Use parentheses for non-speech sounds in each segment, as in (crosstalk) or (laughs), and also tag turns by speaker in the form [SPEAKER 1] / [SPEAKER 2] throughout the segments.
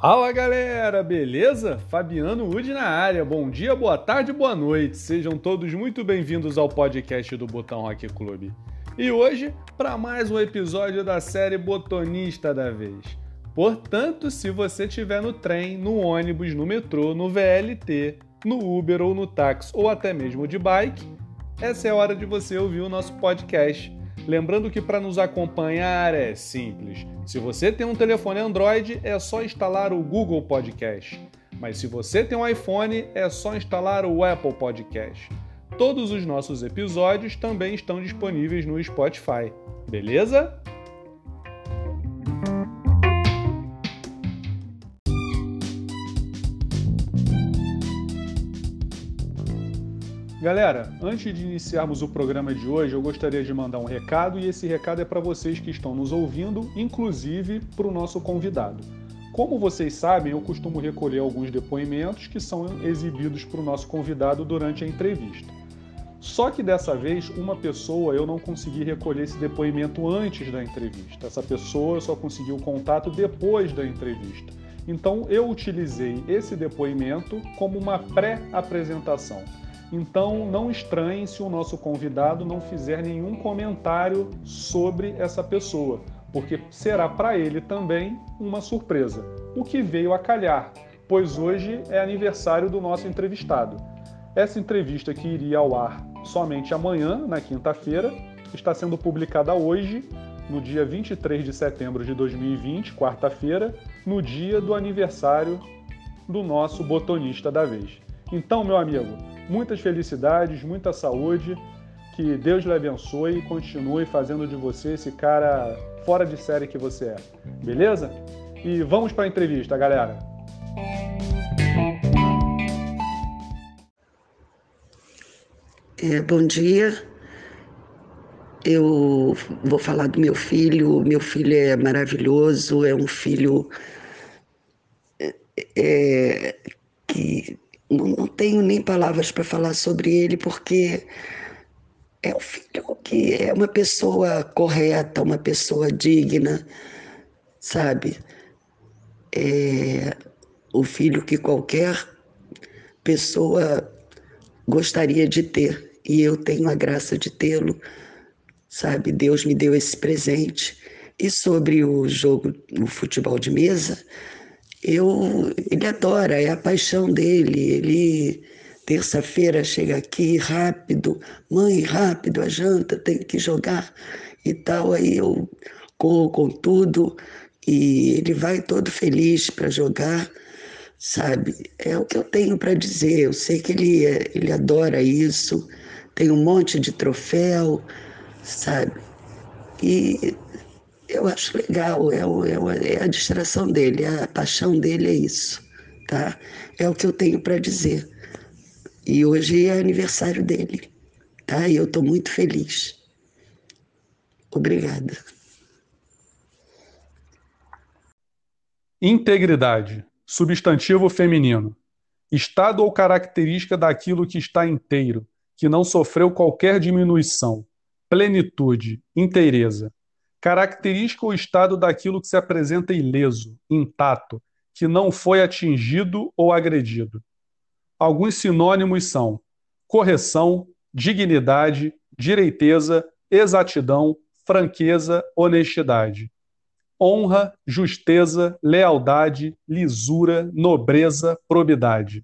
[SPEAKER 1] Fala galera, beleza? Fabiano Wood na área. Bom dia, boa tarde, boa noite. Sejam todos muito bem-vindos ao podcast do Botão Rock Clube. E hoje, para mais um episódio da série Botonista da Vez. Portanto, se você estiver no trem, no ônibus, no metrô, no VLT, no Uber ou no táxi ou até mesmo de bike, essa é a hora de você ouvir o nosso podcast Lembrando que para nos acompanhar é simples. Se você tem um telefone Android, é só instalar o Google Podcast. Mas se você tem um iPhone, é só instalar o Apple Podcast. Todos os nossos episódios também estão disponíveis no Spotify. Beleza? Galera, antes de iniciarmos o programa de hoje, eu gostaria de mandar um recado e esse recado é para vocês que estão nos ouvindo, inclusive para o nosso convidado. Como vocês sabem, eu costumo recolher alguns depoimentos que são exibidos para o nosso convidado durante a entrevista. Só que dessa vez, uma pessoa eu não consegui recolher esse depoimento antes da entrevista. Essa pessoa só conseguiu o contato depois da entrevista. Então eu utilizei esse depoimento como uma pré-apresentação. Então, não estranhe se o nosso convidado não fizer nenhum comentário sobre essa pessoa, porque será para ele também uma surpresa. O que veio a calhar, pois hoje é aniversário do nosso entrevistado. Essa entrevista que iria ao ar somente amanhã, na quinta-feira, está sendo publicada hoje, no dia 23 de setembro de 2020, quarta-feira, no dia do aniversário do nosso botonista da vez. Então, meu amigo, muitas felicidades, muita saúde, que Deus lhe abençoe e continue fazendo de você esse cara fora de série que você é. Beleza? E vamos para a entrevista, galera.
[SPEAKER 2] É, bom dia. Eu vou falar do meu filho. Meu filho é maravilhoso, é um filho é, é que não, não tenho nem palavras para falar sobre ele, porque é um filho que é uma pessoa correta, uma pessoa digna, sabe? É o filho que qualquer pessoa gostaria de ter. E eu tenho a graça de tê-lo, sabe? Deus me deu esse presente. E sobre o jogo, o futebol de mesa, eu, ele adora, é a paixão dele. Ele, terça-feira, chega aqui rápido, mãe, rápido, a janta, tem que jogar e tal. Aí eu corro com tudo e ele vai todo feliz para jogar, sabe? É o que eu tenho para dizer. Eu sei que ele, ele adora isso, tem um monte de troféu, sabe? E eu acho legal, é, é, é, a distração dele, a paixão dele é isso, tá? É o que eu tenho para dizer. E hoje é aniversário dele, tá? E eu estou muito feliz. Obrigada.
[SPEAKER 1] Integridade, substantivo feminino. Estado ou característica daquilo que está inteiro, que não sofreu qualquer diminuição. Plenitude, inteireza característica ou estado daquilo que se apresenta ileso, intacto, que não foi atingido ou agredido. Alguns sinônimos são correção, dignidade, direiteza, exatidão, franqueza, honestidade. Honra, justeza, lealdade, lisura, nobreza, probidade.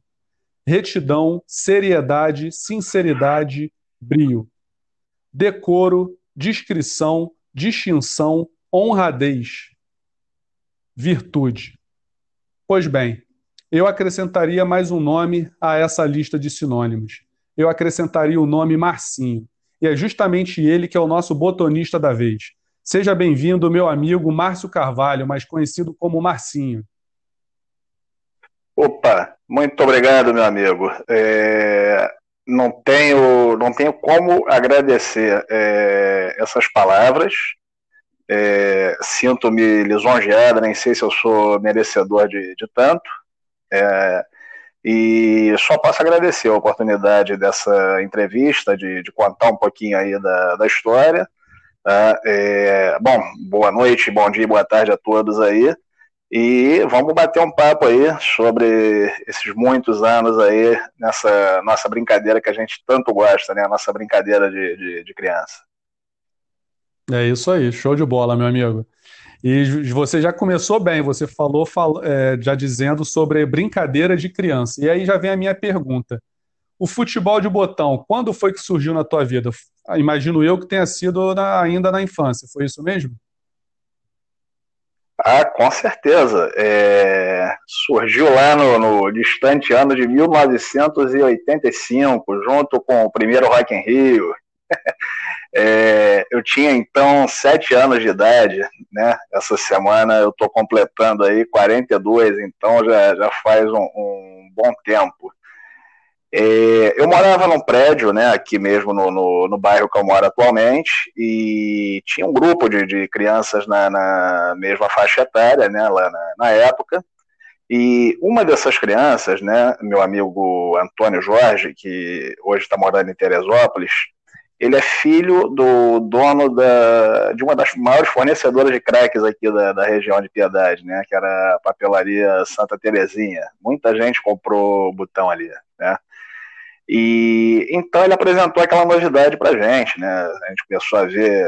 [SPEAKER 1] Retidão, seriedade, sinceridade, brio. Decoro, discrição, distinção, honradez, virtude. Pois bem, eu acrescentaria mais um nome a essa lista de sinônimos. Eu acrescentaria o nome Marcinho. E é justamente ele que é o nosso botonista da vez. Seja bem-vindo, meu amigo Márcio Carvalho, mais conhecido como Marcinho.
[SPEAKER 3] Opa, muito obrigado, meu amigo. É, não tenho, não tenho como agradecer é, essas palavras. É, Sinto-me lisonjeado, nem sei se eu sou merecedor de, de tanto. É, e só posso agradecer a oportunidade dessa entrevista, de, de contar um pouquinho aí da, da história. Tá? É, bom, boa noite, bom dia, boa tarde a todos aí. E vamos bater um papo aí sobre esses muitos anos aí nessa nossa brincadeira que a gente tanto gosta, né? A nossa brincadeira de, de, de criança.
[SPEAKER 1] É isso aí, show de bola, meu amigo. E você já começou bem, você falou é, já dizendo sobre brincadeira de criança. E aí já vem a minha pergunta. O futebol de botão, quando foi que surgiu na tua vida? Imagino eu que tenha sido na, ainda na infância, foi isso mesmo?
[SPEAKER 3] Ah, com certeza. É, surgiu lá no, no, distante ano de 1985, junto com o primeiro Rock in Rio. (laughs) É, eu tinha então sete anos de idade, né? Essa semana eu estou completando aí 42, então já, já faz um, um bom tempo. É, eu morava num prédio, né, aqui mesmo no, no, no, bairro que eu moro atualmente, e tinha um grupo de, de crianças na, na, mesma faixa etária, né, lá na, na, época, e uma dessas crianças, né, meu amigo Antônio Jorge, que hoje está morando em Teresópolis, ele é filho do dono da, de uma das maiores fornecedoras de cracks aqui da, da região de Piedade, né, que era a papelaria Santa Terezinha. Muita gente comprou botão ali, né. E então ele apresentou aquela novidade para gente, né? A gente começou a ver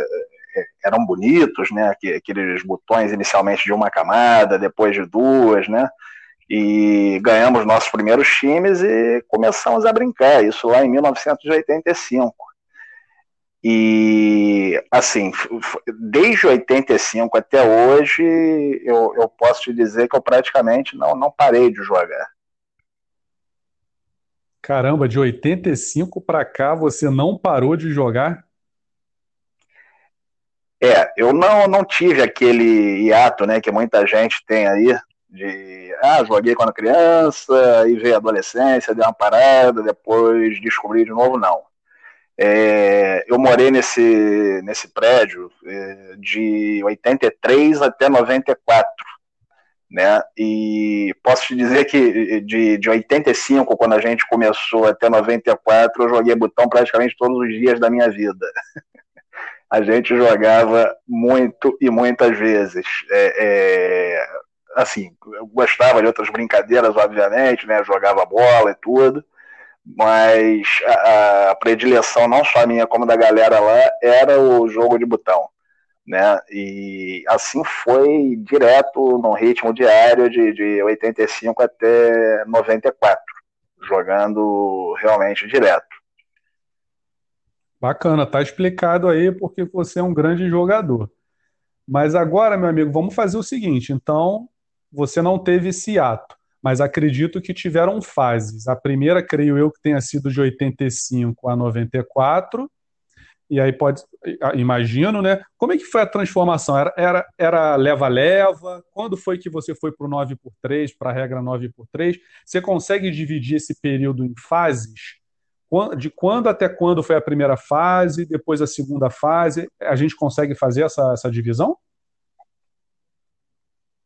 [SPEAKER 3] é, eram bonitos, né? Aqueles botões inicialmente de uma camada, depois de duas, né? E ganhamos nossos primeiros times e começamos a brincar. Isso lá em 1985. E assim, desde 85 até hoje, eu, eu posso te dizer que eu praticamente não, não parei de jogar.
[SPEAKER 1] Caramba, de 85 para cá você não parou de jogar?
[SPEAKER 3] É, eu não, não tive aquele hiato, né, que muita gente tem aí, de, ah, joguei quando criança, e veio a adolescência, dei uma parada, depois descobri de novo, não. É, eu morei nesse, nesse prédio é, de 83 até 94, né? E posso te dizer que de, de 85, quando a gente começou, até 94, eu joguei botão praticamente todos os dias da minha vida. (laughs) a gente jogava muito e muitas vezes. É, é, assim, eu gostava de outras brincadeiras, obviamente, né? Jogava bola e tudo, mas a, a predileção, não só minha como da galera lá, era o jogo de botão né? E assim foi direto no ritmo diário de, de 85 até 94, jogando realmente direto.
[SPEAKER 1] Bacana, tá explicado aí porque você é um grande jogador. Mas agora, meu amigo, vamos fazer o seguinte. Então, você não teve esse ato, mas acredito que tiveram fases. A primeira, creio eu, que tenha sido de 85 a 94 e aí pode, imagino, né? Como é que foi a transformação? Era, era, era leva-leva? Quando foi que você foi para o 9 por 3 para a regra 9 por 3 Você consegue dividir esse período em fases? De quando até quando foi a primeira fase, depois a segunda fase? A gente consegue fazer essa, essa divisão?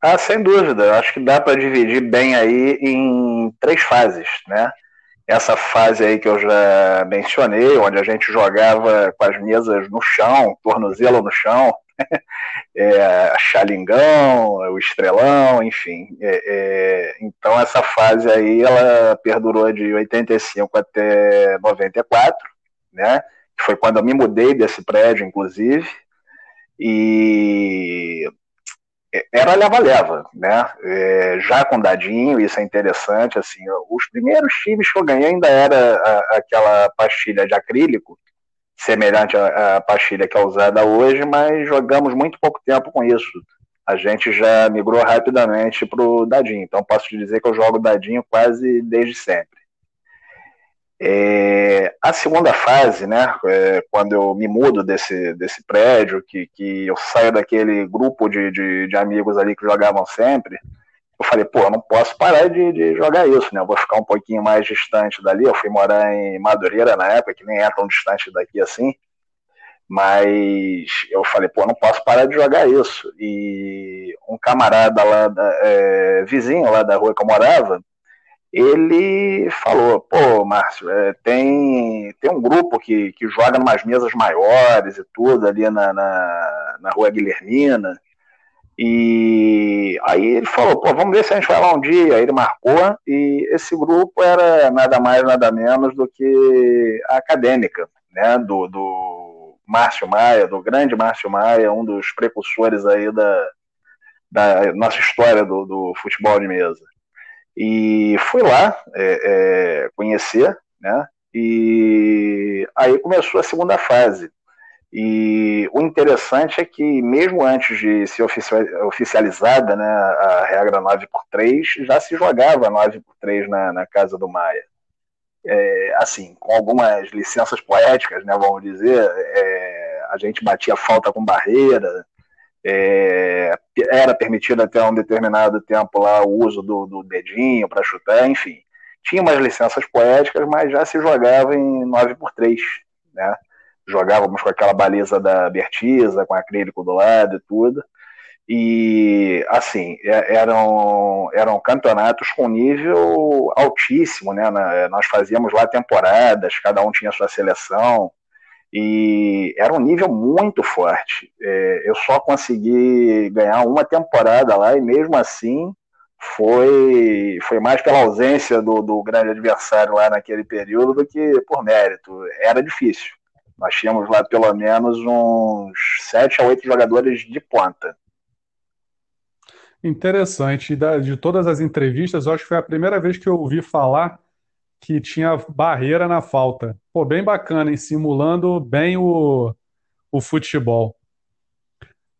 [SPEAKER 3] Ah, sem dúvida. Eu acho que dá para dividir bem aí em três fases, né? Essa fase aí que eu já mencionei, onde a gente jogava com as mesas no chão, tornozelo no chão, (laughs) é, Xalingão, o Estrelão, enfim. É, é, então essa fase aí ela perdurou de 85 até 94, né? Foi quando eu me mudei desse prédio, inclusive. E era leva-leva, né? É, já com dadinho, isso é interessante. Assim, os primeiros times que eu ganhei ainda era a, aquela pastilha de acrílico, semelhante à, à, pastilha que é usada hoje, mas jogamos muito pouco tempo com isso. A gente já migrou rapidamente para o dadinho. Então posso te dizer que eu jogo dadinho quase desde sempre. É, a segunda fase, né, é, quando eu me mudo desse, desse prédio, que, que eu saio daquele grupo de, de, de amigos ali que jogavam sempre, eu falei, pô, eu não posso parar de, de jogar isso, né? Eu vou ficar um pouquinho mais distante dali. Eu fui morar em Madureira na época, que nem é tão distante daqui assim. Mas eu falei, pô, eu não posso parar de jogar isso. E um camarada lá, da, é, vizinho lá da rua que eu morava, ele falou, pô, Márcio, é, tem, tem um grupo que, que joga umas mesas maiores e tudo ali na, na, na rua Guilhermina, E aí ele falou, pô, vamos ver se a gente vai lá um dia. Aí ele marcou, e esse grupo era nada mais, nada menos do que a acadêmica, né, do, do Márcio Maia, do grande Márcio Maia, um dos precursores aí da, da nossa história do, do futebol de mesa. E fui lá é, é, conhecer, né, e aí começou a segunda fase. E o interessante é que, mesmo antes de ser oficializada né, a regra 9x3, já se jogava 9x3 na, na casa do Maia. É, assim, com algumas licenças poéticas, né, vamos dizer, é, a gente batia falta com barreira, é, era permitido até um determinado tempo lá o uso do, do dedinho para chutar, enfim. Tinha umas licenças poéticas, mas já se jogava em 9x3, né? jogávamos com aquela baliza da Bertiza, com acrílico do lado e tudo. E, assim, é, eram, eram campeonatos com nível altíssimo, né? Nós fazíamos lá temporadas, cada um tinha sua seleção, e era um nível muito forte. É, eu só consegui ganhar uma temporada lá, e mesmo assim foi, foi mais pela ausência do, do grande adversário lá naquele período do que por mérito. Era difícil. Nós tínhamos lá pelo menos uns sete a oito jogadores de ponta.
[SPEAKER 1] Interessante. De todas as entrevistas, acho que foi a primeira vez que eu ouvi falar que tinha barreira na falta. Pô, bem bacana, hein? Simulando bem o, o futebol.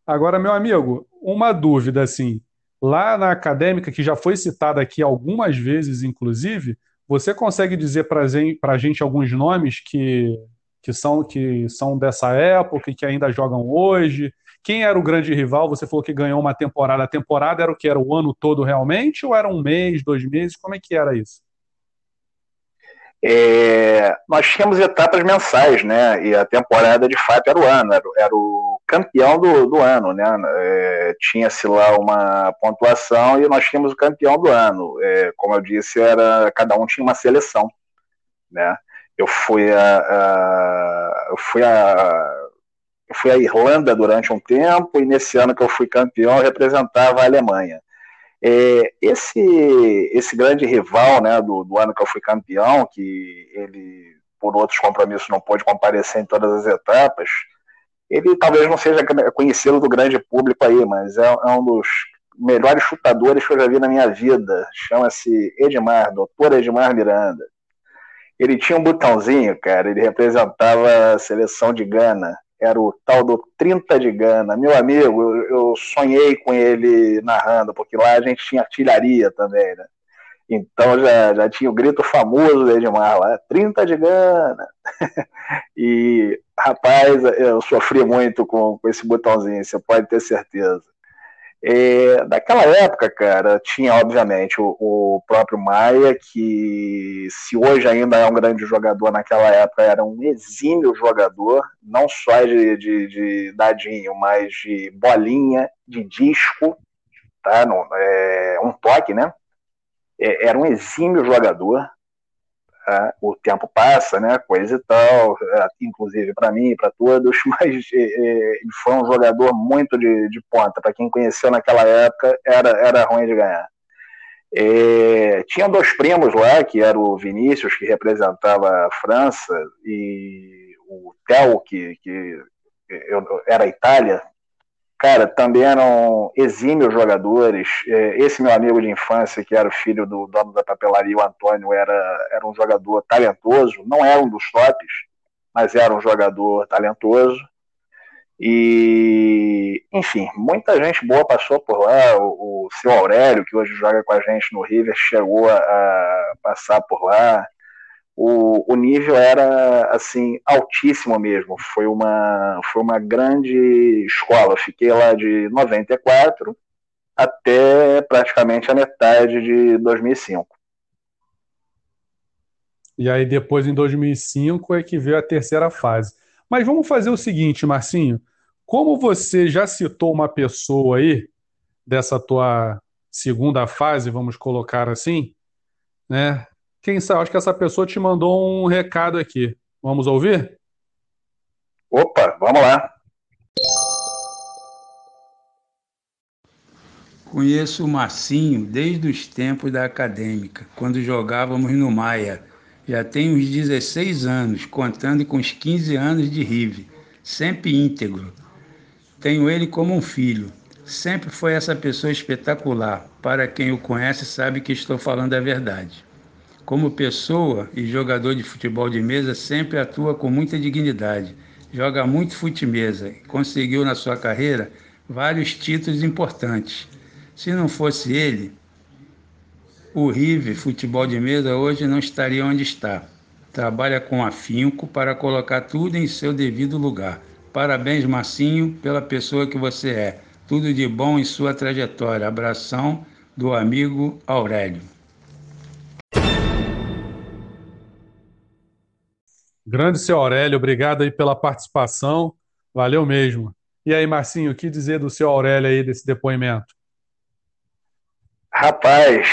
[SPEAKER 1] Agora, meu amigo, uma dúvida assim. Lá na acadêmica, que já foi citada aqui algumas vezes, inclusive, você consegue dizer para a gente alguns nomes que que são, que são dessa época e que ainda jogam hoje? Quem era o grande rival? Você falou que ganhou uma temporada. A temporada era o que? Era o ano todo realmente? Ou era um mês, dois meses? Como é que era isso?
[SPEAKER 3] É, nós tínhamos etapas mensais, né? E a temporada de fato era o ano, era, era o campeão do, do ano, né? É, Tinha-se lá uma pontuação e nós tínhamos o campeão do ano. É, como eu disse, era cada um tinha uma seleção, né? Eu fui a, a eu fui a eu fui à Irlanda durante um tempo e nesse ano que eu fui campeão eu representava a Alemanha. É, esse esse grande rival né, do, do ano que eu fui campeão, que ele por outros compromissos não pôde comparecer em todas as etapas, ele talvez não seja conhecido do grande público aí, mas é, é um dos melhores chutadores que eu já vi na minha vida. Chama-se Edmar, doutor Edmar Miranda. Ele tinha um botãozinho, cara, ele representava a seleção de Gana. Era o tal do 30 de Gana. Meu amigo, eu, eu sonhei com ele narrando, porque lá a gente tinha artilharia também, né? Então já, já tinha o grito famoso do Edmar lá, 30 de Gana. (laughs) e, rapaz, eu sofri muito com, com esse botãozinho, você pode ter certeza. É, daquela época, cara, tinha obviamente o, o, próprio Maia, que se hoje ainda é um grande jogador, naquela época era um exímio jogador, não só de, de, de dadinho, mas de bolinha, de disco, tá? No, é, um toque, né? É, era um exímio jogador, é, o tempo passa, né, coisa e tal, é, inclusive para mim para todos, (laughs) mas é, ele foi um jogador muito de, de ponta. Para quem conheceu naquela época, era, era ruim de ganhar. É, tinha dois primos lá, que era o Vinícius, que representava a França, e o Theo, que, que eu, era a Itália, cara, também eram exímios jogadores. É, esse meu amigo de infância, que era o filho do dono da papelaria, o Antônio, era, era um jogador talentoso, não era um dos tops, mas era um jogador talentoso. E, enfim, muita gente boa passou por lá. O, o seu Aurélio, que hoje joga com a gente no River, chegou a, a passar por lá o, o nível era assim altíssimo mesmo. Foi uma, foi uma grande escola. Fiquei lá de 94 até praticamente a metade de 2005.
[SPEAKER 1] E aí depois em 2005 é que veio a terceira fase. Mas vamos fazer o seguinte, Marcinho. Como você já citou uma pessoa aí dessa tua segunda fase, vamos colocar assim, né? Quem sabe, acho que essa pessoa te mandou um recado aqui. Vamos ouvir?
[SPEAKER 3] Opa, vamos lá.
[SPEAKER 4] Conheço o Marcinho desde os tempos da acadêmica, quando jogávamos no Maia. Já tem uns 16 anos, contando com os 15 anos de Rive, sempre íntegro. Tenho ele como um filho. Sempre foi essa pessoa espetacular. Para quem o conhece, sabe que estou falando a verdade. Como pessoa e jogador de futebol de mesa, sempre atua com muita dignidade. Joga muito fute-mesa e conseguiu na sua carreira vários títulos importantes. Se não fosse ele, o River Futebol de Mesa hoje não estaria onde está. Trabalha com afinco para colocar tudo em seu devido lugar. Parabéns, Marcinho, pela pessoa que você é. Tudo de bom em sua trajetória. Abração do amigo Aurélio.
[SPEAKER 1] Grande seu Aurélio, obrigado aí pela participação. Valeu mesmo. E aí, Marcinho, o que dizer do seu Aurélio aí desse depoimento?
[SPEAKER 3] Rapaz,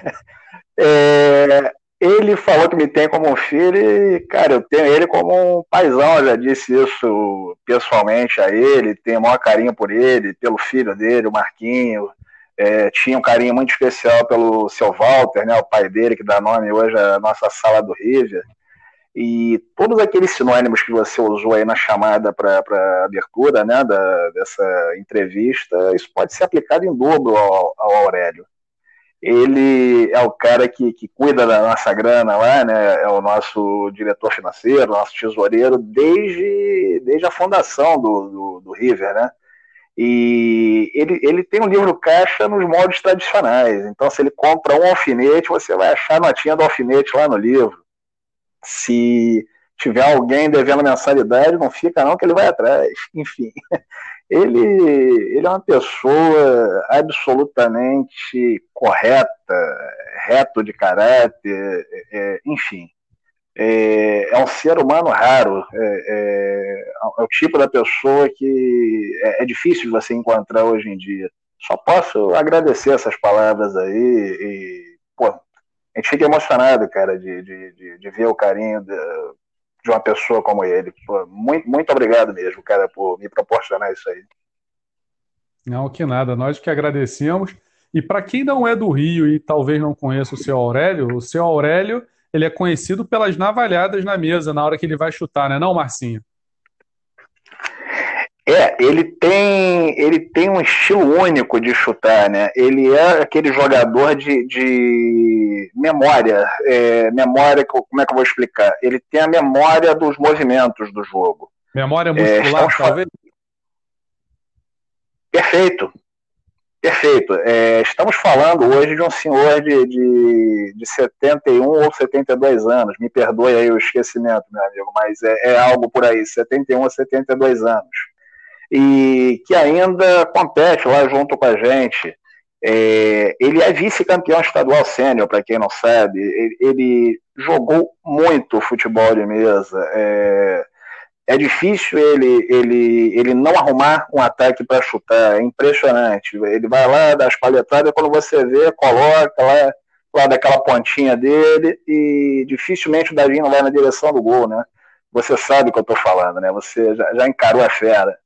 [SPEAKER 3] (laughs) é, ele falou que me tem como um filho e, cara, eu tenho ele como um paizão, eu já disse isso pessoalmente a ele, tenho o maior carinho por ele, pelo filho dele, o Marquinho, é, tinha um carinho muito especial pelo seu Walter, né, o pai dele, que dá nome hoje à nossa sala do River, e todos aqueles sinônimos que você usou aí na chamada para abertura né, da, dessa entrevista, isso pode ser aplicado em dobro ao, ao Aurélio. Ele é o cara que, que cuida da nossa grana lá, né, é o nosso diretor financeiro, nosso tesoureiro, desde, desde a fundação do, do, do River, né? E ele, ele tem um livro caixa nos moldes tradicionais. Então, se ele compra um alfinete, você vai achar a notinha do alfinete lá no livro se tiver alguém devendo mensalidade, não fica não, que ele vai atrás. Enfim, (laughs) ele, ele é uma pessoa absolutamente correta, reto de caráter, é, é enfim. É, é, um ser humano raro, é, é, é, o tipo da pessoa que é, é difícil você encontrar hoje em dia. Só posso agradecer essas palavras aí e, a gente fica emocionado, cara, de, de, de, de ver o carinho de, de, uma pessoa como ele. Pô, muito, muito obrigado mesmo, cara, por me proporcionar isso aí.
[SPEAKER 1] Não, que nada, nós que agradecemos. E para quem não é do Rio e talvez não conheça o seu Aurélio, o seu Aurélio ele é conhecido pelas navalhadas na mesa na hora que ele vai chutar, né, não, Marcinho?
[SPEAKER 3] É, ele tem, ele tem um estilo único de chutar, né? Ele é aquele jogador de, de memória. É, memória, como é que eu vou explicar? Ele tem a memória dos movimentos do jogo.
[SPEAKER 1] Memória é, muscular, é, talvez?
[SPEAKER 3] Perfeito. Perfeito. É, estamos falando hoje de um senhor de, de, de 71 ou 72 anos. Me perdoe aí o esquecimento, meu amigo, mas é, é algo por aí, 71 ou 72 anos e que ainda compete lá junto com a gente. É, ele é vice-campeão estadual sênior, para quem não sabe. Ele, ele, jogou muito futebol de mesa. É, é difícil ele, ele, ele não arrumar um ataque para chutar. É impressionante. Ele vai lá, dá as paletadas, quando você vê, coloca lá, lá daquela pontinha dele e dificilmente o Davi não vai na direção do gol, né? Você sabe o que eu estou falando, né? Você já, já encarou a fera.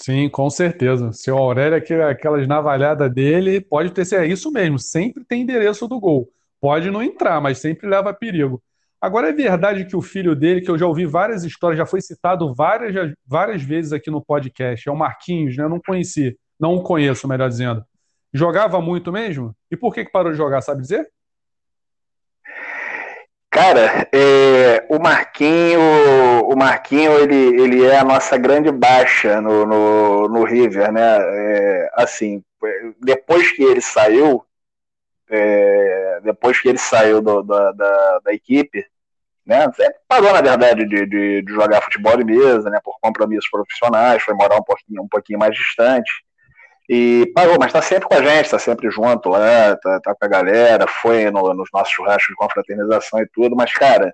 [SPEAKER 1] Sim, com certeza. Seu Aurélio, aquelas navalhadas dele, pode ter é isso mesmo, sempre tem endereço do gol. Pode não entrar, mas sempre leva perigo. Agora é verdade que o filho dele, que eu já ouvi várias histórias, já foi citado várias, várias vezes aqui no podcast, é o Marquinhos, né? Eu não conheci, não o conheço, melhor dizendo. Jogava muito mesmo? E por que, que parou de jogar, sabe dizer?
[SPEAKER 3] Cara, é, o Marquinho, o Marquinho ele, ele é a nossa grande baixa no, no, no River, né? É, assim, depois que ele saiu, é, depois que ele saiu do, da, da, da, equipe, né? Parou, na verdade, de, de, de, jogar futebol de mesa, né? Por compromissos profissionais, foi morar um pouquinho, um pouquinho mais distante. E parou, mas está sempre com a gente, está sempre junto lá, tá, tá, com a galera, foi no, nos nossos churrascos de confraternização e tudo, mas, cara,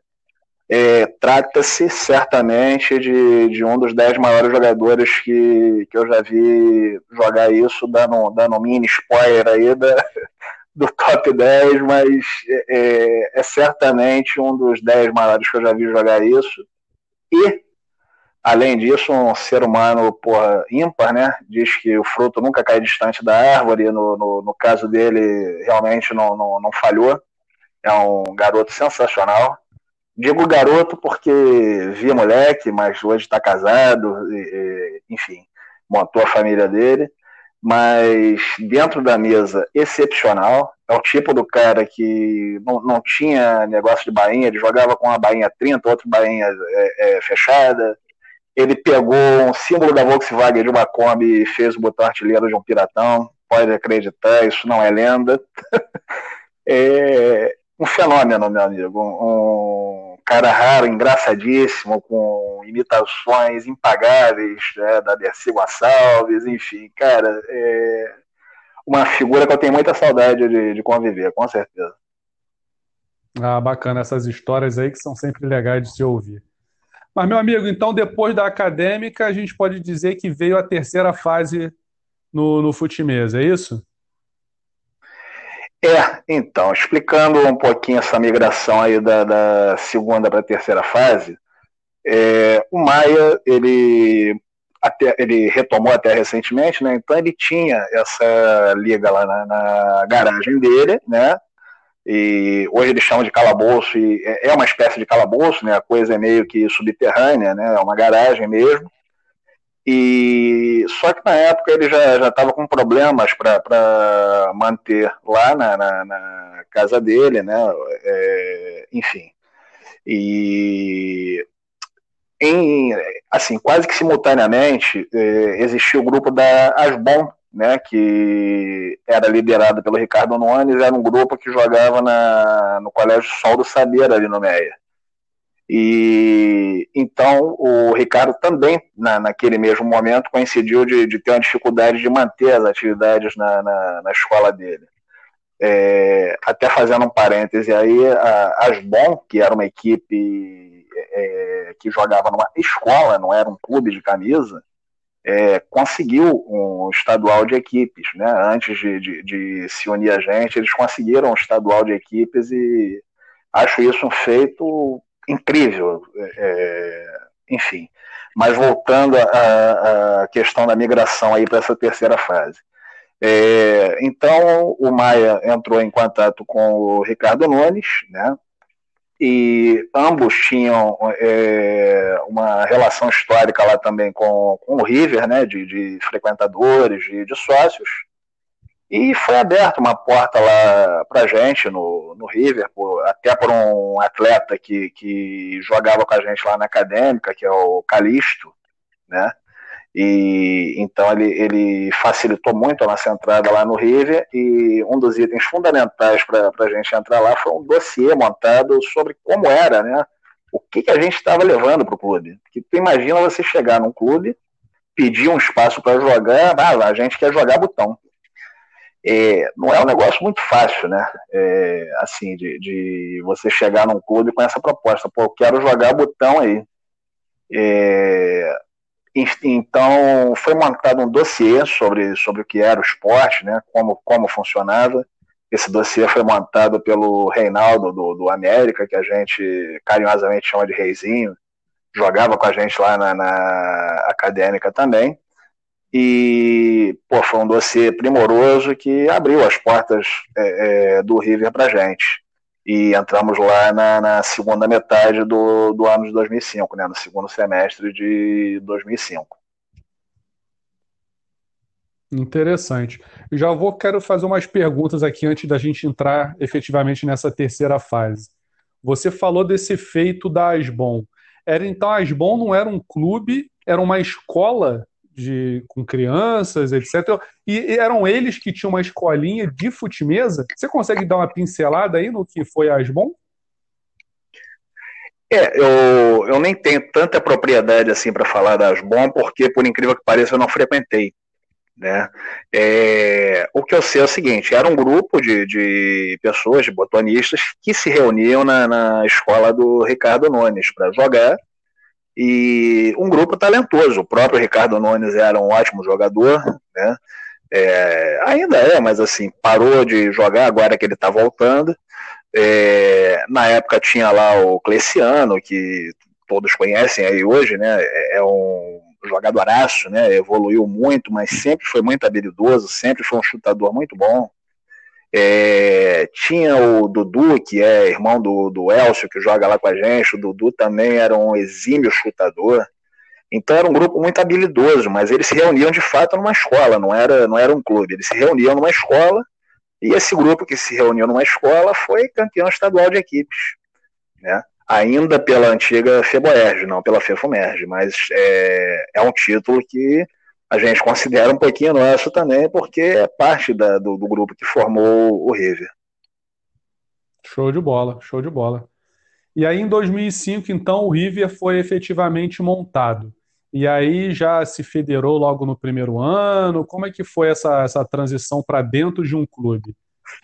[SPEAKER 3] é, trata-se certamente de, de um dos dez maiores jogadores que, que eu já vi jogar isso, dando, dando um mini spoiler aí da, (laughs) do top 10, mas é, é certamente um dos dez maiores que eu já vi jogar isso. E Além disso, um ser humano porra, ímpar, né? Diz que o fruto nunca cai distante da árvore. No, no, no caso dele, realmente não, não, não falhou. É um garoto sensacional. Digo garoto porque via moleque, mas hoje está casado, e, e, enfim, montou a família dele. Mas dentro da mesa, excepcional. É o tipo do cara que não, não tinha negócio de bainha, ele jogava com uma bainha 30, outra bainha é, é, fechada ele pegou um símbolo da Volkswagen de uma Kombi e fez o botão artilheiro de um piratão. Pode acreditar, isso não é lenda. (laughs) é um fenômeno, meu amigo. Um, um cara raro, engraçadíssimo, com imitações impagáveis né, da Dercy Gonçalves, enfim, cara, é uma figura que eu tenho muita saudade de, de conviver, com certeza.
[SPEAKER 1] Ah, bacana essas histórias aí que são sempre legais de se ouvir. Mas, meu amigo, então depois da acadêmica, a gente pode dizer que veio a terceira fase no, no Futimesa, é isso?
[SPEAKER 3] É, então, explicando um pouquinho essa migração aí da, da segunda para a terceira fase, é, o Maia, ele, até, ele retomou até recentemente, né? Então ele tinha essa liga lá na, na garagem dele, né? E hoje eles chamam de calabouço, e é, é uma espécie de calabouço, né? A coisa é meio que subterrânea, né? É uma garagem mesmo. E só que na época ele já estava com problemas para manter lá na, na, na, casa dele, né? É, enfim. E em, assim, quase que simultaneamente é, existiu o grupo da Asbon, né, que era liderado pelo Ricardo Nunes, era um grupo que jogava na, no Colégio Sol do Saber, ali no Meia. E então o Ricardo também, na, naquele mesmo momento, coincidiu de, de, ter uma dificuldade de manter as atividades na, na, na escola dele. É, até fazendo um parêntese aí, a Asbon, que era uma equipe é, que jogava numa escola, não era um clube de camisa, é, conseguiu um estadual de equipes, né? Antes de, de, de, se unir a gente, eles conseguiram um estadual de equipes e acho isso um feito incrível. É, enfim, mas voltando à questão da migração aí para essa terceira fase. É, então o Maia entrou em contato com o Ricardo Nunes, né? E ambos tinham é, uma relação histórica lá também com, com o River, né, de, de frequentadores, de, de, sócios, e foi aberta uma porta lá para gente no, no River, por, até por um atleta que, que jogava com a gente lá na Acadêmica, que é o Calixto, né, e então ele, ele facilitou muito a nossa entrada lá no River e um dos itens fundamentais para a gente entrar lá foi um dossiê montado sobre como era, né? O que, que a gente estava levando para o clube. Porque tu imagina você chegar num clube, pedir um espaço para jogar, ah, a gente quer jogar botão. É, não é um negócio muito fácil, né? É, assim, de, de, você chegar num clube com essa proposta, pô, eu quero jogar botão aí. É, então, foi montado um dossiê sobre, sobre o que era o esporte, né, como, como funcionava. Esse dossiê foi montado pelo Reinaldo do, do América, que a gente carinhosamente chama de Reizinho, jogava com a gente lá na, na acadêmica também. E pô, foi um dossiê primoroso que abriu as portas é, é, do River para gente e entramos lá na, na, segunda metade do, do ano de 2005, né, no segundo semestre de 2005.
[SPEAKER 1] Interessante. Já vou quero fazer umas perguntas aqui antes da gente entrar efetivamente nessa terceira fase. Você falou desse efeito da Asbon. Era então a Asbon não era um clube, era uma escola de, com crianças, etc. E, e eram eles que tinham uma escolinha de futimesa. Você consegue dar uma pincelada aí no que foi a Asbon?
[SPEAKER 3] É, eu, eu nem tenho tanta propriedade assim para falar da Asbon, porque, por incrível que pareça, eu não frequentei. Né? É, o que eu sei é o seguinte: era um grupo de, de pessoas, de botonistas, que se reuniam na, na escola do Ricardo Nunes para jogar e um grupo talentoso. O próprio Ricardo Nunes era um ótimo jogador, né? É, ainda é, mas assim, parou de jogar agora que ele está voltando. É, na época tinha lá o Cleciano, que todos conhecem aí hoje, né? É, é um jogadoraço, né? Evoluiu muito, mas sempre foi muito habilidoso, sempre foi um chutador muito bom. É, tinha o Dudu, que é irmão do, do Elcio, que joga lá com a gente. O Dudu também era um exímio chutador. Então era um grupo muito habilidoso, mas eles se reuniam de fato numa escola, não era, não era um clube. Eles se reuniam numa escola e esse grupo que se reuniu numa escola foi campeão estadual de equipes, né? Ainda pela antiga FEBOERG, não pela FEFUMERG, mas é, é um título que a gente considera um pouquinho nosso também, porque é parte da, do, do grupo que formou o River.
[SPEAKER 1] Show de bola, show de bola. E aí, em 2005, então, o River foi efetivamente montado. E aí já se federou logo no primeiro ano? Como é que foi essa, essa transição para dentro de um clube?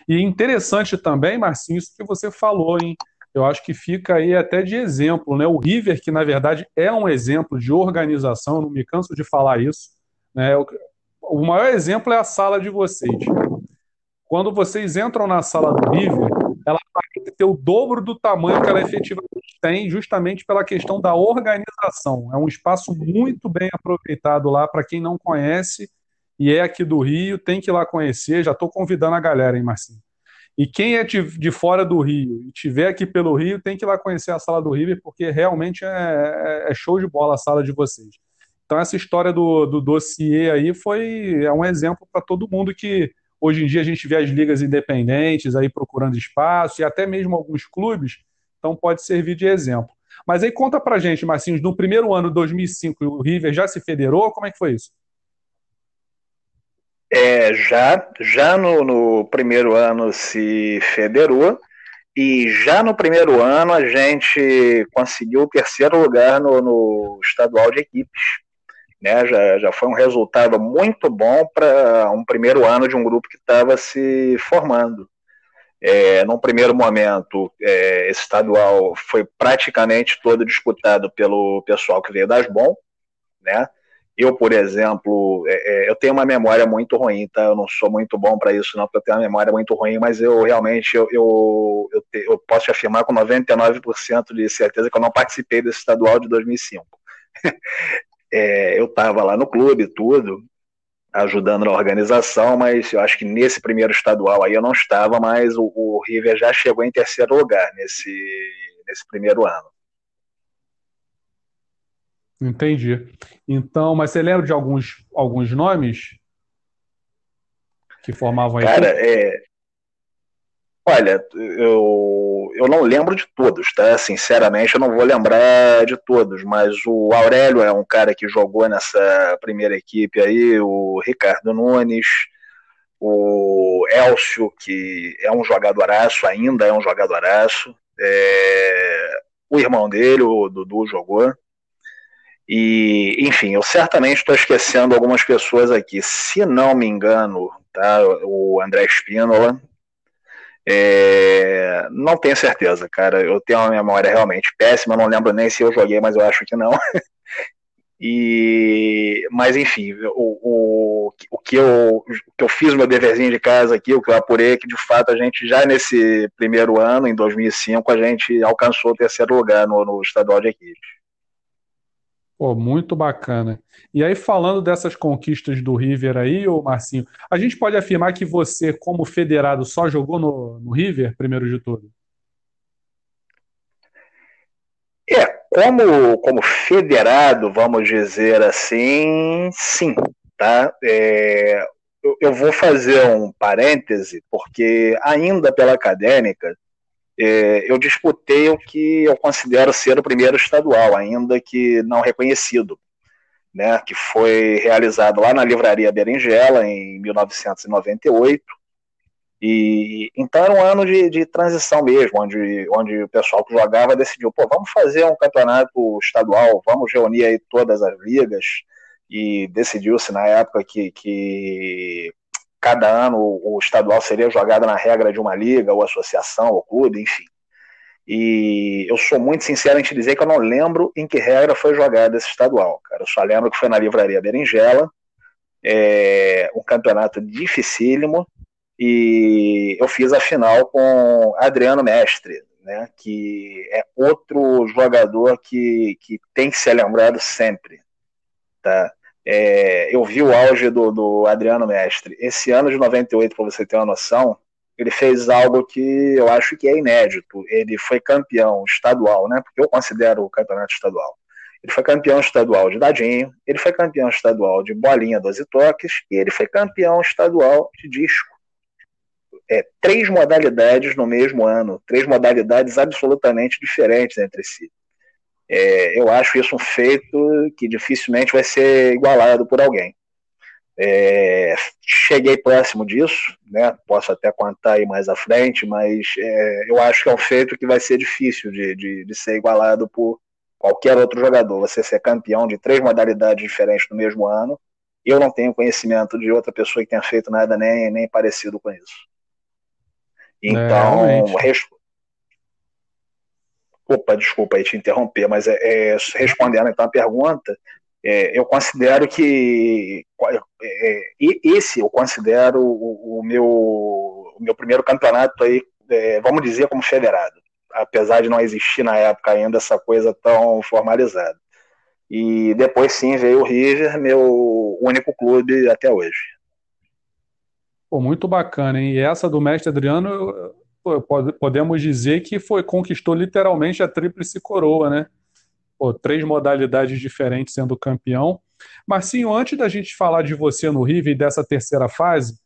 [SPEAKER 1] E interessante também, Marcinho, isso que você falou, hein? Eu acho que fica aí até de exemplo, né? O River, que na verdade é um exemplo de organização, não me canso de falar isso, né? O maior exemplo é a sala de vocês. Quando vocês entram na sala do River, ela vai ter o dobro do tamanho que ela efetivamente tem, justamente pela questão da organização. É um espaço muito bem aproveitado lá para quem não conhece e é aqui do Rio, tem que ir lá conhecer. Já estou convidando a galera, hein, Marcinho? E quem é de, de fora do Rio e tiver aqui pelo Rio, tem que ir lá conhecer a sala do River, porque realmente é, é, é show de bola a sala de vocês. Então, essa história do, do dossiê aí foi é um exemplo para todo mundo que hoje em dia a gente vê as ligas independentes aí procurando espaço e até mesmo alguns clubes, então pode servir de exemplo. Mas aí conta pra gente, Marcinhos, no primeiro ano de 2005 o River já se federou? Como é que foi isso?
[SPEAKER 3] É, já já no, no primeiro ano se federou e já no primeiro ano a gente conseguiu o terceiro lugar no, no estadual de equipes né? Já, já foi um resultado muito bom para um primeiro ano de um grupo que estava se formando. É, num primeiro momento, é, esse estadual foi praticamente todo disputado pelo pessoal que veio das bom, né? Eu, por exemplo, é, é eu tenho uma memória muito ruim, tá? Eu não sou muito bom para isso, não, porque eu tenho uma memória muito ruim, mas eu realmente eu, eu, eu, te, eu posso afirmar com 99% de certeza que eu não participei desse estadual de 2005. (laughs) É, eu estava lá no clube, tudo, ajudando na organização, mas eu acho que nesse primeiro estadual aí eu não estava, mas o, o River já chegou em terceiro lugar nesse, nesse primeiro ano.
[SPEAKER 1] Entendi. Então, mas você lembra de alguns, alguns nomes que formavam a
[SPEAKER 3] Cara, é, Olha, eu, eu não lembro de todos, tá? Sinceramente, eu não vou lembrar de todos, mas o Aurélio é um cara que jogou nessa primeira equipe aí, o Ricardo Nunes, o Elcio, que é um jogadoraço, ainda é um jogadoraço, é, o irmão dele, o Dudu, jogou. E, enfim, eu certamente estou esquecendo algumas pessoas aqui. Se não me engano, tá? O André Espínola, é, não tenho certeza, cara. Eu tenho uma memória realmente péssima, não lembro nem se eu joguei, mas eu acho que não. (laughs) e, mas enfim, o, o, o, que eu, o que eu fiz meu deverzinho de casa aqui, o que eu apurei, é que de fato a gente já nesse primeiro ano, em 2005, a gente alcançou o terceiro lugar no, no estadual de equipe.
[SPEAKER 1] Pô, muito bacana. E aí, falando dessas conquistas do River aí, ô Marcinho, a gente pode afirmar que você, como federado, só jogou no, no River, primeiro de tudo?
[SPEAKER 3] É, como, como federado, vamos dizer assim, sim, tá? É, eu, eu vou fazer um parêntese, porque ainda pela acadêmica, é, eu disputei o que eu considero ser o primeiro estadual, ainda que não reconhecido, né, que foi realizado lá na Livraria Berinjela em 1998. E então era um ano de, de transição mesmo, onde, onde o pessoal que jogava decidiu, pô, vamos fazer um campeonato estadual, vamos reunir aí todas as ligas e decidiu-se na época que, que cada ano o, estadual seria jogado na regra de uma liga, ou associação, ou clube, enfim. E eu sou muito sincero em te dizer que eu não lembro em que regra foi jogado esse estadual, cara. Eu só lembro que foi na Livraria Berinjela, é, um campeonato dificílimo, e eu fiz a final com Adriano Mestre, né, que é outro jogador que, que tem que ser lembrado sempre. Tá? É, eu vi o auge do, do Adriano Mestre. Esse ano de 98, para você ter uma noção, ele fez algo que eu acho que é inédito. Ele foi campeão estadual, né? Porque eu considero o campeonato estadual. Ele foi campeão estadual de dadinho, ele foi campeão estadual de bolinha 12 toques e ele foi campeão estadual de disco. É, três modalidades no mesmo ano, três modalidades absolutamente diferentes entre si. É, eu acho isso um feito que dificilmente vai ser igualado por alguém. É, cheguei próximo disso, né? posso até contar aí mais à frente, mas é, eu acho que é um feito que vai ser difícil de, de, de, ser igualado por qualquer outro jogador. Você ser campeão de três modalidades diferentes no mesmo ano, eu não tenho conhecimento de outra pessoa que tenha feito nada nem, nem parecido com isso. Então, é, Opa, desculpa aí te interromper, mas é, é, respondendo então a pergunta, é, eu considero que é, é esse eu considero o, o, meu, o meu primeiro campeonato aí, é, vamos dizer, como federado, apesar de não existir na época ainda essa coisa tão formalizada. E depois sim veio o River, meu único clube até hoje.
[SPEAKER 1] Pô, muito bacana, hein? E essa do mestre Adriano, podemos dizer que foi conquistou literalmente a tríplice coroa, né? Pô, três modalidades diferentes sendo campeão. Marcinho, antes da gente falar de você no River e dessa terceira fase,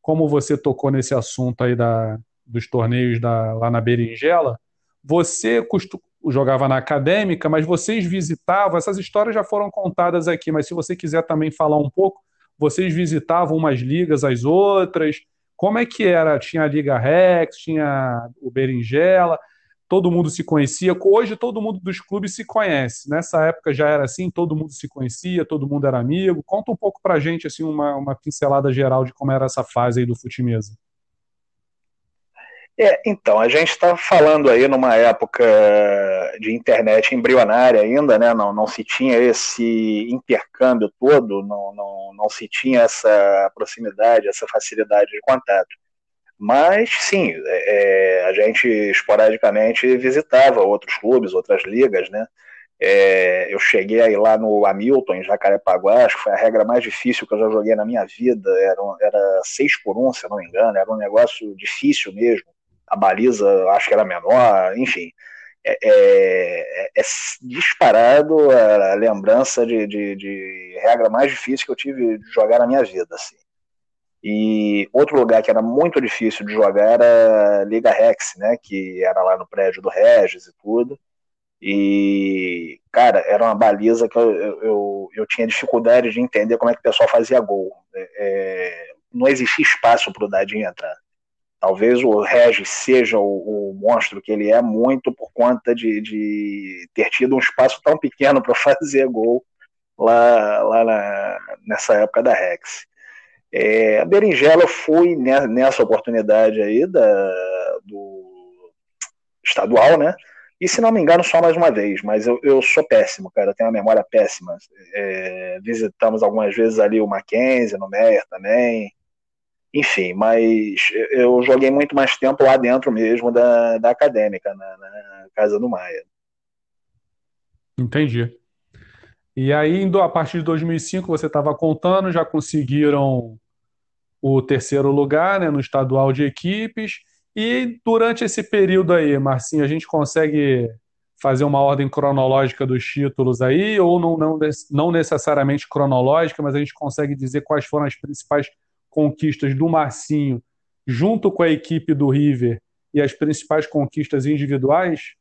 [SPEAKER 1] como você tocou nesse assunto aí da, dos torneios da, lá na Berinjela, você costum, jogava na acadêmica, mas vocês visitavam, essas histórias já foram contadas aqui, mas se você quiser também falar um pouco, vocês visitavam umas ligas as outras, como é que era? Tinha a Liga Rex, tinha o Berinjela, todo mundo se conhecia. Hoje todo mundo dos clubes se conhece. Nessa época já era assim, todo mundo se conhecia, todo mundo era amigo. Conta um pouco pra gente assim uma, uma pincelada geral de como era essa fase aí do fute-mesa.
[SPEAKER 3] É, então, a gente está falando aí numa época de internet embrionária ainda, né? Não, não se tinha esse intercâmbio todo, não, não, não se tinha essa proximidade, essa facilidade de contato. Mas, sim, é, é a gente esporadicamente visitava outros clubes, outras ligas, né? É, eu cheguei aí lá no Hamilton, em Jacarepaguá, acho que foi a regra mais difícil que eu já joguei na minha vida. Era, era seis por um, se eu não me engano, era um negócio difícil mesmo a baliza acho que era menor, enfim. É, é, é disparado a lembrança de, de, de, regra mais difícil que eu tive de jogar na minha vida. Assim. E outro lugar que era muito difícil de jogar era Liga Rex, né? Que era lá no prédio do Regis e tudo. E, cara, era uma baliza que eu, eu, eu tinha dificuldade de entender como é que o pessoal fazia gol. É, é não existia espaço para o Dadinho entrar. Talvez o Regis seja o, o, monstro que ele é muito por conta de, de ter tido um espaço tão pequeno para (laughs) fazer gol lá, lá na, nessa época da Rex. É, a Berinjela foi nessa oportunidade aí da, do estadual, né? E se não me engano, só mais uma vez, mas eu, eu sou péssimo, cara, eu tenho uma memória péssima. É, visitamos algumas vezes ali o Mackenzie, no Meyer também, enfim, mas eu joguei muito mais tempo lá dentro mesmo da, da acadêmica, na, na casa do Maia.
[SPEAKER 1] Entendi. E aí, a partir de 2005, você estava contando, já conseguiram o terceiro lugar né, no estadual de equipes. E durante esse período aí, Marcinho, a gente consegue fazer uma ordem cronológica dos títulos aí, ou não, não, não necessariamente cronológica, mas a gente consegue dizer quais foram as principais conquistas do Marcinho junto com a equipe do River e as principais conquistas individuais?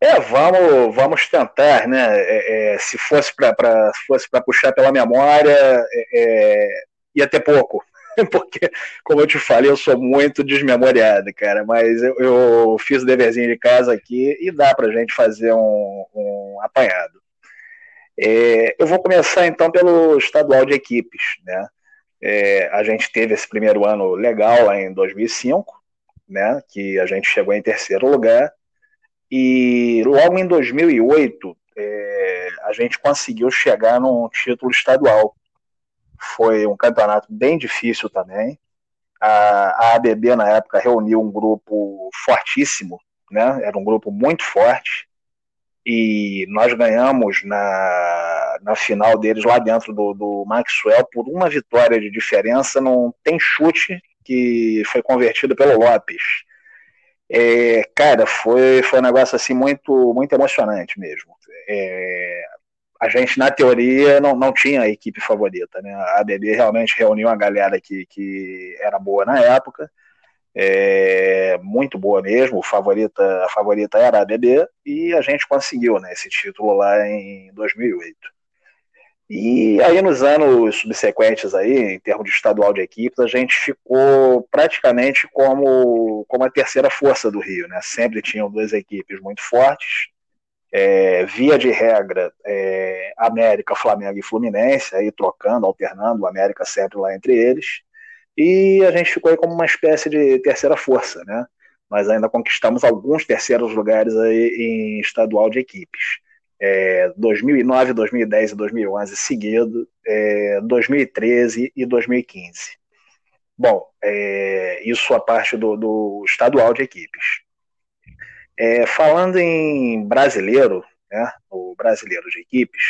[SPEAKER 3] É, vamos, vamos tentar, né? É, é, se fosse para fosse para puxar pela memória, é, é, ia ter pouco, (laughs) porque, como eu te falei, eu sou muito desmemoriado, cara. Mas eu, eu fiz o deverzinho de casa aqui e dá para gente fazer um, um apanhado. É, eu vou começar então pelo estadual de equipes, né? É, a gente teve esse primeiro ano legal lá em 2005, né, que a gente chegou em terceiro lugar, e logo em 2008 é, a gente conseguiu chegar num título estadual. Foi um campeonato bem difícil também, a, a ABB na época reuniu um grupo fortíssimo, né? Era um grupo muito forte e nós ganhamos na, na final deles lá dentro do, do Maxwell por uma vitória de diferença, não tem chute que foi convertido pelo Lopes. É, cara, foi, foi um negócio assim muito, muito emocionante mesmo. É, a gente, na teoria, não, não tinha a equipe favorita. Né? A ABB realmente reuniu uma galera que, que era boa na época, é, muito boa mesmo. Favorita, a favorita era a ABB e a gente conseguiu né, esse título lá em 2008. E aí, nos anos subsequentes, aí, em termos de estadual de equipes, a gente ficou praticamente como, como a terceira força do Rio. Né? Sempre tinham duas equipes muito fortes é, via de regra, é, América, Flamengo e Fluminense, aí trocando, alternando, América sempre lá entre eles. E a gente ficou aí como uma espécie de terceira força, né? Nós ainda conquistamos alguns terceiros lugares aí em estadual de equipes. É, 2009, 2010 e 2011 seguido, é, 2013 e 2015. Bom, é, isso a parte do, do estadual de equipes. É, falando em brasileiro, né, o brasileiro de equipes,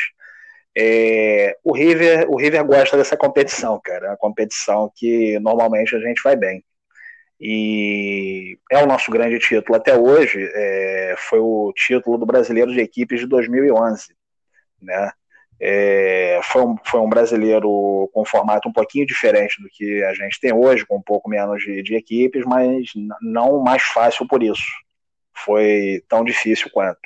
[SPEAKER 3] é, o, River, o River gosta dessa competição, cara. É uma competição que normalmente a gente vai bem. E é o nosso grande título até hoje. É, foi o título do brasileiro de equipes de 2011. Né? É, foi, um, foi um brasileiro com um formato um pouquinho diferente do que a gente tem hoje, com um pouco menos de, de equipes, mas não mais fácil por isso foi tão difícil quanto.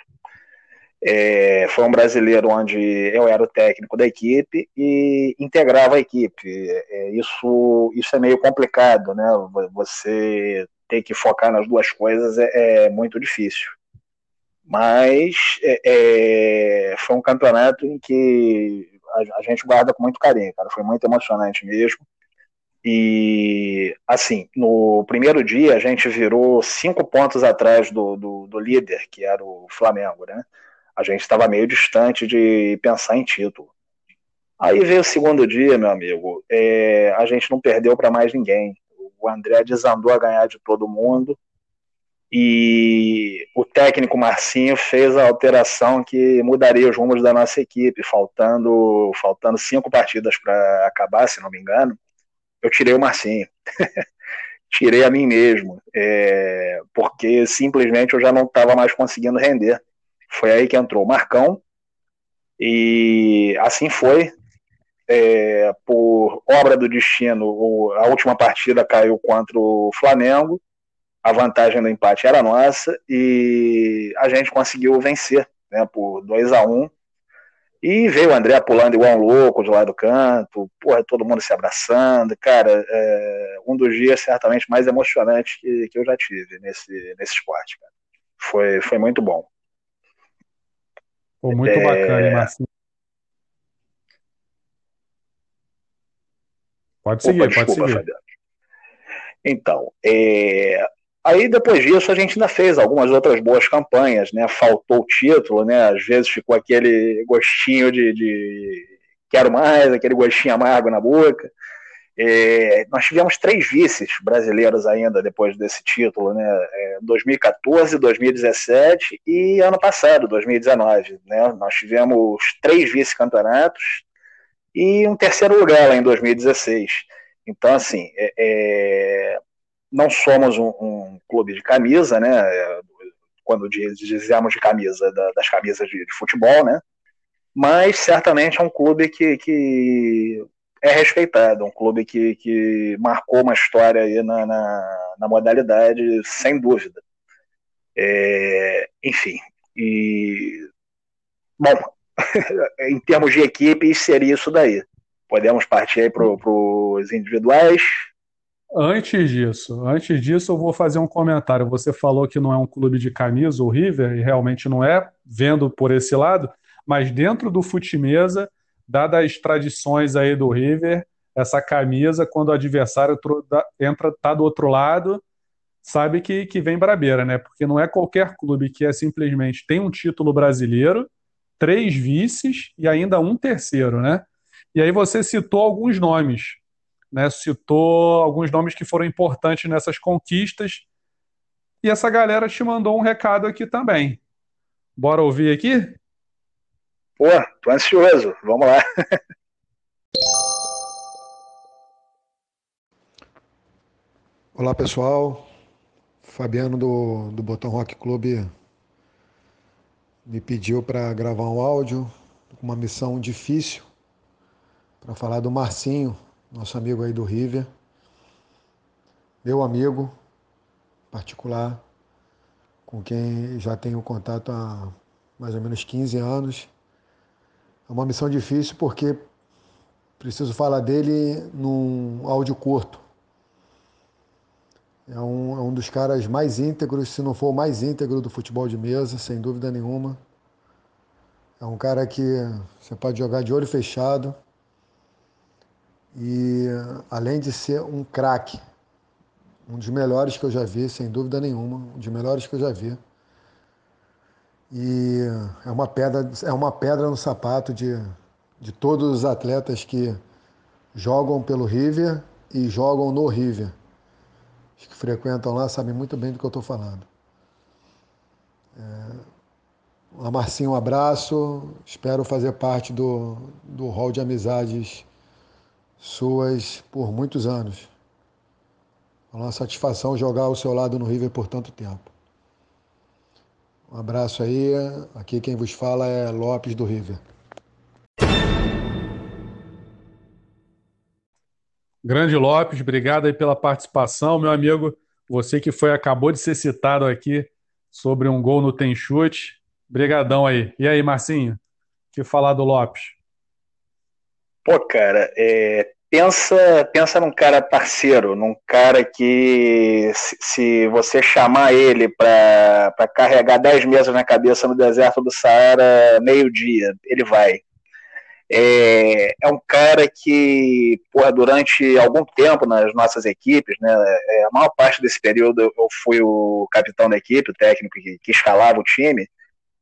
[SPEAKER 3] É, foi um brasileiro onde eu era o técnico da equipe e integrava a equipe. É, isso, isso é meio complicado, né? Você ter que focar nas duas coisas é, é muito difícil. Mas é, é, foi um campeonato em que a, a gente guarda com muito carinho, cara. Foi muito emocionante mesmo. E, assim, no primeiro dia a gente virou cinco pontos atrás do, do, do líder, que era o Flamengo, né? A gente estava meio distante de pensar em título. Aí veio o segundo dia, meu amigo, é, a gente não perdeu para mais ninguém. O André desandou a ganhar de todo mundo e o técnico Marcinho fez a alteração que mudaria os rumos da nossa equipe, faltando, faltando cinco partidas para acabar, se não me engano eu tirei o Marcinho. (laughs) tirei a mim mesmo, é, porque simplesmente eu já não estava mais conseguindo render. Foi aí que entrou o Marcão, e assim foi. É, por obra do destino, a última partida caiu contra o Flamengo, a vantagem do empate era nossa, e a gente conseguiu vencer né, por 2 a 1 um, e veio o André pulando igual um louco de lá do canto, porra, todo mundo se abraçando. Cara, é um dos dias certamente mais emocionantes que, que eu já tive nesse, nesse esporte, cara. Foi, foi muito bom.
[SPEAKER 1] Pô, muito é... bacana, hein, Marcinho? Pode seguir, Opa, desculpa, pode seguir. Fabiano.
[SPEAKER 3] Então, é, Aí depois disso a gente ainda fez algumas outras boas campanhas, né? Faltou o título, né? Às vezes ficou aquele gostinho de, de quero mais, aquele gostinho amargo na boca. É, nós tivemos três vices brasileiros ainda depois desse título, né? É, 2014, 2017 e ano passado, 2019. Né? Nós tivemos três vice-campeonatos e um terceiro lugar lá em 2016. Então, assim, é, é não somos um, um, clube de camisa, né? Quando dizemos de camisa, da, das camisas de, de, futebol, né? Mas certamente é um clube que, que é respeitado, um clube que, que marcou uma história aí na, na, na modalidade, sem dúvida. É, enfim, e bom, (laughs) em termos de equipe, seria isso daí. Podemos partir aí para os individuais.
[SPEAKER 1] Antes disso, antes disso, eu vou fazer um comentário. Você falou que não é um clube de camisa, o River, e realmente não é, vendo por esse lado, mas dentro do fute-mesa, dadas as tradições aí do River, essa camisa, quando o adversário entra, tá do outro lado, sabe que, que vem brabeira, né? Porque não é qualquer clube que é simplesmente tem um título brasileiro, três vices e ainda um terceiro, né? E aí você citou alguns nomes né, citou alguns nomes que foram importantes nessas conquistas. E essa galera te mandou um recado aqui também. Bora ouvir aqui?
[SPEAKER 3] Pô, tô ansioso. Vamos lá. (laughs)
[SPEAKER 5] Olá, pessoal. Fabiano do, do Botão Rock Club me pediu para gravar um áudio com uma missão difícil para falar do Marcinho, nosso amigo aí do River, meu amigo particular, com quem já tenho contato há mais ou menos 15 anos. É uma missão difícil porque preciso falar dele num áudio curto. É um, é um dos caras mais íntegros, se não for o mais íntegro do futebol de mesa, sem dúvida nenhuma. É um cara que você pode jogar de olho fechado, e além de ser um craque, um dos melhores que eu já vi, sem dúvida nenhuma, um dos melhores que eu já vi. E é uma pedra, é uma pedra no sapato de, de todos os atletas que jogam pelo River e jogam no River. Os que frequentam lá sabem muito bem do que eu estou falando. É, Marcinho, um abraço. Espero fazer parte do, do hall de amizades suas por muitos anos. É uma satisfação jogar ao seu lado no River por tanto tempo. Um abraço aí. Aqui quem vos fala é Lopes do River.
[SPEAKER 1] Grande Lopes, obrigado aí pela participação, meu amigo. Você que foi acabou de ser citado aqui sobre um gol no tem chute. Brigadão aí. E aí, Marcinho? O que falar do Lopes?
[SPEAKER 3] Pô, cara, é, pensa, pensa num cara parceiro, num cara que se, se você chamar ele para carregar 10 mesas na cabeça no deserto do Saara, meio-dia, ele vai. É, é, um cara que, porra, durante algum tempo nas nossas equipes, né, é, a maior parte desse período eu fui o capitão da equipe, o técnico que, que escalava o time,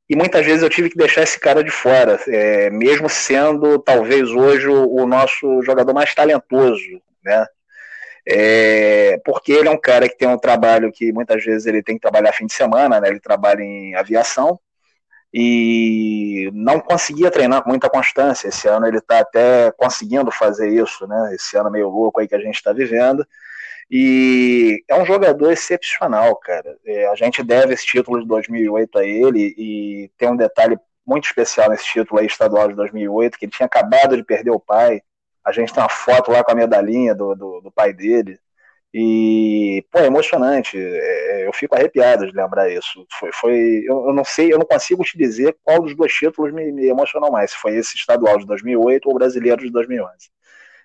[SPEAKER 3] e muitas vezes eu tive que deixar esse cara de fora, é, mesmo sendo talvez hoje o, o, nosso jogador mais talentoso, né? É, porque ele é um cara que tem um trabalho que muitas vezes ele tem que trabalhar fim de semana, né? Ele trabalha em aviação e não conseguia treinar com muita constância. Esse ano ele está até conseguindo fazer isso, né? Esse ano meio louco aí que a gente está vivendo. E é um jogador excepcional, cara. É, a gente deve esse título de 2008 a ele, e tem um detalhe muito especial nesse título aí estadual de 2008, que ele tinha acabado de perder o pai. A gente tem uma foto lá com a medalhinha do, do, do pai dele. E, pô, é emocionante. É, eu fico arrepiado de lembrar isso. Foi, foi eu, eu, não sei, eu não consigo te dizer qual dos dois títulos me, me emocionou mais, se foi esse estadual de 2008 ou o brasileiro de 2011.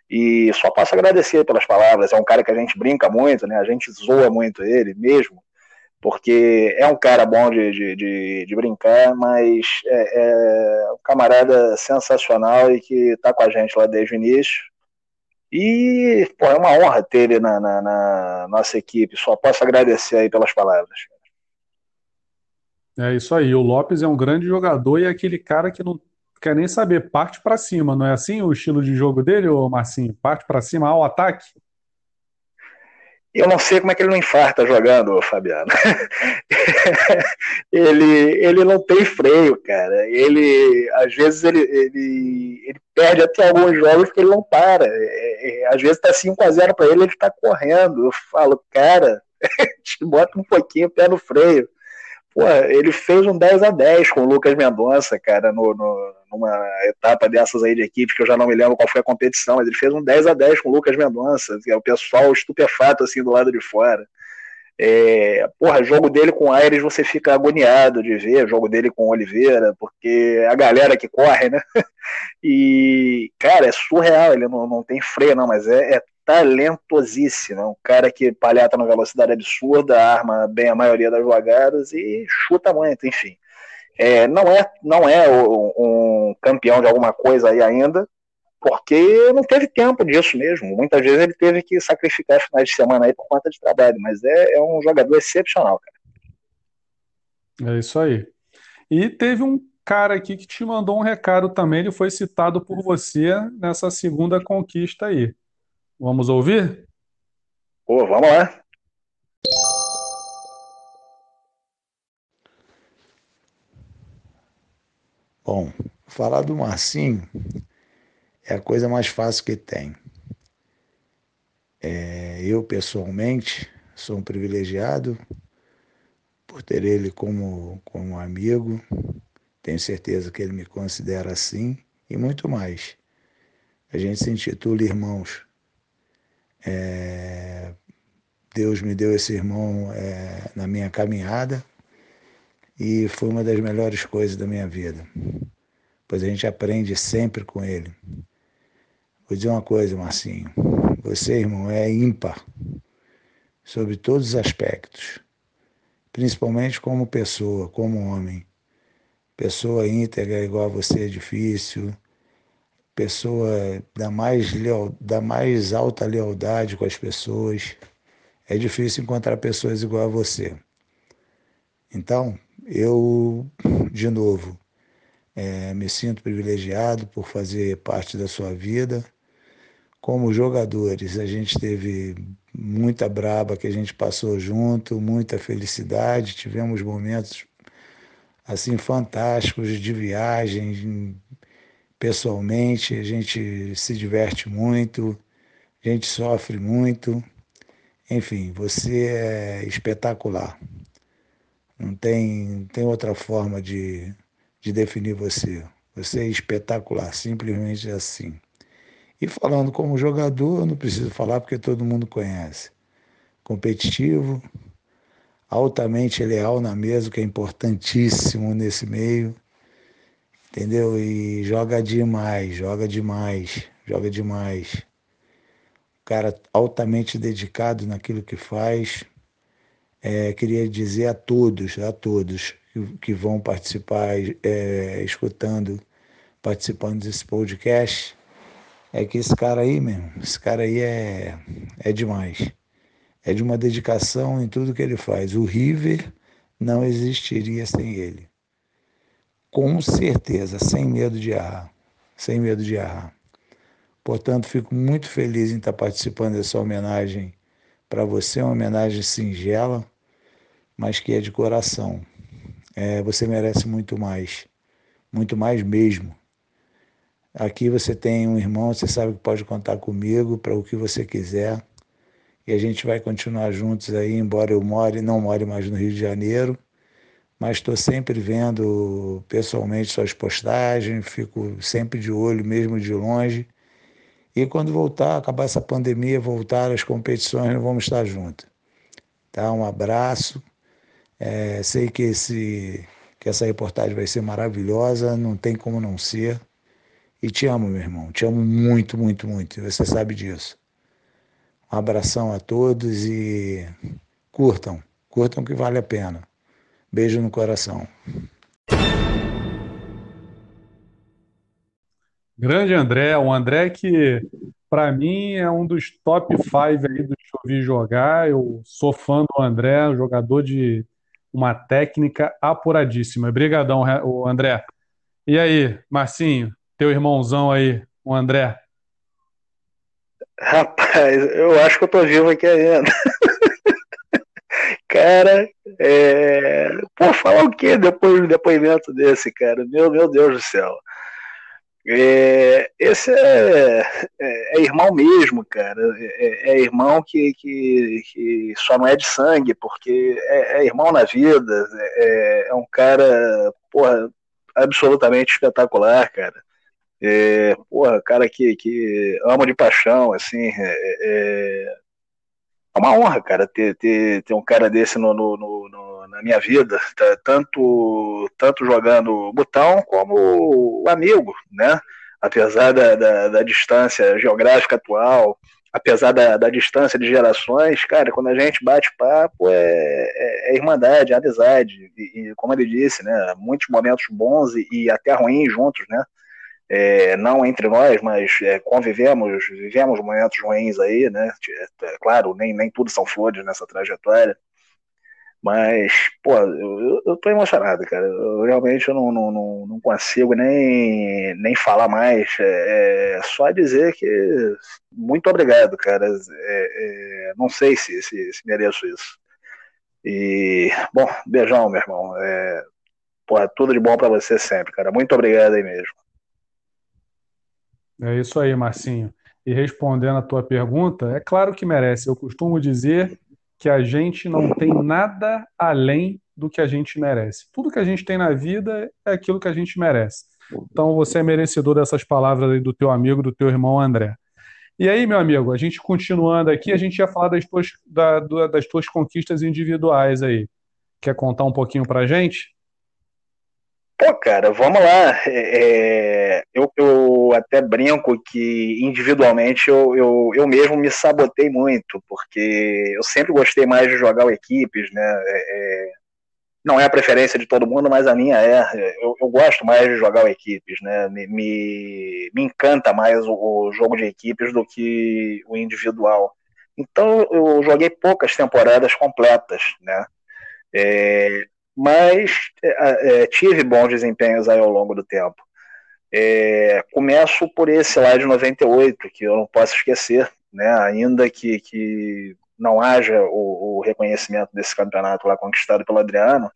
[SPEAKER 3] E só posso agradecer pelas palavras. É um cara que a gente brinca muito, né? A gente zoa muito ele mesmo, porque é um cara bom de, de, de, de brincar, mas é, é, um camarada sensacional e que está com a gente lá desde o início. E pô, é uma honra ter ele na, na, na nossa equipe. Só posso agradecer aí pelas palavras.
[SPEAKER 1] É isso aí. O Lopes é um grande jogador e é aquele cara que não quer nem saber, parte para cima, não é assim o estilo de jogo dele, ô Marcinho? Parte para cima ao ataque?
[SPEAKER 3] Eu não sei como é que ele não infarta jogando, Fabiano. (laughs) ele, ele não tem freio, cara. Ele, às vezes, ele, ele, ele perde até alguns jogos porque ele não para. É, é, às vezes tá 5x0 para ele, ele tá correndo. Eu falo, cara, (laughs) te bota um pouquinho o pé no freio. Pô, ele fez um 10 a 10 com o Lucas Mendonça, cara, no, no numa etapa dessas aí de equipe, que eu já não me lembro qual foi a competição, mas ele fez um 10 a 10 com o Lucas Mendonça, que é o pessoal estupefato assim do lado de fora. É, porra, jogo dele com Aires você fica agoniado de ver, jogo dele com Oliveira, porque é a galera que corre, né? (laughs) E, cara, é surreal, ele não, não tem freio, não, mas é, é talentosíssimo. É um cara que palhata na velocidade absurda, arma bem a maioria das jogadas e chuta muito, enfim. É, não é, não é um campeão de alguma coisa aí ainda, porque não teve tempo disso mesmo. Muitas vezes ele teve que sacrificar finais de semana aí por conta de trabalho, mas é, é um jogador excepcional,
[SPEAKER 1] cara. É isso aí. E teve um cara aqui que te mandou um recado também, ele foi citado por você nessa segunda conquista aí. Vamos ouvir?
[SPEAKER 3] Pô, vamos lá.
[SPEAKER 6] Bom, falar do Marcinho é a coisa mais fácil que tem. É, eu, pessoalmente, sou um privilegiado por ter ele como, como amigo. Tenho certeza que ele me considera assim e muito mais. A gente se intitula irmãos. É, Deus me deu esse irmão é, na minha caminhada e foi uma das melhores coisas da minha vida, pois a gente aprende sempre com ele. Vou dizer uma coisa, Marcinho, você, irmão, é ímpar sobre todos os aspectos, principalmente como pessoa, como homem. Pessoa íntegra igual a você é difícil, pessoa da mais, leal, da mais alta lealdade com as pessoas. É difícil encontrar pessoas igual a você. Então, eu, de novo, é, me sinto privilegiado por fazer parte da sua vida. Como jogadores, a gente teve muita braba que a gente passou junto, muita felicidade, tivemos momentos assim fantásticos de viagem, pessoalmente, a gente se diverte muito, a gente sofre muito. Enfim, você é espetacular. Não tem, tem outra forma de, de definir você. Você é espetacular, simplesmente assim. E falando como jogador, não preciso falar porque todo mundo conhece. Competitivo, altamente leal na mesa, que é importantíssimo nesse meio. Entendeu? E joga demais, joga demais, joga demais. Cara altamente dedicado naquilo que faz, é, queria dizer a todos, a todos que, vão participar, é, escutando, participando desse podcast, é que esse cara aí mesmo, esse cara aí é, é demais. É de uma dedicação em tudo que ele faz. O River não existiria sem ele. Com certeza, sem medo de errar. Sem medo de errar. Portanto, fico muito feliz em estar participando dessa homenagem para você, uma homenagem singela, mas que é de coração. É, você merece muito mais, muito mais mesmo. Aqui você tem um irmão, você sabe que pode contar comigo para o que você quiser. E a gente vai continuar juntos aí, embora eu more, não more mais no Rio de Janeiro, mas estou sempre vendo pessoalmente suas postagens, fico sempre de olho, mesmo de longe. E quando voltar, acabar essa pandemia, voltar às competições, nós vamos estar juntos. Tá? Um abraço é, sei que, esse, que essa reportagem vai ser maravilhosa, não tem como não ser. E te amo, meu irmão. Te amo muito, muito, muito. Você sabe disso. Um abração a todos e curtam. Curtam que vale a pena. Beijo no coração.
[SPEAKER 1] Grande André, o André que para mim é um dos top 5 aí do que eu vi jogar. Eu sou fã do André, jogador de uma técnica apuradíssima. Obrigadão, André. E aí, Marcinho, teu irmãozão aí, o André?
[SPEAKER 3] Rapaz, eu acho que eu tô vivo aqui ainda. Cara, é... pô, falar o quê depois do depoimento desse, cara? Meu, meu Deus do céu. É, esse é, é, é, irmão mesmo, cara. É, é, irmão que, que, que, só não é de sangue, porque é, é irmão na vida. É, é, um cara, porra, absolutamente espetacular, cara. É, porra, cara que, que ama de paixão, assim. É, uma honra, cara, ter, ter, ter um cara desse no, no, no na minha vida, tá, tanto, tanto jogando botão como amigo, né? Apesar da, da, da distância geográfica atual, apesar da, da, distância de gerações, cara, quando a gente bate papo é, é, é irmandade, é amizade. E, e, como ele disse, né, muitos momentos bons e, e até ruins juntos, né? É, não entre nós, mas é, convivemos, vivemos momentos ruins aí, né? É, claro, nem, nem tudo são flores nessa trajetória. Mas, pô, eu, eu tô emocionado, cara. Eu realmente eu não, não, não, consigo nem, nem falar mais. É, é, só dizer que muito obrigado, cara. É, é, não sei se, se, se, mereço isso. E, bom, beijão, meu irmão. É, tudo de bom para você sempre, cara. Muito obrigado aí mesmo.
[SPEAKER 1] É isso aí, Marcinho. E respondendo a tua pergunta, é claro que merece. Eu costumo dizer que a gente não tem nada além do que a gente merece. Tudo que a gente tem na vida é aquilo que a gente merece. Então você é merecedor dessas palavras aí do teu amigo, do teu irmão André. E aí, meu amigo, a gente continuando aqui, a gente ia falar das tuas, da, das tuas conquistas individuais aí. Quer contar um pouquinho pra gente?
[SPEAKER 3] Pô, cara, vamos lá. É, é, eu, eu, até brinco que individualmente eu, eu, eu mesmo me sabotei muito, porque eu sempre gostei mais de jogar equipes, né? É, é, não é a preferência de todo mundo, mas a minha é. Eu, eu gosto mais de jogar equipes, né? Me, me, me encanta mais o, o, jogo de equipes do que o individual. Então eu joguei poucas temporadas completas, né? É, mas é, é, tive bons desempenhos aí ao longo do tempo. É, começo por esse lá de 98, que eu não posso esquecer, né, ainda que, que não haja o, o reconhecimento desse campeonato lá conquistado pelo Adriano,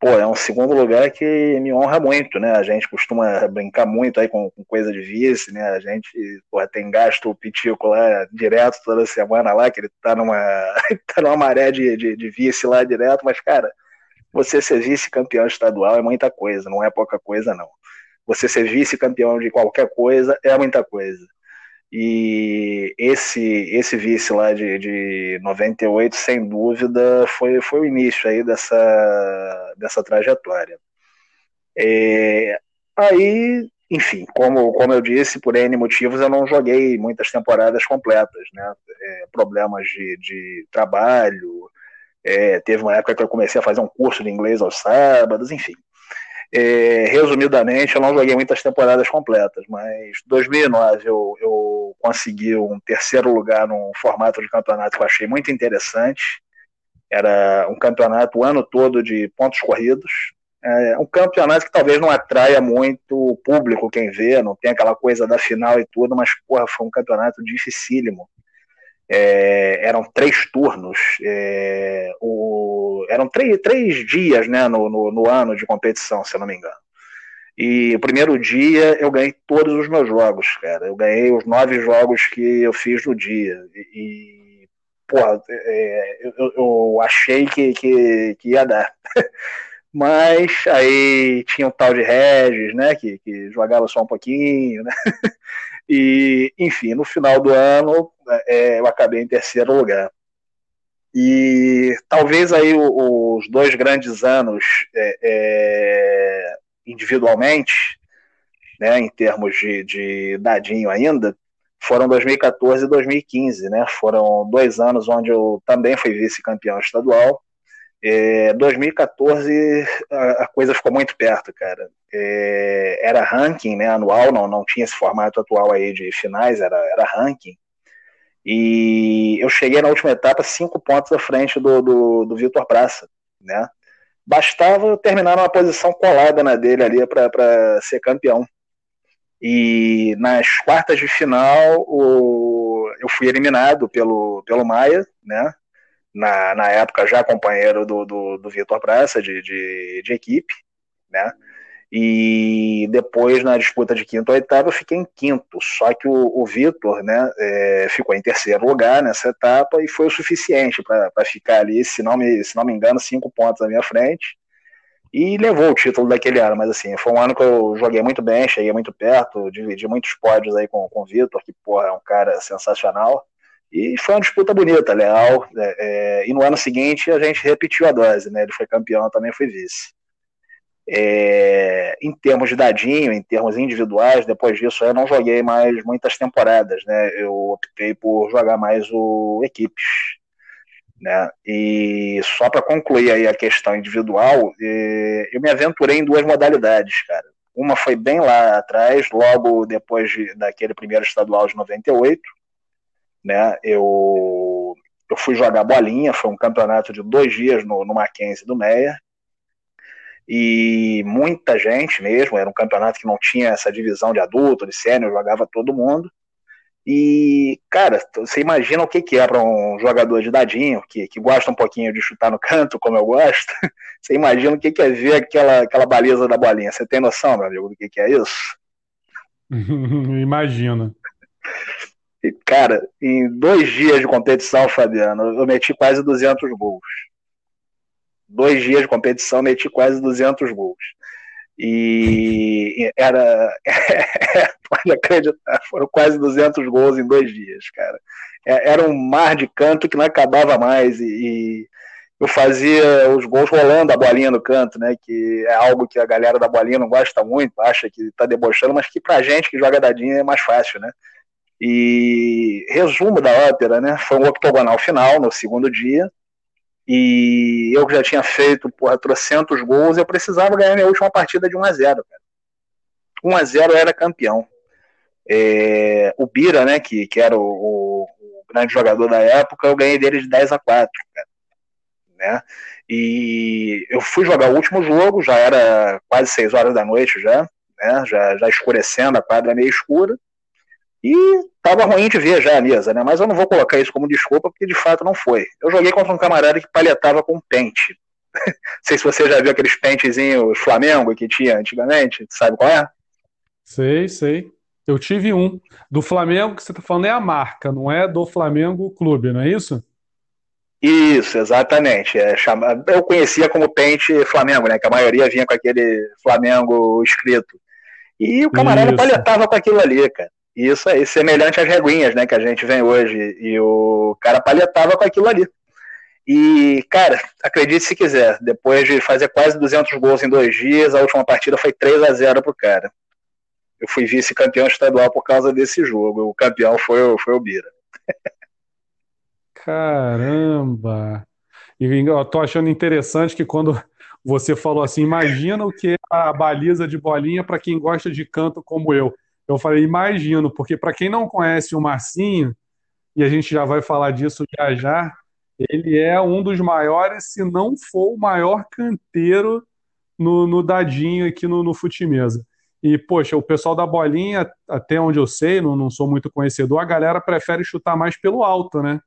[SPEAKER 3] pô, é um segundo lugar que me honra muito, né? A gente costuma brincar muito aí com, com coisa de vice, né? A gente pô, tem gasto o pitico lá direto toda semana lá, que ele tá numa, (laughs) tá numa maré de, de, de vice lá direto, mas, cara, você ser vice-campeão estadual é muita coisa, não é pouca coisa, não. Você ser vice-campeão de qualquer coisa é muita coisa. E esse esse vice lá de, de 98, sem dúvida, foi, foi o início aí dessa, dessa trajetória. É, aí, enfim, como, como eu disse, por N motivos, eu não joguei muitas temporadas completas, né? É, problemas de, de trabalho, é, teve uma época que eu comecei a fazer um curso de inglês aos sábados, enfim. É, resumidamente, eu não joguei muitas temporadas completas, mas 2009 eu, eu consegui um terceiro lugar num formato de campeonato que eu achei muito interessante. Era um campeonato o ano todo de pontos corridos. É um campeonato que talvez não atraia muito o público, quem vê, não tem aquela coisa da final e tudo, mas porra, foi um campeonato dificílimo. É, eram três turnos, é, o, eram três, três dias né, no, no, no, ano de competição, se eu não me engano. E o primeiro dia eu ganhei todos os meus jogos, cara. Eu ganhei os nove jogos que eu fiz no dia. E, e porra, é, eu, eu, achei que, que, que ia dar. (laughs) Mas aí tinha o tal de Regis, né? Que, que jogava só um pouquinho, né? (laughs) E, enfim, no final do ano é, eu acabei em terceiro lugar. E talvez aí os dois grandes anos é, é, individualmente, né, em termos de, de dadinho ainda, foram 2014 e 2015, né? Foram dois anos onde eu também fui vice-campeão estadual é, 2014 a, a, coisa ficou muito perto, cara. É, era ranking né, anual, não, não tinha esse formato atual aí de finais, era, era ranking. E eu cheguei na última etapa cinco pontos à frente do, do, do Vitor Praça, né? Bastava terminar numa posição colada na dele ali para ser campeão. E nas quartas de final, o, eu fui eliminado pelo, pelo Maia, né? Na, na época já companheiro do, do, do Vitor Praça de, de, de, equipe, né? E depois na disputa de quinto ou oitavo eu fiquei em quinto, só que o, o Vitor, né, é, ficou em terceiro lugar nessa etapa e foi o suficiente para ficar ali, se não, me, se não me engano, cinco pontos à minha frente e levou o título daquele ano, mas assim, foi um ano que eu joguei muito bem, cheguei muito perto, dividi muitos pódios aí com, com o Vitor, que porra, é um cara sensacional. E foi uma disputa bonita, leal. É, é, e no ano seguinte a gente repetiu a dose, né? Ele foi campeão, também foi vice. É, em termos de dadinho, em termos individuais, depois disso eu não joguei mais muitas temporadas, né? Eu optei por jogar mais o equipes, né? E só para concluir aí a questão individual, é, eu me aventurei em duas modalidades, cara. Uma foi bem lá atrás, logo depois de, daquele primeiro estadual de 98, né? Eu eu fui jogar bolinha, foi um campeonato de dois dias no, no Mackenzie do Meia, e muita gente mesmo, era um campeonato que não tinha essa divisão de adulto, de sênior, jogava todo mundo. E, cara, você imagina o que, que é para um jogador de dadinho, que, que gosta um pouquinho de chutar no canto, como eu gosto. (laughs) Você imagina o que, que é ver aquela, aquela baliza da bolinha. Você tem noção, meu amigo, do que, que é isso? (laughs)
[SPEAKER 1] Imagina.
[SPEAKER 3] Cara, em dois dias de competição, Fabiano, eu meti quase 200 gols. Dois dias de competição, meti quase 200 gols. E era. (laughs) pode acreditar, foram quase 200 gols em dois dias, cara. É, era um mar de canto que não acabava mais. E, eu fazia os gols rolando a bolinha no canto, né? Que é algo que a galera da bolinha não gosta muito, acha que tá debochando, mas que pra gente que joga dadinho é mais fácil, né? E resumo da ópera, né? Foi um octogonal final no segundo dia. E eu já tinha feito, porra, trocentos gols, eu precisava ganhar minha última partida de 1 a 0 cara. 1 a 0 era campeão. É, o Bira, né, que, que era o, o, grande jogador da época, eu ganhei dele de 10 a 4, cara. Né? E eu fui jogar o último jogo, já era quase 6 horas da noite já, né? já, já escurecendo, a quadra meio escura. E tava ruim de ver já a mesa, né? Mas eu não vou colocar isso como desculpa, porque de fato não foi. Eu joguei contra um camarada que palhetava com pente. (laughs) não sei se você já viu aqueles pentezinhos Flamengo que tinha antigamente, sabe qual é?
[SPEAKER 1] Sei, sei. Eu tive um. Do Flamengo, que você tá falando é a marca, não é do Flamengo Clube, não é isso?
[SPEAKER 3] Isso, exatamente. É, chama... Eu conhecia como pente Flamengo, né? Que a maioria vinha com aquele Flamengo escrito. E o camarada palhetava com aquilo ali, cara. Isso aí, semelhante às reguinhas, né, que a gente vem hoje. E o cara palhetava com aquilo ali. E, cara, acredite se quiser, depois de fazer quase 200 gols em dois dias, a última partida foi 3 a 0 pro cara. Eu fui vice-campeão estadual por causa desse jogo. O campeão foi, foi o Bira.
[SPEAKER 1] Caramba! E eu tô achando interessante que quando você falou assim, imagina o que é a baliza de bolinha para quem gosta de canto como eu. Eu falei, imagino, porque para quem não conhece o Marcinho, e a gente já vai falar disso já já, ele é um dos maiores, se não for o maior canteiro no, no dadinho aqui no, no Futimesa. E, poxa, o pessoal da bolinha, até onde eu sei, não, não sou muito conhecedor, a galera prefere chutar mais pelo alto, né?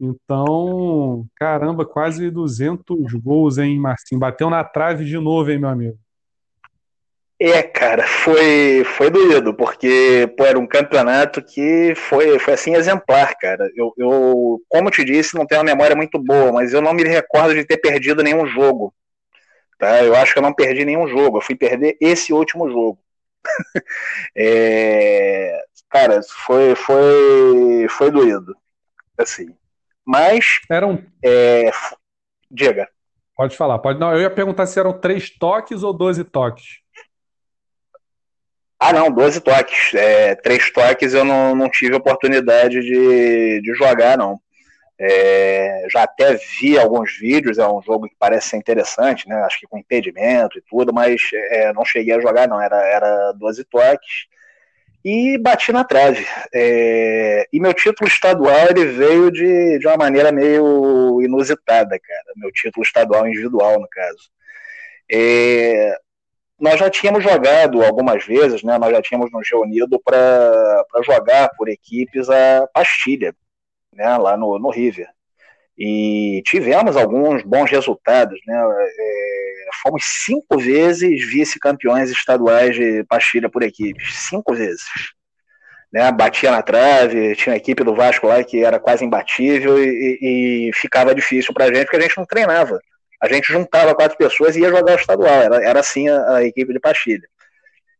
[SPEAKER 1] Então, caramba, quase 200 gols, hein, Marcinho? Bateu na trave de novo, hein, meu amigo?
[SPEAKER 3] É, cara, foi, foi doído, porque pô, era um campeonato que foi, foi assim exemplar, cara. Eu, eu, como te disse, não tenho uma memória muito boa, mas eu não me recordo de ter perdido nenhum jogo. Tá? Eu acho que eu não perdi nenhum jogo, eu fui perder esse último jogo. (laughs) é, cara, foi, foi, foi doído. Assim. Mas.
[SPEAKER 1] Eram.
[SPEAKER 3] É, diga.
[SPEAKER 1] Pode falar, pode. Não, eu ia perguntar se eram três toques ou doze toques.
[SPEAKER 3] Ah, não, 12 toques. É, três toques eu não, não tive oportunidade de, de jogar, não. É, já até vi alguns vídeos, é um jogo que parece ser interessante, né? Acho que com impedimento e tudo, mas é, não cheguei a jogar, não. Era, era 12 toques e bati na trave. É, e meu título estadual ele veio de, de uma maneira meio inusitada, cara. Meu título estadual individual, no caso. Nós já tínhamos jogado algumas vezes, né? Nós já tínhamos nos reunido para jogar por equipes a pastilha, né? Lá no, no River. E tivemos alguns bons resultados, né? É, fomos cinco vezes vice-campeões estaduais de pastilha por equipes, cinco vezes. Né, batia na trave, tinha a equipe do Vasco lá que era quase imbatível e, e ficava difícil para a gente porque a gente não treinava a gente juntava quatro pessoas e ia jogar o estadual. Era, era assim a, a equipe de Pastilha.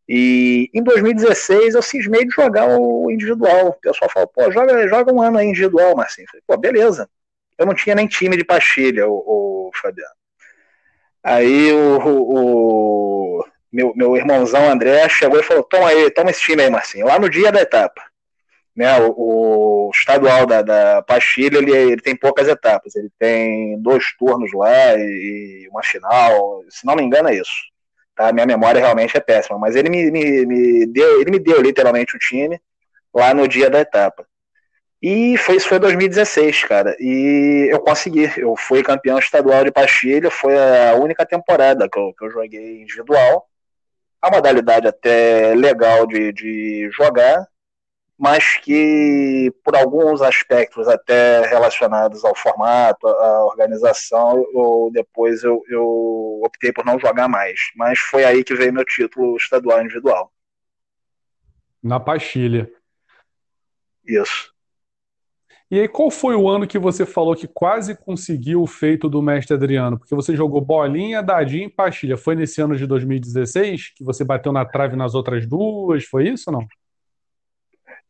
[SPEAKER 3] E em 2016 eu cismei de jogar o individual. O pessoal falou, pô, joga, joga um ano aí individual, Marcinho. Falei, pô, beleza. Eu não tinha nem time de pastilha, o, o Fabiano. Aí o, o, meu, meu irmãozão André chegou e falou: toma aí, toma esse time aí, Marcinho, lá no dia da etapa né, o, o estadual da, da Pastilha ele, ele, tem poucas etapas, ele tem dois turnos lá e, e, uma final, se não me engano é isso. Tá? Minha memória realmente é péssima, mas ele me, me, me, deu, ele me deu literalmente o time lá no dia da etapa. E foi, isso foi 2016, cara. E eu consegui. Eu fui campeão estadual de pastilha. Foi a única temporada que eu, que eu joguei individual. A modalidade até legal de, de jogar, mas que por alguns aspectos até relacionados ao formato, à organização, eu, depois eu, eu optei por não jogar mais. Mas foi aí que veio meu título estadual individual.
[SPEAKER 1] Na pastilha.
[SPEAKER 3] Isso.
[SPEAKER 1] E aí, qual foi o ano que você falou que quase conseguiu o feito do mestre Adriano? Porque você jogou bolinha, dadinho e pastilha. Foi nesse ano de 2016 que você bateu na trave nas outras duas? Foi isso ou não?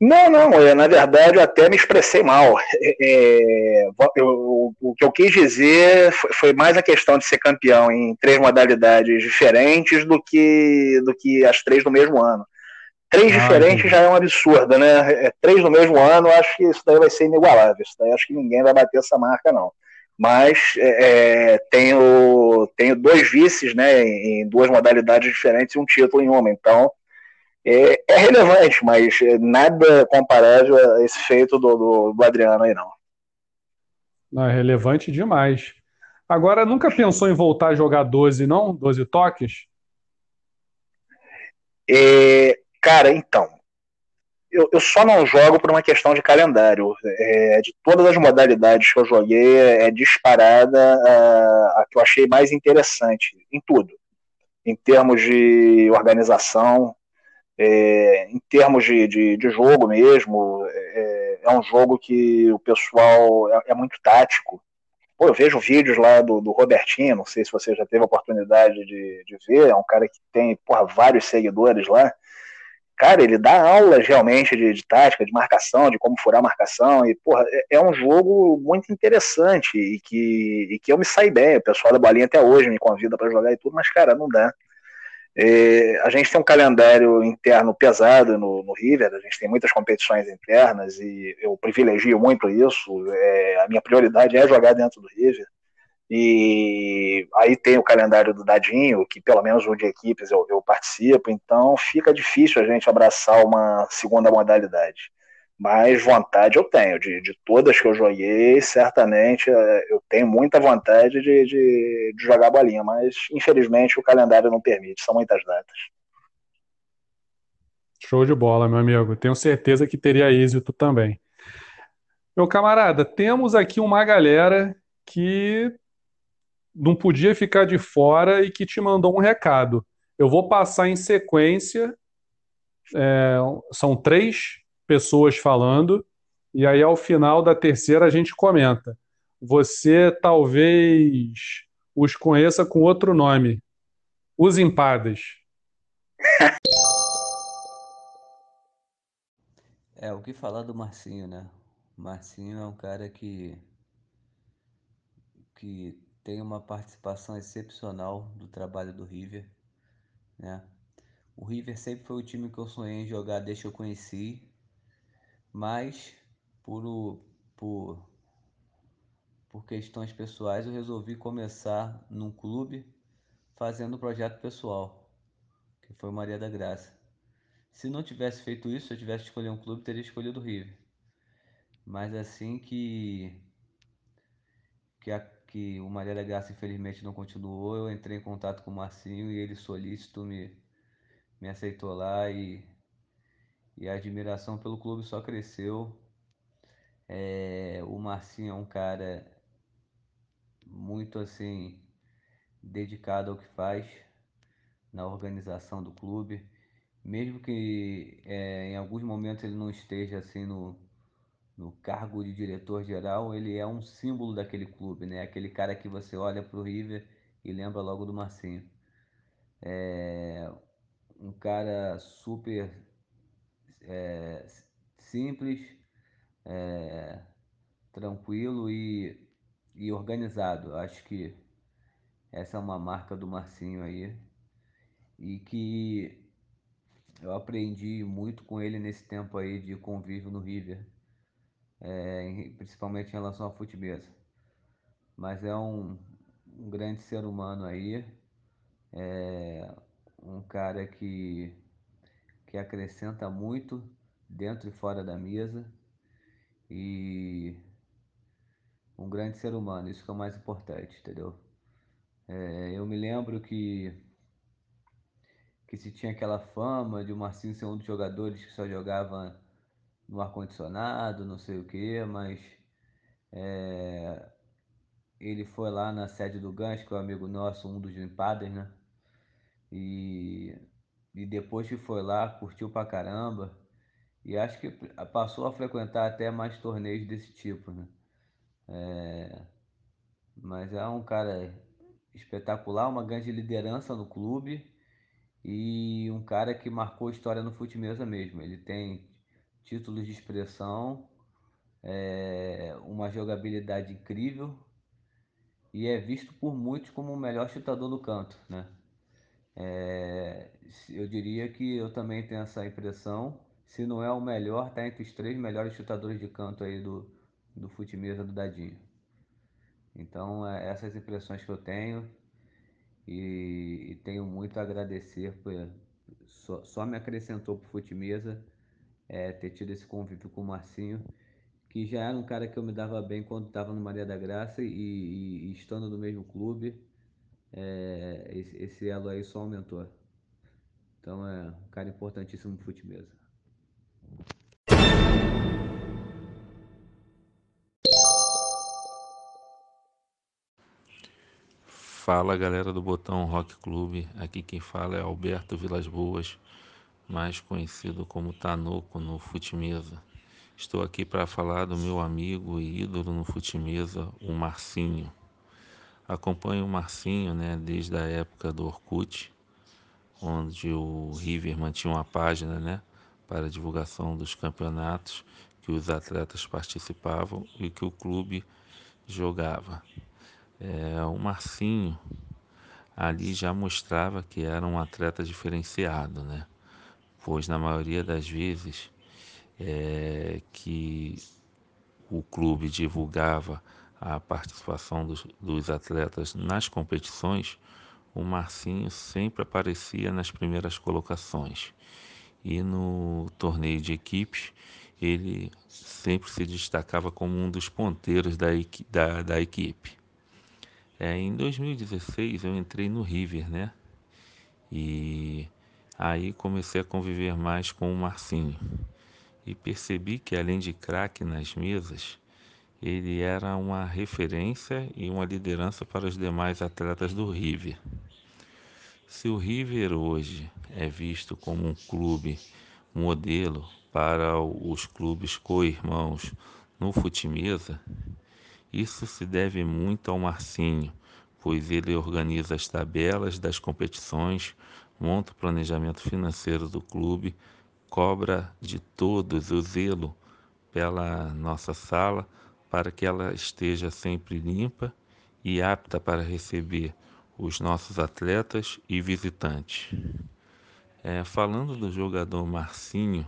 [SPEAKER 3] Não, não, eu, na verdade eu até me expressei mal. É, eu, o que eu quis dizer foi, foi, mais a questão de ser campeão em três modalidades diferentes do que, do que as três do mesmo ano. Três ah, diferentes entendi. já é um absurdo, né? É, três no mesmo ano, acho que isso daí vai ser inigualável. Isso daí acho que ninguém vai bater essa marca, não. Mas é, é tenho, tenho dois vices, né? Em duas modalidades diferentes e um título em uma. Então, é, é relevante, mas nada comparável a esse feito do, do, do Adriano aí, não.
[SPEAKER 1] Não, é relevante demais. Agora, nunca pensou em voltar a jogar 12, não? 12 toques?
[SPEAKER 3] É, Cara, então. Eu, eu só não jogo por uma questão de calendário. É, de todas as modalidades que eu joguei, é disparada a, a que eu achei mais interessante, em tudo. Em termos de organização, é, em termos de, de, de jogo mesmo, é, é, um jogo que o pessoal é, é, muito tático. Pô, eu vejo vídeos lá do, do Robertinho, não sei se você já teve a oportunidade de, de ver, é um cara que tem porra, vários seguidores lá cara, ele dá aulas realmente de, de, tática, de marcação, de como furar a marcação, e, porra, é, é um jogo muito interessante e que, e que eu me saio bem. O pessoal da bolinha até hoje me convida para jogar e tudo, mas, cara, não dá. A gente tem um calendário interno pesado no, no, River, a gente tem muitas competições internas e eu privilegio muito isso. É, a minha prioridade é jogar dentro do River. E aí tem o calendário do Dadinho, que pelo menos o de equipes eu, eu, participo, então fica difícil a gente abraçar uma segunda modalidade. Mas vontade eu tenho, de, de todas que eu joguei, certamente é, eu tenho muita vontade de, de, de jogar bolinha, mas infelizmente o calendário não permite, são muitas datas.
[SPEAKER 1] Show de bola, meu amigo. Tenho certeza que teria êxito também. Meu camarada, temos aqui uma galera que não podia ficar de fora e que te mandou um recado. Eu vou passar em sequência, é, são três pessoas falando, e aí ao final da terceira a gente comenta. Você talvez os conheça com outro nome. Os empadas.
[SPEAKER 7] É, o que falar do Marcinho, né? Marcinho é um cara que que tem uma participação excepcional do trabalho do River, né? O River sempre foi o time que eu sonhei em jogar desde que eu conheci, mas por, por, por questões pessoais eu resolvi começar num clube fazendo um projeto pessoal, que foi o Maria da Graça. Se não tivesse feito isso, se eu tivesse escolhido um clube, teria escolhido o River. Mas assim que que a que o Maria da Graça infelizmente não continuou, eu entrei em contato com o Marcinho e ele solícito me, me aceitou lá e, e a admiração pelo clube só cresceu. É, o Marcinho é um cara muito assim dedicado ao que faz na organização do clube, mesmo que é, em alguns momentos ele não esteja assim no, no cargo de diretor geral, ele é um símbolo daquele clube, né? Aquele cara que você olha para o River e lembra logo do Marcinho. É um cara super é, simples, é, tranquilo e, e organizado. Acho que essa é uma marca do Marcinho aí e que eu aprendi muito com ele nesse tempo aí de convívio no River é, principalmente em relação à futebol. Mas é um, um, grande ser humano aí, é um cara que, que acrescenta muito dentro e fora da mesa e um grande ser humano, isso que é o mais importante, entendeu? É, eu me lembro que que se tinha aquela fama de o Marcinho ser um dos jogadores que só jogava no ar-condicionado, não sei o que, mas é, ele foi lá na sede do Gans, que é o amigo nosso, um dos empadas, né? E, e depois que foi lá, curtiu pra caramba. E acho que passou a frequentar até mais torneios desse tipo, né? É, mas é um cara espetacular, uma grande liderança no clube e um cara que marcou história no fute mesmo. Ele tem títulos de expressão, é, uma jogabilidade incrível e é visto por muitos como o melhor chutador do canto, né? É, eu diria que eu também tenho essa impressão. Se não é o melhor, está entre os três melhores chutadores de canto aí do, do fute do Dadinho. Então, é, essas impressões que eu tenho e, e tenho muito a agradecer por, só, só me acrescentou para o fute é, ter tido esse convívio com o Marcinho, que já era um cara que eu me dava bem quando estava no Maria da Graça e, e, e estando no mesmo clube, é, esse, esse, elo aí só aumentou. Então é um cara importantíssimo no fute
[SPEAKER 8] Fala galera do Botão Rock Clube, aqui quem fala é Alberto Vilas Boas, mais conhecido como Tanoco no Futimesa. Estou aqui para falar do meu amigo e ídolo no Futimesa, o Marcinho. Acompanho o Marcinho né, desde a época do Orkut, onde o River mantinha uma página né, para divulgação dos campeonatos que os atletas participavam e que o clube jogava. É, o Marcinho ali já mostrava que era um atleta diferenciado, né? Pois na maioria das vezes é, que o clube divulgava a participação dos, dos atletas nas competições, o Marcinho sempre aparecia nas primeiras colocações. E no torneio de equipes, ele sempre se destacava como um dos ponteiros da, da, da equipe. É, em 2016 eu entrei no River, né? E aí comecei a conviver mais com o Marcinho. E percebi que além de craque nas mesas, ele era uma referência e uma liderança para os demais atletas do River. Se o River hoje é visto como um clube modelo para os clubes co-irmãos no futimesa, isso se deve muito ao Marcinho, pois ele organiza as tabelas das competições, monta o planejamento financeiro do clube, cobra de todos o zelo pela nossa sala para que ela esteja sempre limpa e apta para receber os nossos atletas e visitantes. É, falando do jogador Marcinho,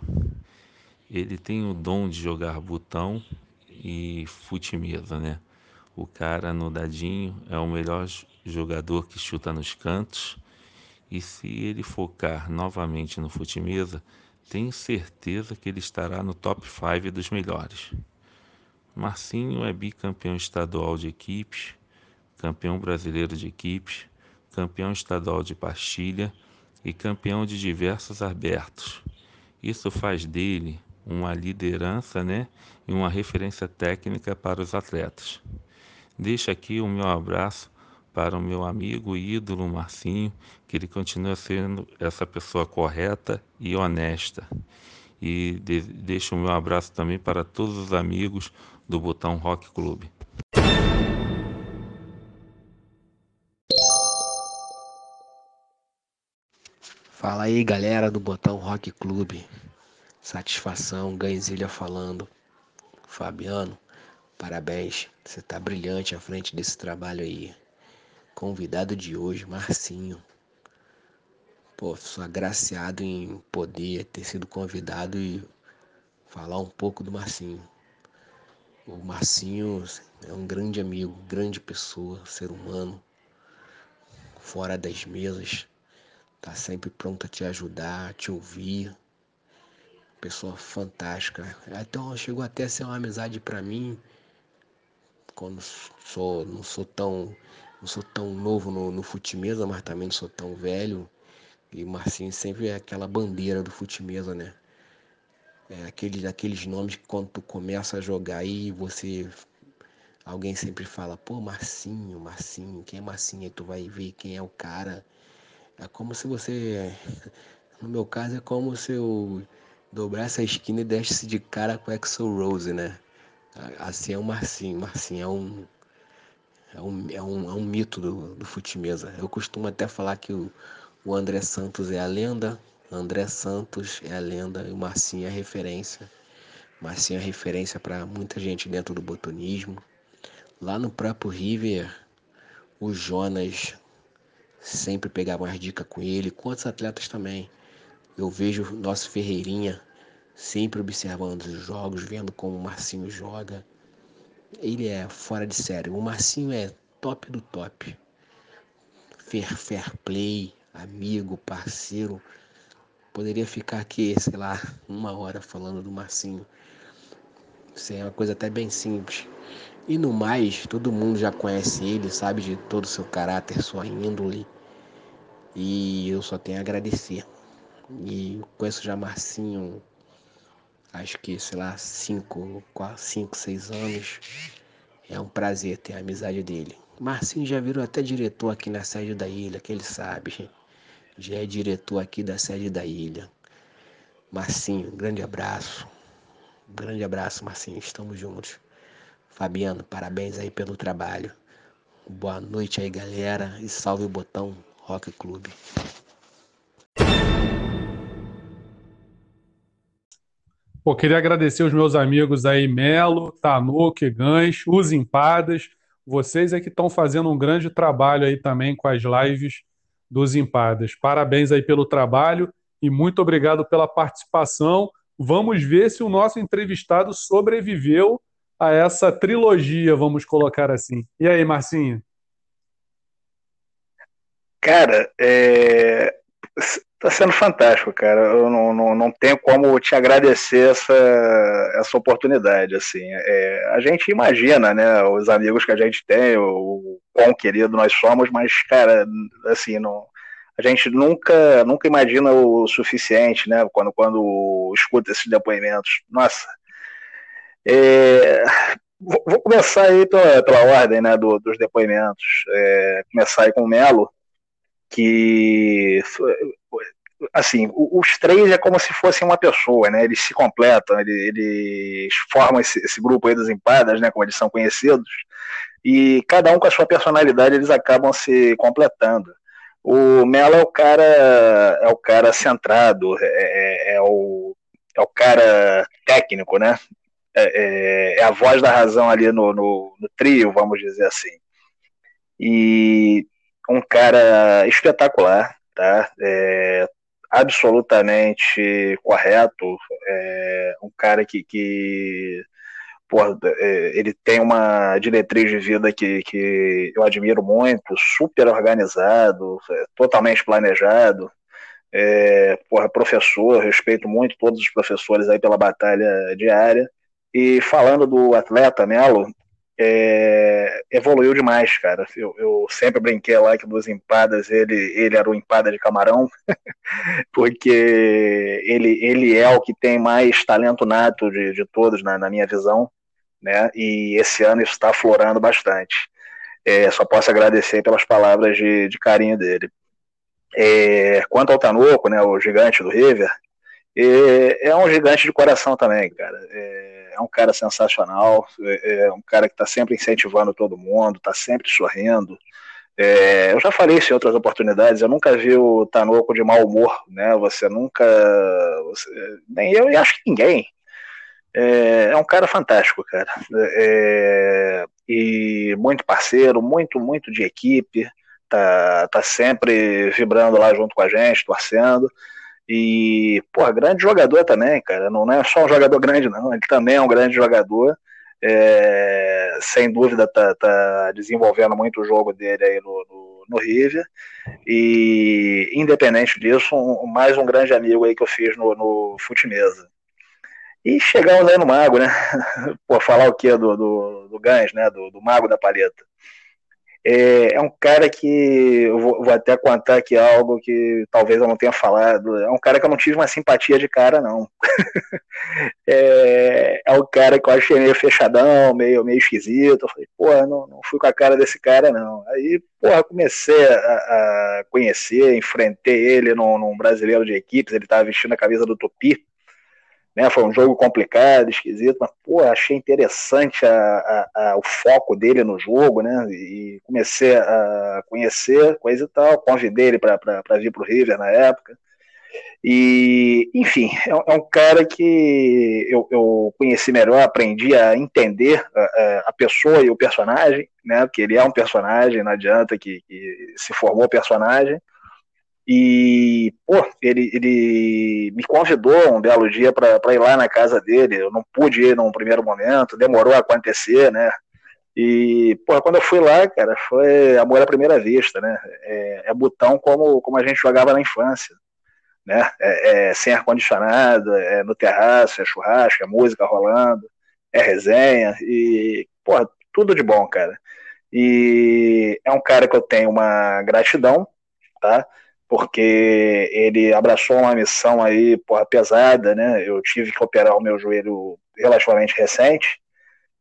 [SPEAKER 8] ele tem o dom de jogar botão e fute-mesa, né? O cara no dadinho é o melhor jogador que chuta nos cantos. E se ele focar novamente no fute-mesa, tenho certeza que ele estará no top 5 dos melhores. Marcinho é bicampeão estadual de equipes, campeão brasileiro de equipes, campeão estadual de pastilha e campeão de diversos abertos. Isso faz dele uma liderança né, e uma referência técnica para os atletas. Deixo aqui o meu abraço para o meu amigo e ídolo Marcinho, que ele continua sendo essa pessoa correta e honesta. E de, deixo o meu abraço também para todos os amigos do Botão Rock Clube.
[SPEAKER 9] Fala aí galera do Botão Rock Clube. Satisfação, Ganzilha falando. Fabiano, parabéns. Você tá brilhante à frente desse trabalho aí. Convidado de hoje, Marcinho. Pô, sou agraciado em poder ter sido convidado e falar um pouco do Marcinho. O Marcinho é um grande amigo, grande pessoa, ser humano, fora das mesas, tá sempre pronto a te ajudar, a te ouvir, pessoa fantástica. Então chegou até a ser uma amizade para mim, quando sou, não sou tão não sou tão novo no, no futimesa, mas também não sou tão velho. E Marcinho sempre é aquela bandeira do futimesa, né? É aqueles, aqueles nomes que quando tu começa a jogar aí, você. Alguém sempre fala, pô, Marcinho, Marcinho, quem é Marcinho? Aí tu vai ver quem é o cara. É como se você. (laughs) No meu caso, é como se eu dobrasse a esquina e desse de cara com o Axel Rose, né? Assim é o Marcinho. Marcinho é um é um, é um, é um mito do, do fute-mesa. Eu costumo até falar que o, o André Santos é a lenda, André Santos é a lenda e o Marcinho é a referência. Marcinho é referência para muita gente dentro do botonismo. Lá no próprio River, o Jonas sempre pegava umas dicas com ele, com outros atletas também. Eu vejo o nosso Ferreirinha sempre observando os jogos, vendo como o Marcinho joga ele é fora de série. O Marcinho é top do top. Fair, fair play, amigo, parceiro. Poderia ficar aqui, sei lá, uma hora falando do Marcinho. Isso é uma coisa até bem simples. E no mais, todo mundo já conhece ele, sabe de todo o seu caráter, sua índole. E eu só tenho a agradecer. E eu conheço já Marcinho acho que, sei lá, cinco, quatro, cinco, seis anos. É um prazer ter a amizade dele. Marcinho já virou até diretor aqui na sede da ilha, que ele sabe. Já é diretor aqui da sede da ilha. Marcinho, grande abraço. grande abraço, Marcinho. Estamos juntos. Fabiano, parabéns aí pelo trabalho. Boa noite aí, galera. E salve o botão Rock Clube.
[SPEAKER 1] Pô, queria agradecer os meus amigos aí, Melo, Tanuque, Gans, os Empadas. Vocês é que estão fazendo um grande trabalho aí também com as lives dos Empadas. Parabéns aí pelo trabalho e muito obrigado pela participação. Vamos ver se o nosso entrevistado sobreviveu a essa trilogia, vamos colocar assim. E aí, Marcinho?
[SPEAKER 3] Cara, é... Tá sendo fantástico, cara. Eu não, não, não tenho como te agradecer essa, essa oportunidade, assim. É, a gente imagina, né, os amigos que a gente tem, o, o quão querido nós somos, mas, cara, assim, não, a gente nunca, nunca imagina o suficiente, né, quando, quando escuta esses depoimentos. Nossa. É, vou começar aí pela, pela ordem, né, do, dos depoimentos. É, começar aí com o Melo que assim, os três é como se fossem uma pessoa, né? Eles se completam, eles, formam esse, esse, grupo aí dos empadas, né? Como eles são conhecidos, e cada um com a sua personalidade eles acabam se completando. O Melo é o cara, é o cara centrado, é, é, é o, é o cara técnico, né? É, é, é a voz da razão ali no, no, no trio, vamos dizer assim. E um cara espetacular, tá? É, absolutamente correto, é, um cara que, que porra, é, ele tem uma diretriz de vida que, que eu admiro muito, super organizado, é, totalmente planejado, é, porra, professor, respeito muito todos os professores aí pela batalha diária, e falando do atleta Melo, é, evoluiu demais, cara. Eu, eu, sempre brinquei lá que dos empadas ele, ele era o empada de camarão, (laughs) porque ele, ele é o que tem mais talento nato de, de todos, na, na minha visão, né? E esse ano isso está aflorando bastante. É, só posso agradecer pelas palavras de, de carinho dele. É, quanto ao Tanoco, né, o gigante do River, é, é um gigante de coração também, cara. É, é um cara sensacional, é, é um cara que está sempre incentivando todo mundo, está sempre sorrindo. É, eu já falei isso em outras oportunidades, eu nunca vi o Tanoco de mau humor, né? Você nunca. Você, nem eu e acho que ninguém. É, é um cara fantástico, cara. É, e muito parceiro, muito, muito de equipe. Tá, tá sempre vibrando lá junto com a gente, torcendo. E, pô, grande jogador também, cara. Não é só um jogador grande, não. Ele também é um grande jogador. É, sem dúvida tá, tá, desenvolvendo muito o jogo dele aí no, no, no River. E, independente disso, um, mais um grande amigo aí que eu fiz no, no Futimesa. E chegamos aí no Mago, né? (laughs) Pô, falar o quê do, do, do Gans, né? Do, do Mago da Palheta. É, é, um cara que eu vou, vou, até contar aqui algo que talvez eu não tenha falado. É um cara que eu não tive uma simpatia de cara, não. (laughs) é, é um cara que eu achei meio fechadão, meio, meio esquisito. Eu falei, porra, não, não fui com a cara desse cara, não. Aí, porra, comecei a, a conhecer, enfrentei ele num, num brasileiro de equipes, ele tava vestindo a camisa do Tupi. Né, foi um jogo complicado, esquisito, mas pô, achei interessante a, a, a, o foco dele no jogo, né? E comecei a conhecer coisa e tal, convidei ele para vir para o River na época. E, enfim, é, é um cara que eu, eu, conheci melhor, aprendi a entender a, a, pessoa e o personagem, né? Porque ele é um personagem, não adianta que, que se formou personagem. E, pô, ele, ele me convidou um belo dia para ir lá na casa dele. Eu não pude ir num primeiro momento, demorou a acontecer, né? E, pô, quando eu fui lá, cara, foi amor à primeira vista, né? É, é botão como, como a gente jogava na infância, né? É, é sem ar-condicionado, é no terraço, é churrasco, é música rolando, é resenha e, pô, tudo de bom, cara. E é um cara que eu tenho uma gratidão, tá? Porque ele abraçou uma missão aí, porra, pesada, né? Eu tive que operar o meu joelho relativamente recente.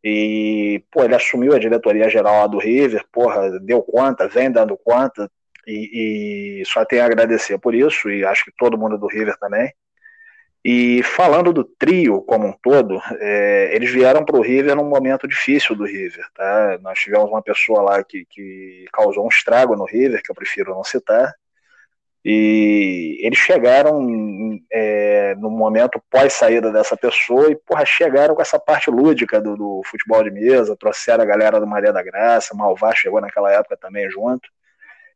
[SPEAKER 3] E, pô, ele assumiu a diretoria geral do River, porra, deu conta, vem dando conta, e, e, só tenho a agradecer por isso, e acho que todo mundo do River também. E falando do trio como um todo, é, eles vieram para o River num momento difícil do River, tá? Nós tivemos uma pessoa lá que, que causou um estrago no River, que eu prefiro não citar, e eles chegaram é, no momento pós-saída dessa pessoa e, porra, chegaram com essa parte lúdica do, do, futebol de mesa, trouxeram a galera do Maria da Graça, Malvar chegou naquela época também junto.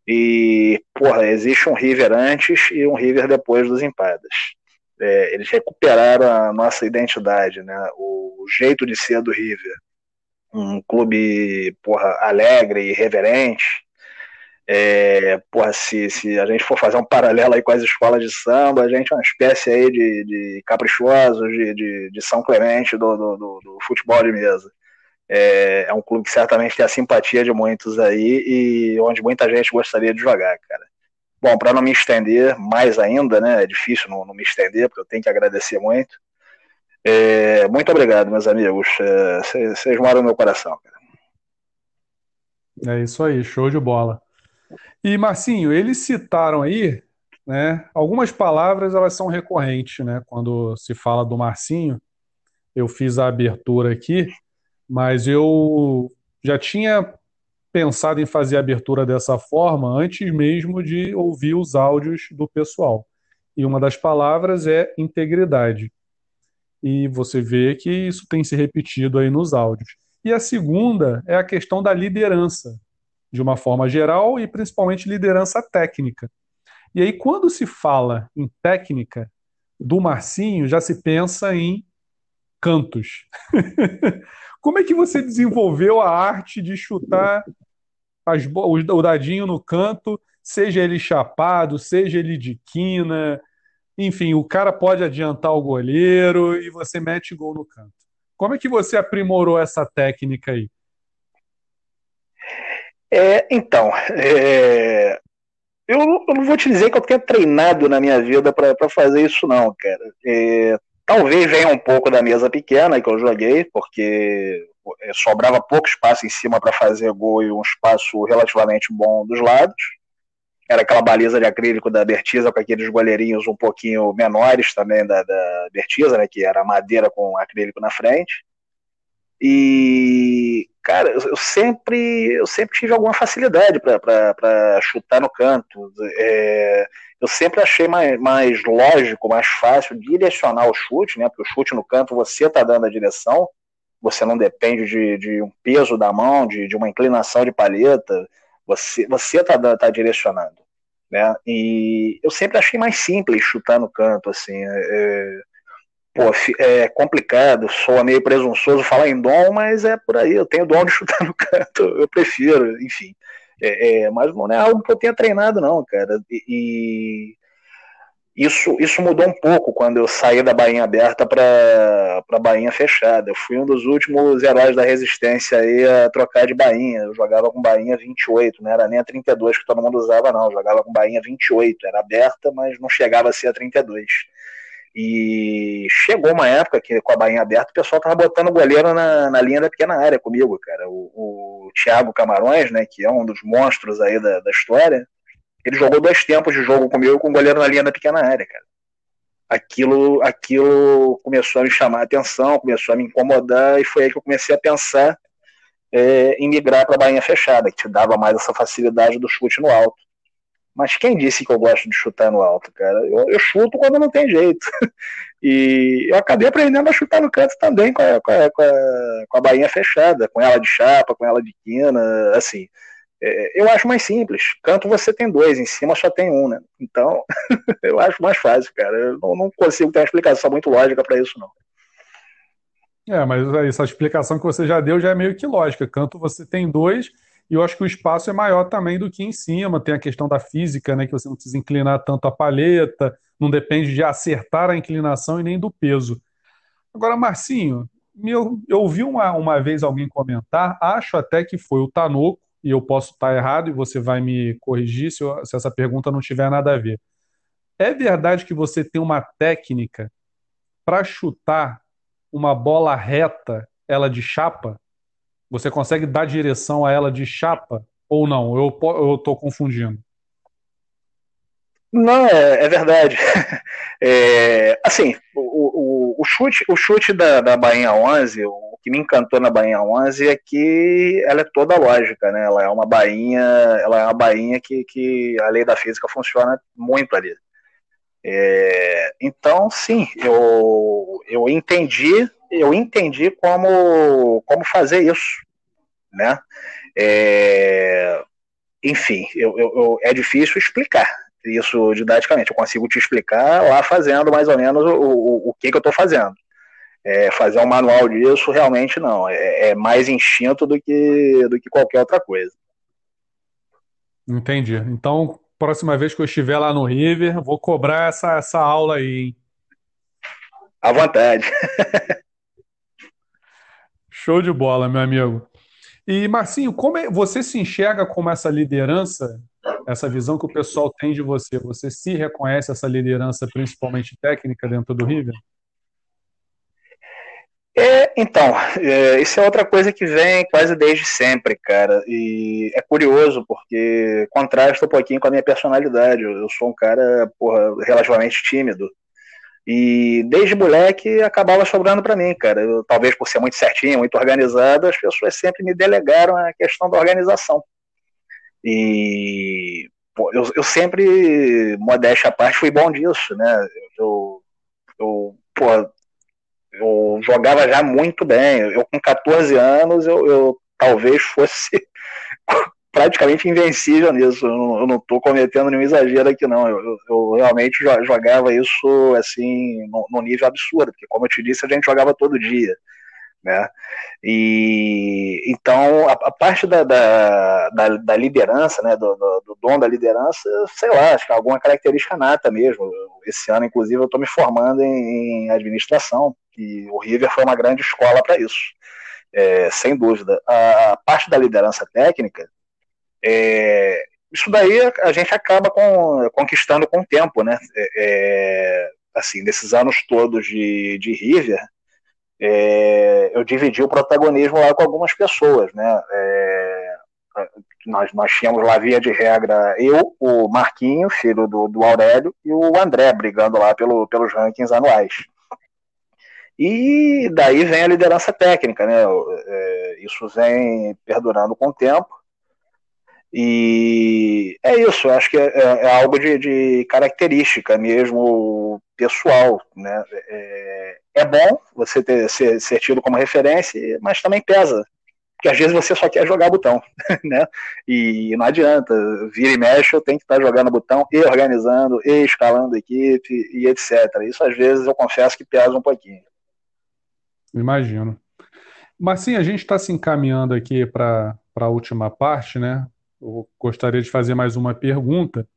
[SPEAKER 3] E, porra, existe um River antes e um River depois dos empadas. É, eles recuperaram a nossa identidade, né? O jeito de ser do River. Um clube, porra, alegre e reverente, é, porra, se, se a gente for fazer um paralelo aí com as escolas de samba, a gente é uma espécie aí de, de caprichosos, de, de, de São Clemente do, do, do, do futebol de mesa. É, é, um clube que certamente tem a simpatia de muitos aí e onde muita gente gostaria de jogar, cara. Bom, para não me estender mais ainda, né? É difícil não, não me estender, porque eu tenho que agradecer muito. É, muito obrigado, meus amigos. Vocês é, moram no meu coração, cara.
[SPEAKER 1] É isso aí, show de bola. E Marcinho, eles citaram aí, né? Algumas palavras elas são recorrentes, né? Quando se fala do Marcinho, eu fiz a abertura aqui, mas eu já tinha pensado em fazer a abertura dessa forma antes mesmo de ouvir os áudios do pessoal. E uma das palavras é integridade. E você vê que isso tem se repetido aí nos áudios. E a segunda é a questão da liderança de uma forma geral e principalmente liderança técnica. E aí, quando se fala em técnica do Marcinho, já se pensa em cantos. (laughs) Como é que você desenvolveu a arte de chutar as, o dadinho no canto, seja ele chapado, seja ele de quina, enfim, o cara pode adiantar o goleiro e você mete gol no canto. Como é que você aprimorou essa técnica aí?
[SPEAKER 3] É, então, é, eu, eu, não vou te dizer que eu tenha treinado na minha vida para fazer isso, não, cara. É, talvez venha um pouco da mesa pequena que eu joguei, porque é, sobrava pouco espaço em cima para fazer gol e um espaço relativamente bom dos lados. Era aquela baliza de acrílico da Bertiza com aqueles goleirinhos um pouquinho menores também da, da né, que era madeira com acrílico na frente. E, cara, eu sempre, eu sempre tive alguma facilidade para chutar no canto. É, eu sempre achei mais, mais lógico, mais fácil direcionar o chute, né? Porque o chute no canto você está dando a direção, você não depende de, de um peso da mão, de, de uma inclinação de palheta, você você está tá direcionando, né? E eu sempre achei mais simples chutar no canto, assim. É, pô, é complicado, soa meio presunçoso falar em dom, mas é por aí, eu tenho dom de (laughs) chutar no canto, eu prefiro, enfim. É, é, mas não é algo que eu tenha treinado, não, cara. E, isso, isso mudou um pouco quando eu saí da bainha aberta para a bainha fechada. Eu fui um dos últimos heróis da resistência aí a trocar de bainha. Eu jogava com bainha 28, não era nem a 32 que todo mundo usava, não. Eu jogava com bainha 28, era aberta, mas não chegava a ser a 32. E chegou uma época que com a bainha aberta o pessoal tava botando o goleiro na, na linha da pequena área comigo, cara. O, o Thiago Camarões, né, que é um dos monstros aí da, da história, ele jogou dois tempos de jogo comigo com o goleiro na linha da pequena área, cara. Aquilo, aquilo começou a me chamar a atenção, começou a me incomodar, e foi aí que eu comecei a pensar é, em migrar para a bainha fechada, que te dava mais essa facilidade do chute no alto. Mas quem disse que eu gosto de chutar no alto, cara? Eu, eu chuto quando não tem jeito. (laughs) E eu acabei aprendendo a chutar no canto também com a, com a, com a, com a bainha fechada, com ela de chapa, com ela de quina, assim. É, eu acho mais simples. Canto você tem dois, em cima só tem um, né? Então, (laughs) eu acho mais fácil, cara. Eu não, não consigo ter uma explicação muito lógica para isso, não.
[SPEAKER 1] É, mas essa explicação que você já deu já é meio que lógica. Canto você tem dois, e eu acho que o espaço é maior também do que em cima. Tem a questão da física, né? Que você não precisa inclinar tanto a palheta, não depende de acertar a inclinação e nem do peso. Agora, Marcinho, eu, eu ouvi uma, uma vez alguém comentar, acho até que foi o Tanoco, e eu posso estar errado e você vai me corrigir se, eu, se essa pergunta não tiver nada a ver. É verdade que você tem uma técnica para chutar uma bola reta, ela de chapa? Você consegue dar direção a ela de chapa ou não? Eu estou confundindo.
[SPEAKER 3] Não, é, é verdade. (laughs) É, assim, o, o, o, chute, o chute da, da Bahia 11, o que me encantou na bainha 11 é que ela é toda lógica, né? Ela é uma bainha, ela é uma bainha que, que a lei da física funciona muito ali. É, então, sim, eu, eu entendi, eu entendi como, como fazer isso, né? É, enfim, eu, eu, é difícil explicar isso didaticamente. Eu consigo te explicar lá fazendo mais ou menos o, o, o que, que eu estou fazendo é, fazer um manual disso, realmente não. É, é, mais instinto do que, do que qualquer outra coisa.
[SPEAKER 1] Entendi. Então, próxima vez que eu estiver lá no River, vou cobrar essa, essa aula aí, hein?
[SPEAKER 3] À vontade. (laughs)
[SPEAKER 1] Show de bola, meu amigo. E, Marcinho, como é, você se enxerga como essa liderança, essa visão que o pessoal tem de você? Você se reconhece essa liderança, principalmente técnica, dentro do River?
[SPEAKER 3] É, então, é, isso é outra coisa que vem quase desde sempre, cara. E é curioso, porque contrasta um pouquinho com a minha personalidade. Eu sou um cara, porra, relativamente tímido. E desde moleque acabava sobrando para mim, cara. Eu, talvez por ser muito certinho, muito organizado, as pessoas sempre me delegaram a questão da organização. E pô, eu, eu sempre, modéstia à parte, fui bom disso, né? Eu, eu pô, eu jogava já muito bem. Eu, com 14 anos, eu, eu talvez fosse (laughs) praticamente invencível nisso. Eu não estou cometendo nenhum exagero aqui, não. Eu, eu, eu realmente jogava isso assim no, no, nível absurdo, porque como eu te disse, a gente jogava todo dia. Né? E então a, a parte da, da, da, da, liderança, né, do, do, do dom da liderança, sei lá, acho que é alguma característica nata mesmo. Esse ano, inclusive, eu estou me formando em, em administração e o River foi uma grande escola para isso, é, sem dúvida. A, a, parte da liderança técnica, é, isso daí a gente acaba com, conquistando com o tempo, né? É, é assim, nesses anos todos de, de River, é, eu dividi o protagonismo lá com algumas pessoas, né? É, nós, nós tínhamos lá, via de regra, eu, o Marquinho, filho do, do Aurélio, e o André brigando lá pelo, pelos rankings anuais. E daí vem a liderança técnica, né? É, isso vem perdurando com o tempo. E é isso, acho que é, é, é algo de, de, característica mesmo pessoal, né? É, é bom você ter, ser, ser, tido como referência, mas também pesa, porque às vezes você só quer jogar botão, (laughs) né? E não adianta, vira e mexe, eu tenho que estar jogando botão e organizando, e escalando equipe, e etc. Isso às vezes eu confesso que pesa um pouquinho.
[SPEAKER 1] Imagino. Marcinho, a gente está se encaminhando aqui para a última parte, né? Eu gostaria de fazer mais uma pergunta,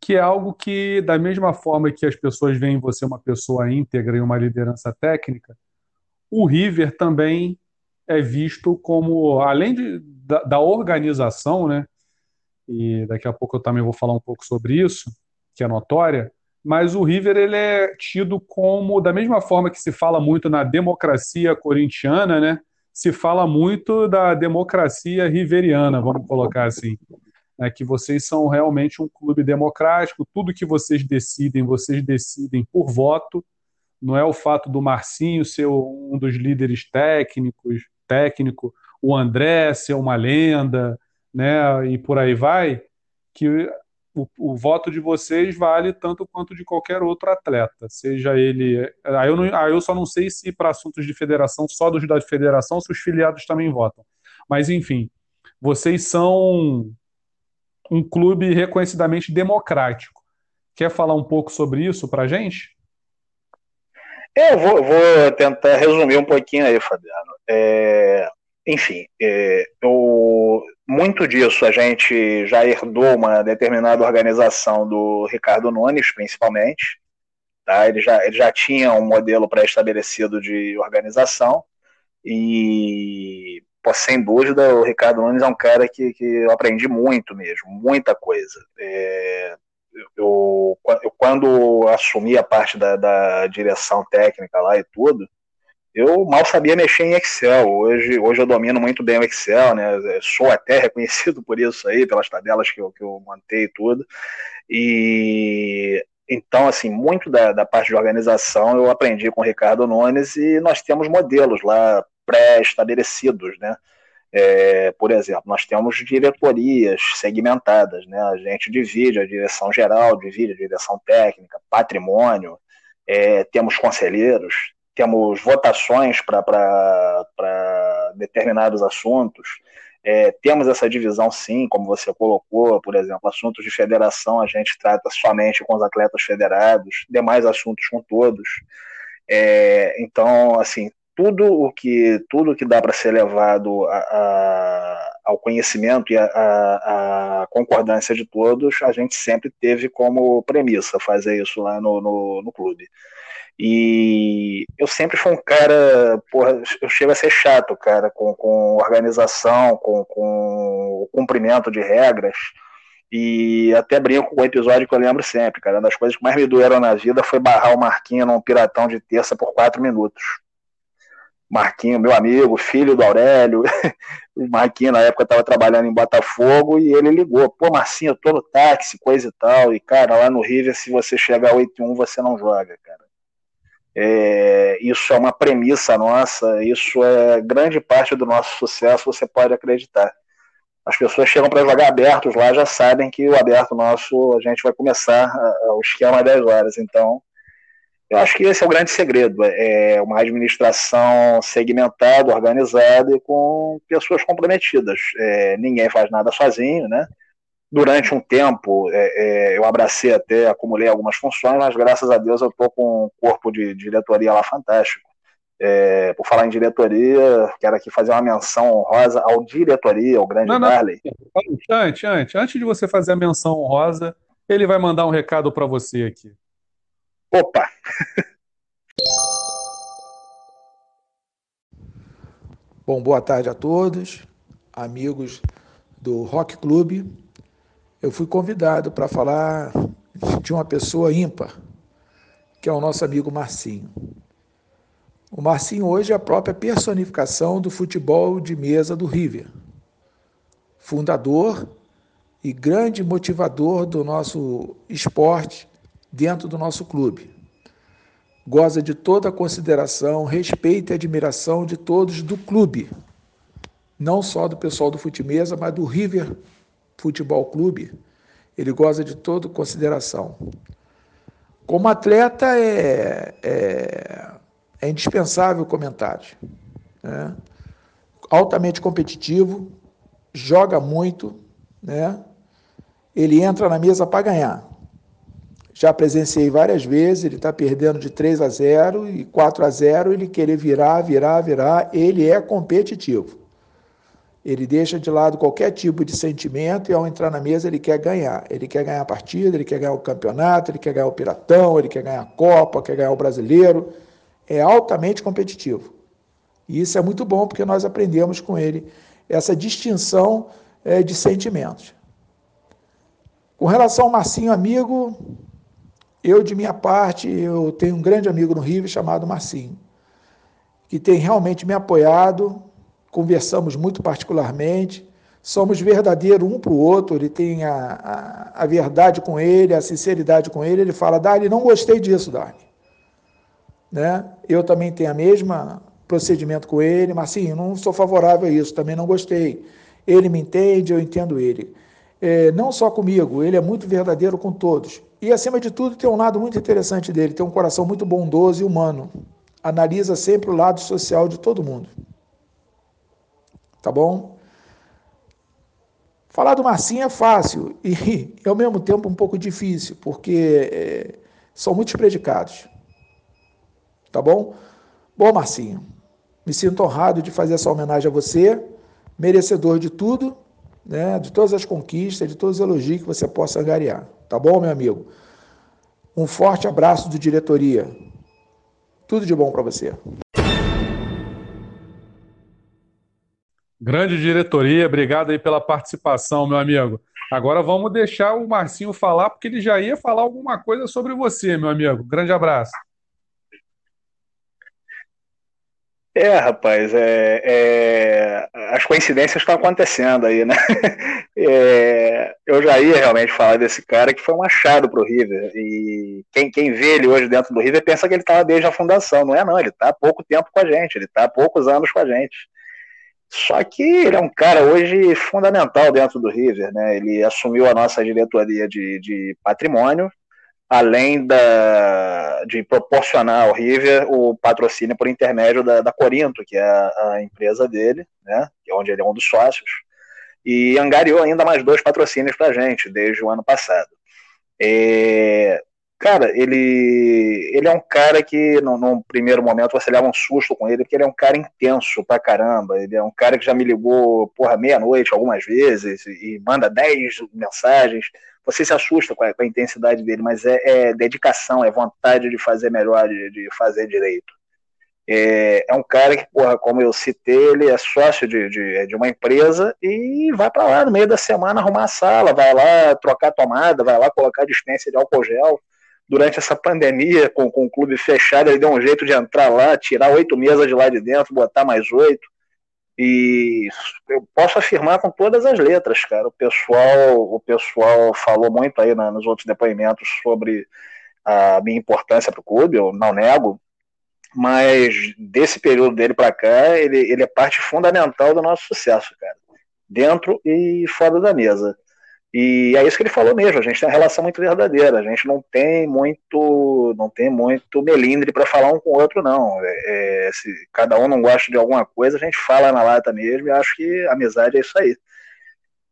[SPEAKER 1] que é algo que, da mesma forma que as pessoas veem você uma pessoa íntegra e uma liderança técnica, o River também é visto como, além de, da, da organização, né? E daqui a pouco eu também vou falar um pouco sobre isso, que é notória, mas o River ele é tido como, da mesma forma que se fala muito na democracia corintiana, né? Se fala muito da democracia riveriana, vamos colocar assim. Né, que vocês são realmente um clube democrático, tudo que vocês decidem, vocês decidem por voto, não é o fato do Marcinho ser um dos líderes técnicos, técnico, o André ser uma lenda, né, e por aí vai, que o, o, voto de vocês vale tanto quanto de qualquer outro atleta, seja ele. Aí eu, não, aí eu só não sei se para assuntos de federação, só dos da federação, se os filiados também votam. Mas, enfim, vocês são um clube reconhecidamente democrático. Quer falar um pouco sobre isso para gente?
[SPEAKER 3] Eu vou, vou, tentar resumir um pouquinho aí, Fabiano. É, enfim, é, eu, muito disso a gente já herdou uma determinada organização do Ricardo Nunes, principalmente. Tá? Ele, já, ele já tinha um modelo pré-estabelecido de organização e, pô, sem dúvida, o Ricardo Nunes é um cara que, que eu aprendi muito mesmo, muita coisa. É, eu, eu, quando assumi a parte da, da direção técnica lá e tudo, eu mal sabia mexer em Excel. Hoje, hoje eu domino muito bem o Excel, né? Sou até (laughs) reconhecido por isso aí, pelas tabelas que eu, que eu mantei e tudo. E então, assim, muito da, da parte de organização eu aprendi com o Ricardo Nunes e nós temos modelos lá pré-estabelecidos, né? É, por exemplo, nós temos diretorias segmentadas, né? A gente divide a direção geral, divide a direção técnica, patrimônio, é, temos conselheiros, temos votações para determinados assuntos. É, temos essa divisão, sim, como você colocou, por exemplo, assuntos de federação a gente trata somente com os atletas federados, demais assuntos com todos. É, então, assim, tudo o que tudo que dá para ser levado a, a, ao conhecimento e a, concordância de todos, a gente sempre teve como premissa fazer isso lá no, no, no clube. E eu sempre fui um cara, porra, eu chego a ser chato, cara, com, com organização, com, com o cumprimento de regras. E até brinco com o episódio que eu lembro sempre, cara. Uma das coisas que mais me doeram na vida foi barrar o Marquinho num piratão de terça por quatro minutos. Marquinho, meu amigo, filho do Aurélio. (laughs) o Marquinho, na época, estava trabalhando em Botafogo e ele ligou: pô, Marcinho, eu tô no táxi, coisa e tal. E, cara, lá no River, se você chegar a 8 1, você não joga, cara. É, isso é uma premissa nossa, isso é grande parte do nosso sucesso, você pode acreditar. As pessoas chegam para jogar abertos lá, já sabem que o aberto nosso, a gente vai começar o esquema às 10 horas. Então, eu acho que esse é o grande segredo: é uma administração segmentada, organizada e com pessoas comprometidas. É, ninguém faz nada sozinho, né? Durante um tempo é, é, eu abracei até, acumulei algumas funções, mas graças a Deus eu estou com um corpo de diretoria lá fantástico. É, por falar em diretoria, quero aqui fazer uma menção honrosa ao diretoria, ao grande não, não, Darley.
[SPEAKER 1] Antes, antes, antes de você fazer a menção honrosa, ele vai mandar um recado para você aqui.
[SPEAKER 3] Opa!
[SPEAKER 10] Bom, boa tarde a todos, amigos do Rock Clube eu fui convidado para falar de uma pessoa ímpar, que é o nosso amigo Marcinho. O Marcinho hoje é a própria personificação do futebol de mesa do River. Fundador e grande motivador do nosso esporte dentro do nosso clube. Goza de toda a consideração, respeito e admiração de todos do clube, não só do pessoal do Futimesa, mas do River Futebol Clube, ele goza de toda consideração. Como atleta, é, é, é indispensável o comentário. Né? Altamente competitivo, joga muito, né? ele entra na mesa para ganhar. Já presenciei várias vezes, ele está perdendo de 3 a 0 e 4 a 0, ele querer virar, virar, virar, ele é competitivo. Ele deixa de lado qualquer tipo de sentimento e ao entrar na mesa ele quer ganhar. Ele quer ganhar a partida, ele quer ganhar o campeonato, ele quer ganhar o Piratão, ele quer ganhar a Copa, quer ganhar o Brasileiro. É altamente competitivo. E isso é muito bom porque nós aprendemos com ele essa distinção é, de sentimentos. Com relação ao Marcinho amigo, eu de minha parte, eu tenho um grande amigo no Rio chamado Marcinho, que tem realmente me apoiado, conversamos muito particularmente, somos verdadeiros um para o outro, ele tem a, a, a, verdade com ele, a sinceridade com ele, ele fala, Dali, não gostei disso, Dali. Né? Eu também tenho a mesma procedimento com ele, mas sim, não sou favorável a isso, também não gostei. Ele me entende, eu entendo ele. É, não só comigo, ele é muito verdadeiro com todos. E, acima de tudo, tem um lado muito interessante dele, tem um coração muito bondoso e humano. Analisa sempre o lado social de todo mundo. Tá bom? Falar do Marcinho é fácil (laughs) e, ao mesmo tempo, um pouco difícil, porque é, são muitos predicados. Tá bom? Bom, Marcinho, me sinto honrado de fazer essa homenagem a você, merecedor de tudo, né, de todas as conquistas, de todos os elogios que você possa angariar. Tá bom, meu amigo? Um forte abraço do diretoria. Tudo de bom para você.
[SPEAKER 1] Grande diretoria, obrigado aí pela participação, meu amigo. Agora vamos deixar o Marcinho falar, porque ele já ia falar alguma coisa sobre você, meu amigo. Grande abraço.
[SPEAKER 3] É, rapaz, é, é, as coincidências estão acontecendo aí, né? (laughs) É, eu já ia realmente falar desse cara que foi um achado pro River. E quem, quem vê ele hoje dentro do River pensa que ele estava desde a fundação. Não é, não, ele está há pouco tempo com a gente, ele está há poucos anos com a gente. Só que ele é um cara hoje fundamental dentro do River, né? Ele assumiu a nossa diretoria de, de patrimônio, além da, de proporcionar ao River o patrocínio por intermédio da, da Corinto, que é a, empresa dele, né? É onde ele é um dos sócios, e angariou ainda mais dois patrocínios para a gente desde o ano passado. É, Cara, ele, ele é um cara que, num primeiro momento, você leva um susto com ele, porque ele é um cara intenso pra caramba. Ele é um cara que já me ligou, porra, meia-noite algumas vezes e, e manda dez mensagens. Você se assusta com a, com a intensidade dele, mas é, é, dedicação, é vontade de fazer melhor, de, de fazer direito. É, é, um cara que, porra, como eu citei, ele é sócio de, de, de uma empresa e vai para lá no meio da semana arrumar a sala, vai lá trocar tomada, vai lá colocar dispensa de álcool gel durante essa pandemia, com, com o clube fechado, ele deu um jeito de entrar lá, tirar oito mesas de lá de dentro, botar mais oito. E eu posso afirmar com todas as letras, cara. O pessoal, o pessoal falou muito aí na, nos outros depoimentos sobre a minha importância para o clube, eu não nego, mas desse período dele para cá, ele, ele é parte fundamental do nosso sucesso, cara, dentro e fora da mesa. E é isso que ele falou mesmo, a gente tem uma relação muito verdadeira, a gente não tem muito, não tem muito melindre para falar um com o outro, não. É, é, se cada um não gosta de alguma coisa, a gente fala na lata mesmo e acho que amizade é isso aí.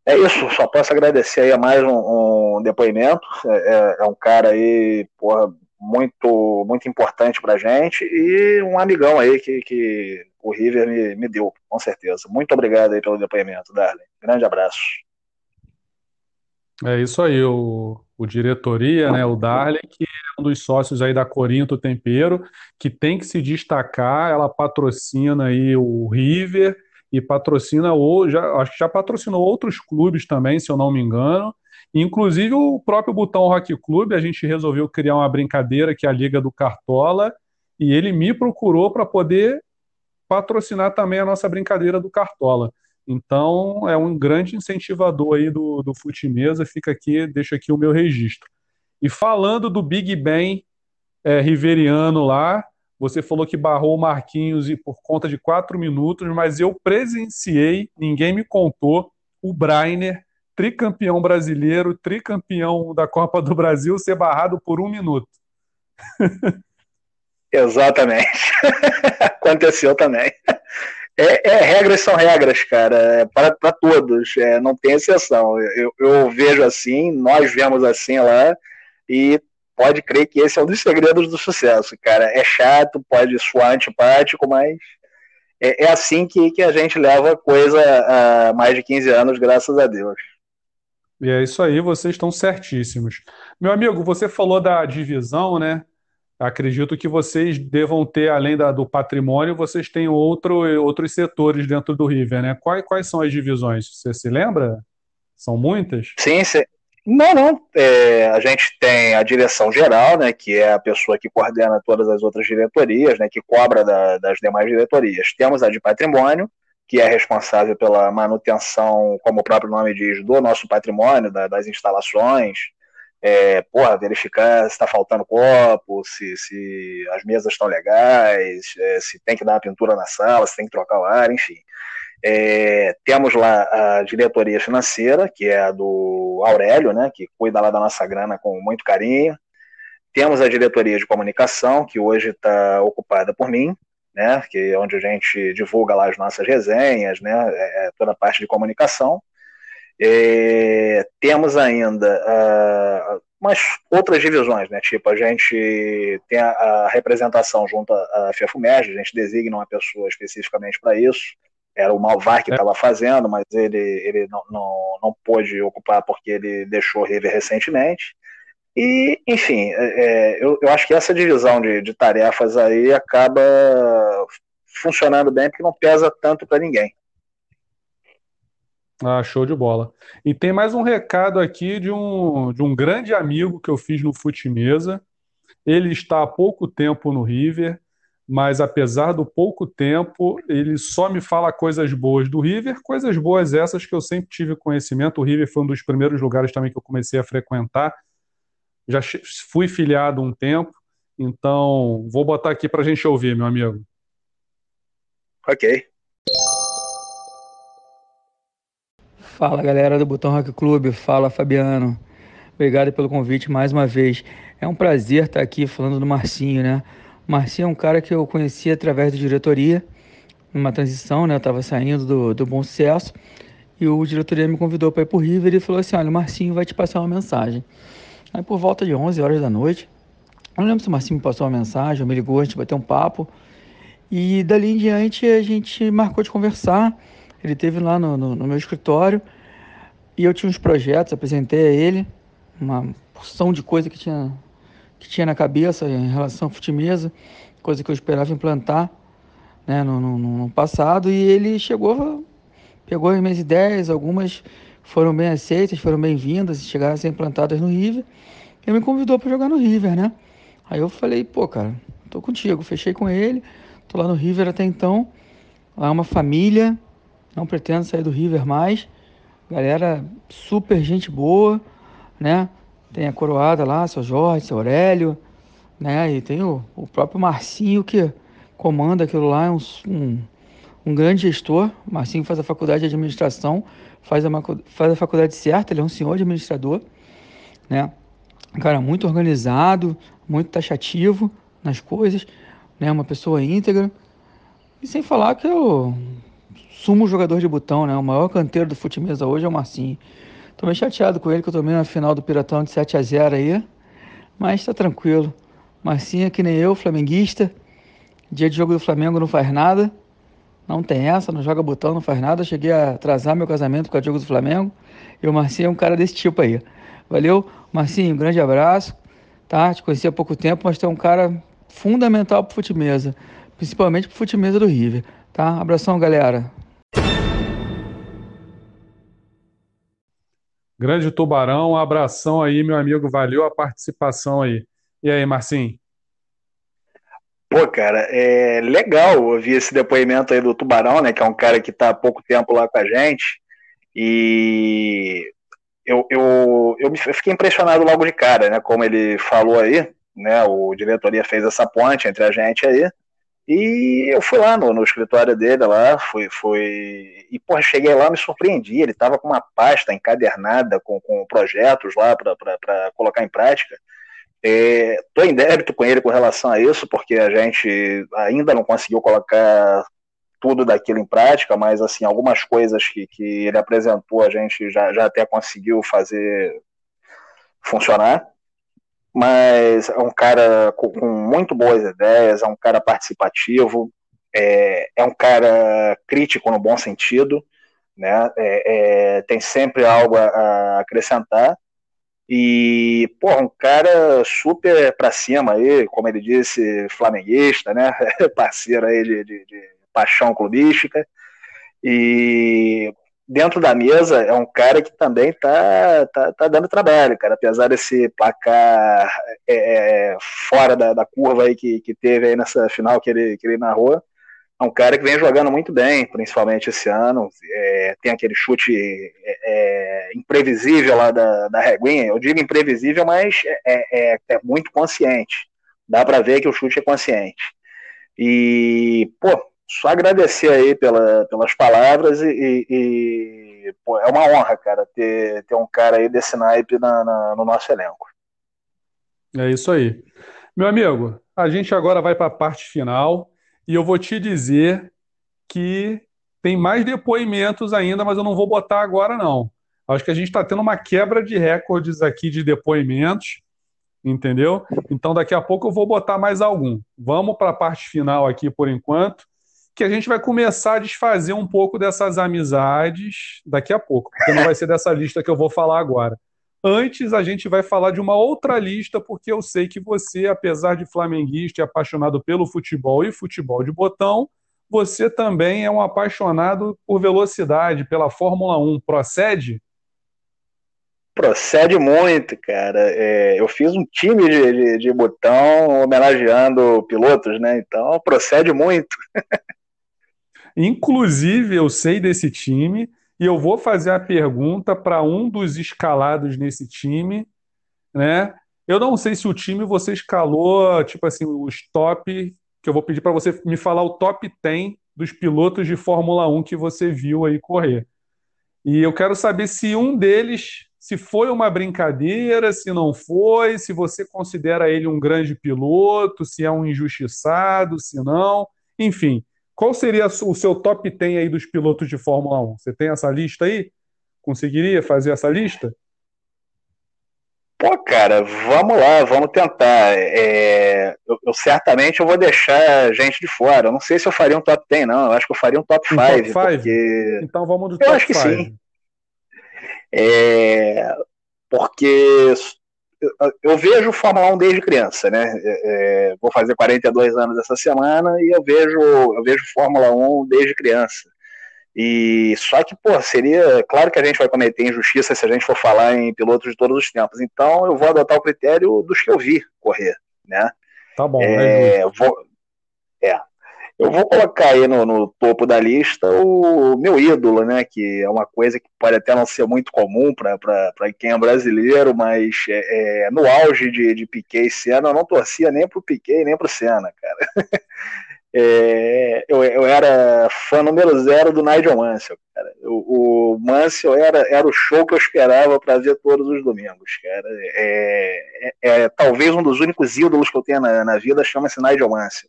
[SPEAKER 3] É isso, só posso agradecer aí a mais um, um depoimento. É, é, é, um cara aí, porra, muito, muito importante pra gente e um amigão aí que, que o River me, me deu, com certeza. Muito obrigado aí pelo depoimento, Darley. Grande abraço.
[SPEAKER 1] É isso aí, o, o diretoria, né, o Darley, que é um dos sócios aí da Corinto Tempero, que tem que se destacar, ela patrocina aí o River e patrocina, ou, já, acho que já patrocinou outros clubes também, se eu não me engano, inclusive o próprio Botão Rock Clube, a gente resolveu criar uma brincadeira que é a Liga do Cartola, e ele me procurou para poder patrocinar também a nossa brincadeira do Cartola. Então, é um grande incentivador aí do, do fute mesa, fica aqui, deixa aqui o meu registro. E falando do Big Ben é, Riveriano lá, você falou que barrou o Marquinhos e por conta de quatro minutos, mas eu presenciei, ninguém me contou, o Brainer, tricampeão brasileiro, tricampeão da Copa do Brasil, ser barrado por um minuto. (laughs)
[SPEAKER 3] Exatamente. (laughs) Aconteceu também. É, é, regras são regras, cara, é para, todos, é, não tem exceção. Eu, eu vejo assim, nós vemos assim lá, e pode crer que esse é um dos segredos do sucesso, cara. É chato, pode soar antipático, mas é, é assim que, que a gente leva coisa há mais de 15 anos, graças a Deus.
[SPEAKER 1] E é isso aí, vocês estão certíssimos. Meu amigo, você falou da divisão, né? Acredito que vocês devam ter, além da, do patrimônio, vocês têm outro, outros setores dentro do River, né? Quais, quais são as divisões? Você se lembra? São muitas?
[SPEAKER 3] Sim, sim. Não, não. É, a gente tem a direção geral, né, que é a pessoa que coordena todas as outras diretorias, né, que cobra da, das demais diretorias. Temos a de patrimônio, que é responsável pela manutenção, como o próprio nome diz, do nosso patrimônio, da, das instalações, é, porra, verificar se está faltando copo, se, se as mesas estão legais, é, se tem que dar uma pintura na sala, se tem que trocar o ar, enfim. É, temos lá a diretoria financeira, que é a do Aurélio, né, que cuida lá da nossa grana com muito carinho. Temos a diretoria de comunicação, que hoje está ocupada por mim, né, que é onde a gente divulga lá as nossas resenhas, né, é, é toda a parte de comunicação. É, temos ainda uh, umas outras divisões, né? Tipo, a gente tem a, a representação junto à FEFUMERG, a gente designa uma pessoa especificamente para isso era o Malvar que estava é. fazendo, mas ele, ele não, não, não pôde ocupar porque ele deixou o River recentemente. E, enfim, é, é, eu, eu acho que essa divisão de, de tarefas aí acaba funcionando bem porque não pesa tanto para ninguém.
[SPEAKER 1] Ah, show de bola. E tem mais um recado aqui de um, de um grande amigo que eu fiz no Fute Mesa. Ele está há pouco tempo no River mas apesar do pouco tempo, ele só me fala coisas boas do River, coisas boas essas que eu sempre tive conhecimento. O River foi um dos primeiros lugares também que eu comecei a frequentar. Já fui filiado um tempo, então vou botar aqui para a gente ouvir, meu amigo.
[SPEAKER 3] Ok.
[SPEAKER 11] Fala galera do Botão Rock Clube, fala Fabiano. Obrigado pelo convite mais uma vez. É um prazer estar aqui falando do Marcinho, né? Marcinho é um cara que eu conheci através da diretoria, numa transição, né? Eu estava saindo do, do Bom Sucesso e o diretoria me convidou para ir para o River e falou assim: olha, o Marcinho vai te passar uma mensagem. Aí por volta de 11 horas da noite, eu não lembro se o Marcinho me passou uma mensagem, me ligou, a gente vai ter um papo. E dali em diante a gente marcou de conversar. Ele teve lá no, no, no meu escritório e eu tinha uns projetos, apresentei a ele uma porção de coisa que tinha que tinha na cabeça em relação ao futimesa, coisa que eu esperava implantar né, no, no, no passado, e ele chegou, pegou as minhas ideias, algumas foram bem aceitas, foram bem-vindas, chegaram a ser implantadas no River, e me convidou para jogar no River, né? Aí eu falei, pô, cara, tô contigo, fechei com ele, tô lá no River até então, lá é uma família, não pretendo sair do River mais, galera super gente boa, né? Tem a coroada lá, seu Jorge, seu Aurélio, né? E tem o, o próprio Marcinho que comanda aquilo lá, é um, um, um grande gestor. Marcinho faz a faculdade de administração, faz a, faz a faculdade certa, ele é um senhor administrador, né? Um cara muito organizado, muito taxativo nas coisas, né? Uma pessoa íntegra. E sem falar que eu sumo jogador de botão, né? O maior canteiro do futebol hoje é o Marcinho. Tô meio chateado com ele que eu tomei na final do Piratão de 7 a 0 aí. Mas tá tranquilo. Marcinha, que nem eu, flamenguista. Dia de jogo do Flamengo não faz nada. Não tem essa, não joga botão, não faz nada. Cheguei a atrasar meu casamento com o jogo do Flamengo. E o Marcinho é um cara desse tipo aí. Valeu, Marcinho, grande abraço. Tá? Te conheci há pouco tempo, mas tu é um cara fundamental pro Futimesa. Principalmente pro Futimesa do River. Tá? Abração, galera.
[SPEAKER 1] Grande Tubarão, um abração aí, meu amigo. Valeu a participação aí. E aí, Marcinho?
[SPEAKER 3] Pô, cara, é legal ouvir esse depoimento aí do Tubarão, né? Que é um cara que está há pouco tempo lá com a gente. E eu, eu, eu, fiquei impressionado logo de cara, né? Como ele falou aí, né? O diretoria fez essa ponte entre a gente aí. E eu fui lá no, no escritório dele lá, fui, fui. E, porra, cheguei lá, me surpreendi. Ele tava com uma pasta encadernada com, com projetos lá para colocar em prática. Estou é, em débito com ele com relação a isso, porque a gente ainda não conseguiu colocar tudo daquilo em prática, mas assim, algumas coisas que, que ele apresentou a gente já, já até conseguiu fazer funcionar mas é um cara com, com muito boas ideias, é um cara participativo, é, é um cara crítico no bom sentido, né? É, é, tem sempre algo a, a, acrescentar. E, pô, um cara super pra cima aí, como ele disse, flamenguista, né? (laughs) Parceiro aí de, de, de paixão clubística. E dentro da mesa é um cara que também tá, tá, tá dando trabalho, cara. Apesar desse placar é, é, fora da, da, curva aí que, que teve aí nessa final que ele, que ele narrou, é um cara que vem jogando muito bem, principalmente esse ano. É, tem aquele chute é, é imprevisível lá da, da Reguinha. Eu digo imprevisível, mas é, é, é muito consciente. Dá para ver que o chute é consciente. E, pô, só agradecer aí pela, pelas palavras e, e pô, é uma honra, cara, ter, ter um cara aí desse naipe na, na, no nosso elenco.
[SPEAKER 1] É isso aí. Meu amigo, a gente agora vai para a parte final e eu vou te dizer que tem mais depoimentos ainda, mas eu não vou botar agora, não. Acho que a gente está tendo uma quebra de recordes aqui de depoimentos, entendeu? Então daqui a pouco eu vou botar mais algum. Vamos para a parte final aqui por enquanto que a gente vai começar a desfazer um pouco dessas amizades daqui a pouco, porque não vai ser dessa lista que eu vou falar agora. Antes, a gente vai falar de uma outra lista, porque eu sei que você, apesar de flamenguista e apaixonado pelo futebol e futebol de botão, você também é um apaixonado por velocidade, pela Fórmula 1. Procede?
[SPEAKER 3] Procede muito, cara. É, eu fiz um time de, de, de botão homenageando pilotos, né? Então procede muito. (laughs)
[SPEAKER 1] Inclusive, eu sei desse time e eu vou fazer a pergunta para um dos escalados nesse time, né? Eu não sei se o time você escalou, tipo assim, os top, que eu vou pedir para você me falar o top 10 dos pilotos de Fórmula 1 que você viu aí correr. E eu quero saber se um deles, se foi uma brincadeira, se não foi, se você considera ele um grande piloto, se é um injustiçado, se não. Enfim, qual seria o seu top 10 aí dos pilotos de Fórmula 1? Você tem essa lista aí? Conseguiria fazer essa lista?
[SPEAKER 3] Pô, cara, vamos lá, vamos tentar. É, eu, eu, certamente eu vou deixar gente de fora. Eu não sei se eu faria um top 10, não. Eu acho que eu faria um top 5. Um top 5? Porque...
[SPEAKER 1] Então vamos do
[SPEAKER 3] eu top 5. Eu acho que five. sim. É, porque eu vejo Fórmula 1 desde criança, né? É, é vou fazer 42 anos essa semana e eu vejo, eu vejo Fórmula 1 desde criança. E só que, pô, seria. Claro que a gente vai cometer injustiça se a gente for falar em pilotos de todos os tempos. Então eu vou adotar o critério dos que eu vi correr, né?
[SPEAKER 1] Tá bom.
[SPEAKER 3] É, vou, é, eu vou colocar aí no, no, topo da lista o meu ídolo, né? Que é uma coisa que pode até não ser muito comum para quem é brasileiro, mas é, é, no auge de, de Piquet e Senna, eu não torcia nem pro Piquet nem pro Senna, cara. (laughs) É, eu, eu, era fã número zero do Nigel Mansell, cara. O, o Mansell era, era o show que eu esperava para ver todos os domingos, cara. É, é, é, talvez um dos únicos ídolos que eu tenho na, na vida chama-se Nigel Mansell.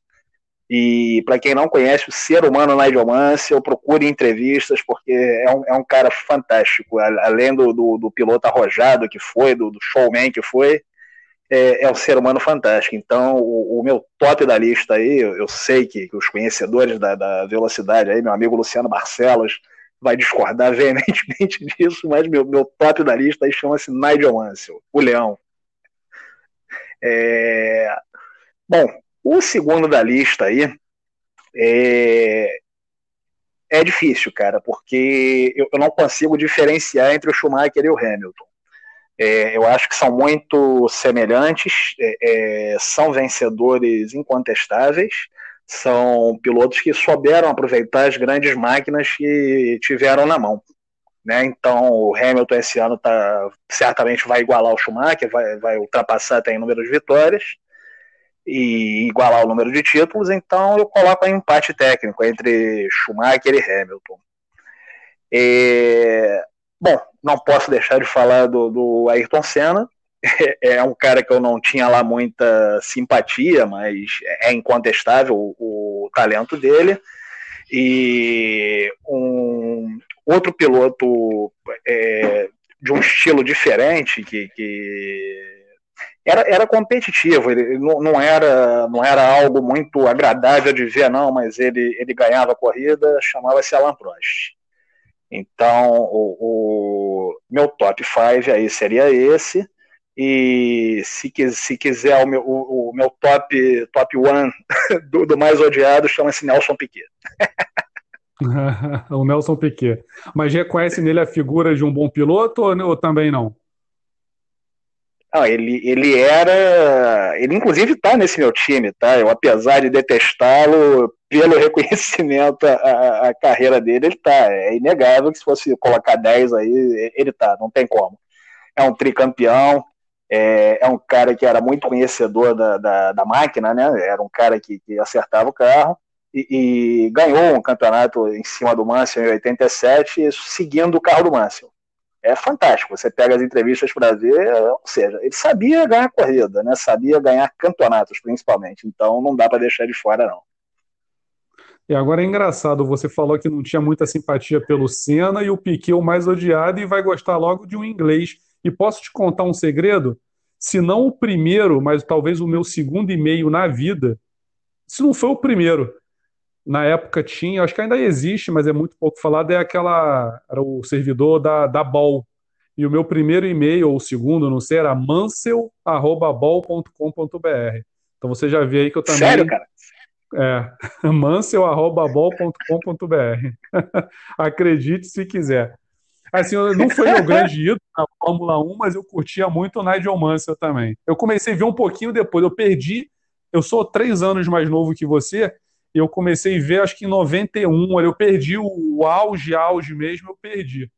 [SPEAKER 3] E para quem não conhece o ser humano Nigel Mansell, procure entrevistas, porque é um, é um cara fantástico. Além do, do, do piloto arrojado que foi, do, do showman que foi, é, é, um ser humano fantástico. Então, o, o meu top da lista aí, eu, eu sei que, que, os conhecedores da, da, velocidade aí, meu amigo Luciano Barcelos, vai discordar (laughs) veementemente disso, mas meu, meu top da lista aí chama-se Nigel Mansell, o leão. É... Bom, o segundo da lista aí é, é difícil, cara, porque eu, eu, não consigo diferenciar entre o Schumacher e o Hamilton. É, eu acho que são muito semelhantes, é, é são vencedores incontestáveis, são pilotos que souberam aproveitar as grandes máquinas que tiveram na mão. Né? Então, o Hamilton esse ano tá, certamente vai igualar o Schumacher, vai, vai ultrapassar até em número de vitórias e igualar o número de títulos, então eu coloco um empate técnico entre Schumacher e Hamilton. É... Bom, não posso deixar de falar do, do Ayrton Senna, (laughs) é um cara que eu não tinha lá muita simpatia, mas é incontestável o, o talento dele. E um outro piloto é, de um estilo diferente que, que era, era competitivo, ele não, não, era, não era algo muito agradável de ver, não, mas ele, ele ganhava a corrida, chamava-se Alan Prost. Então, o, o meu top 5 aí seria esse. E se, se quiser o meu, o, o meu top top one (laughs) do, do mais odiado, chama-se Nelson Piquet. (laughs)
[SPEAKER 1] o Nelson Piquet. Mas reconhece nele a figura de um bom piloto ou, ou também não?
[SPEAKER 3] Não, ele, ele era. Ele, inclusive, está nesse meu time, tá? Eu, apesar de detestá-lo, pelo (laughs) reconhecimento à, carreira dele, ele tá. É inegável que se fosse colocar 10 aí, ele tá, não tem como. É um tricampeão, é, é um cara que era muito conhecedor da, da, da máquina, né? Era um cara que, que acertava o carro e, e, ganhou um campeonato em cima do Mansell em 87, seguindo o carro do Mansell é fantástico. Você pega as entrevistas para ver, ou seja, ele sabia ganhar corrida, né? Sabia ganhar campeonatos, principalmente. Então não dá para deixar de fora, não.
[SPEAKER 1] E agora é engraçado, você falou que não tinha muita simpatia pelo Senna e o Piquet o mais odiado e vai gostar logo de um inglês. E posso te contar um segredo? Se não o primeiro, mas talvez o meu segundo e meio na vida, se não foi o primeiro, na época tinha, acho que ainda existe, mas é muito pouco falado, é aquela, era o servidor da, da Ball. E o meu primeiro e-mail, ou o segundo, não sei, era mansell.ball.com.br. Então você já vê aí que eu também...
[SPEAKER 3] Sério, cara?
[SPEAKER 1] É, (laughs) mansell.ball.com.br. (laughs) Acredite se quiser. Assim, não foi meu grande ídolo na Fórmula 1, mas eu curtia muito o Nigel Mansell também. Eu comecei a ver um pouquinho depois, eu perdi, eu sou três anos mais novo que você, eu comecei a ver, acho que em 91, eu perdi o auge, auge mesmo, eu perdi.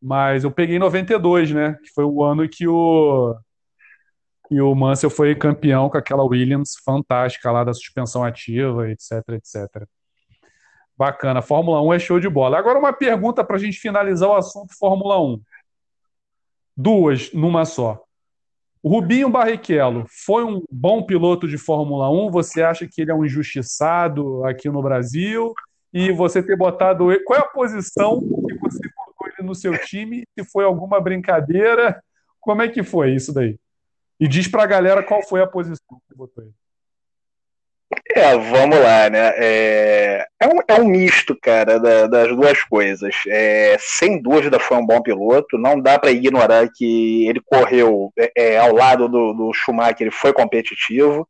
[SPEAKER 1] Mas eu peguei em 92, né? Que foi o ano que o, que o Mansell foi campeão com aquela Williams fantástica lá da suspensão ativa, etc, etc. Bacana. Fórmula 1 é show de bola. Agora uma pergunta para a gente finalizar o assunto Fórmula 1. Duas numa só. Rubinho Barrichello foi um bom piloto de Fórmula 1? Você acha que ele é um injustiçado aqui no Brasil? E você ter botado ele. Qual é a posição que você colocou ele no seu time? Se foi alguma brincadeira? Como é que foi isso daí? E diz pra galera qual foi a posição que botou ele.
[SPEAKER 3] É, vamos lá, né? É, é, um, é um misto, cara, da, das duas coisas. É, sem dúvida foi um bom piloto, não dá para ignorar que ele correu é, é, ao lado do, do Schumacher, ele foi competitivo.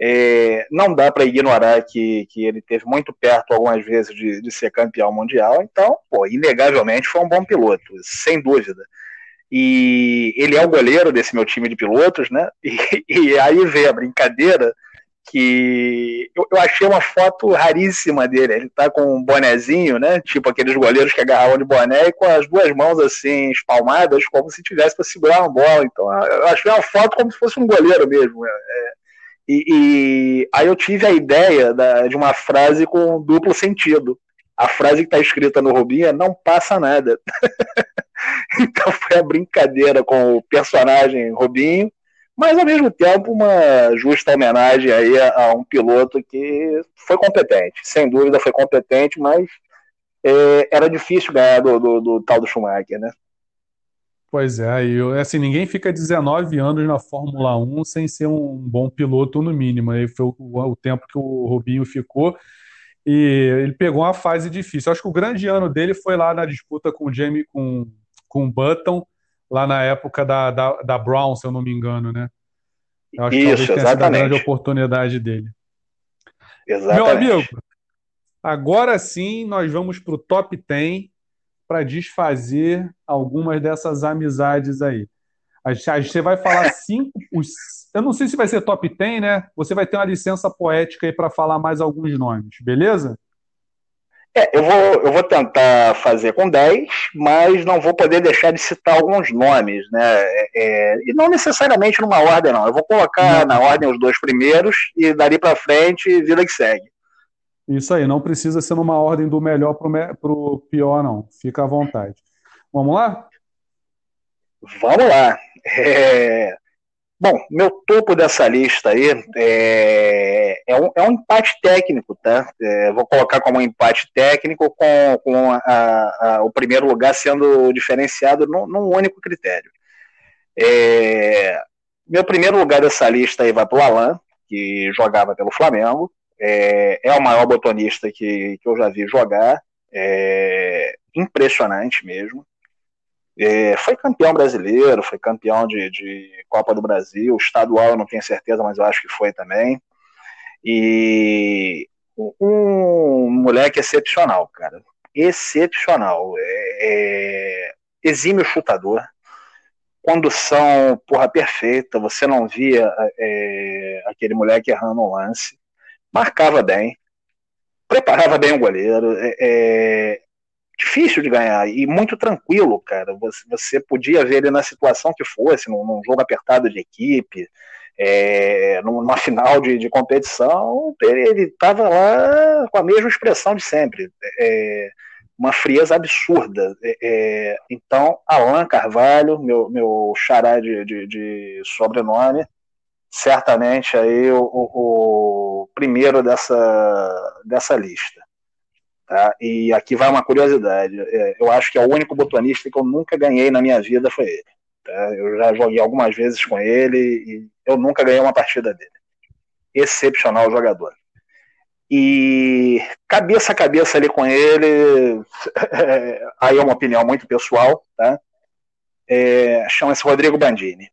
[SPEAKER 3] É, não dá para ignorar que, que ele teve muito perto algumas vezes de, de ser campeão mundial, então, pô, inegavelmente foi um bom piloto, sem dúvida. E ele é o goleiro desse meu time de pilotos, né? (laughs) E, e aí vem a brincadeira que eu, eu, achei uma foto raríssima dele. Ele tá com um bonezinho, né? Tipo aqueles goleiros que agarravam de boné e com as duas mãos assim espalmadas, como se tivesse para segurar uma bola. Então eu achei uma foto como se fosse um goleiro mesmo. Né? É, e, e, aí eu tive a ideia da, de uma frase com duplo sentido. A frase que está escrita no Rubinho é não passa nada. (laughs) então foi a brincadeira com o personagem Rubinho mas ao mesmo tempo uma justa homenagem aí a, a um piloto que foi competente, sem dúvida foi competente, mas é, era difícil ganhar do, do, do, tal do Schumacher, né?
[SPEAKER 1] Pois é, e assim, ninguém fica 19 anos na Fórmula 1 sem ser um bom piloto no mínimo, aí foi o, o tempo que o Rubinho ficou, e ele pegou uma fase difícil. Acho que o grande ano dele foi lá na disputa com o Jamie, com, com o Button, lá na época da, da, da Brown, se eu não me engano, né? Eu acho Isso, que talvez tenha sido a grande oportunidade dele. Exatamente. Meu amigo, agora sim nós vamos para o top 10 para desfazer algumas dessas amizades aí. A gente, você vai falar (laughs) cinco. Os, eu não sei se vai ser top 10, né? Você vai ter uma licença poética aí para falar mais alguns nomes, beleza?
[SPEAKER 3] É, eu vou, eu vou tentar fazer com 10, mas não vou poder deixar de citar alguns nomes, né? É, é e não necessariamente numa ordem, não. Eu vou colocar na ordem os dois primeiros e dali para frente, vida que segue.
[SPEAKER 1] Isso aí, não precisa ser numa ordem do melhor para o pior, não. Fica à vontade. Vamos lá?
[SPEAKER 3] Vamos lá. É... Bom, meu topo dessa lista aí é, é, um, é um empate técnico, tá? É, vou colocar como um empate técnico com, com a, a, o primeiro lugar sendo diferenciado num, num único critério. É, meu primeiro lugar dessa lista aí vai para o Alan, que jogava pelo Flamengo. É, é o maior botonista que, que eu já vi jogar. É, impressionante mesmo. É, foi campeão brasileiro, foi campeão de, de, Copa do Brasil, estadual eu não tenho certeza, mas eu acho que foi também. E um moleque excepcional, cara. Excepcional. É, é, exímio chutador. Condução, porra, perfeita. Você não via é, aquele moleque errando um lance. Marcava bem. Preparava bem o goleiro. É, é difícil de ganhar e muito tranquilo, cara. Você, você podia ver ele na situação que fosse, num, num jogo apertado de equipe, é, numa final de, de competição, ele estava lá com a mesma expressão de sempre. É, uma frieza absurda. É, é, então, Alan Carvalho, meu, meu xará de, de, de sobrenome, certamente aí o, o, o primeiro dessa, dessa lista. Tá? E aqui vai uma curiosidade. É, eu acho que é o único botonista que eu nunca ganhei na minha vida foi ele. Tá? Eu já joguei algumas vezes com ele e eu nunca ganhei uma partida dele. Excepcional jogador. E cabeça a cabeça ali com ele, (laughs) aí é uma opinião muito pessoal, tá? É, Chama-se Rodrigo Bandini,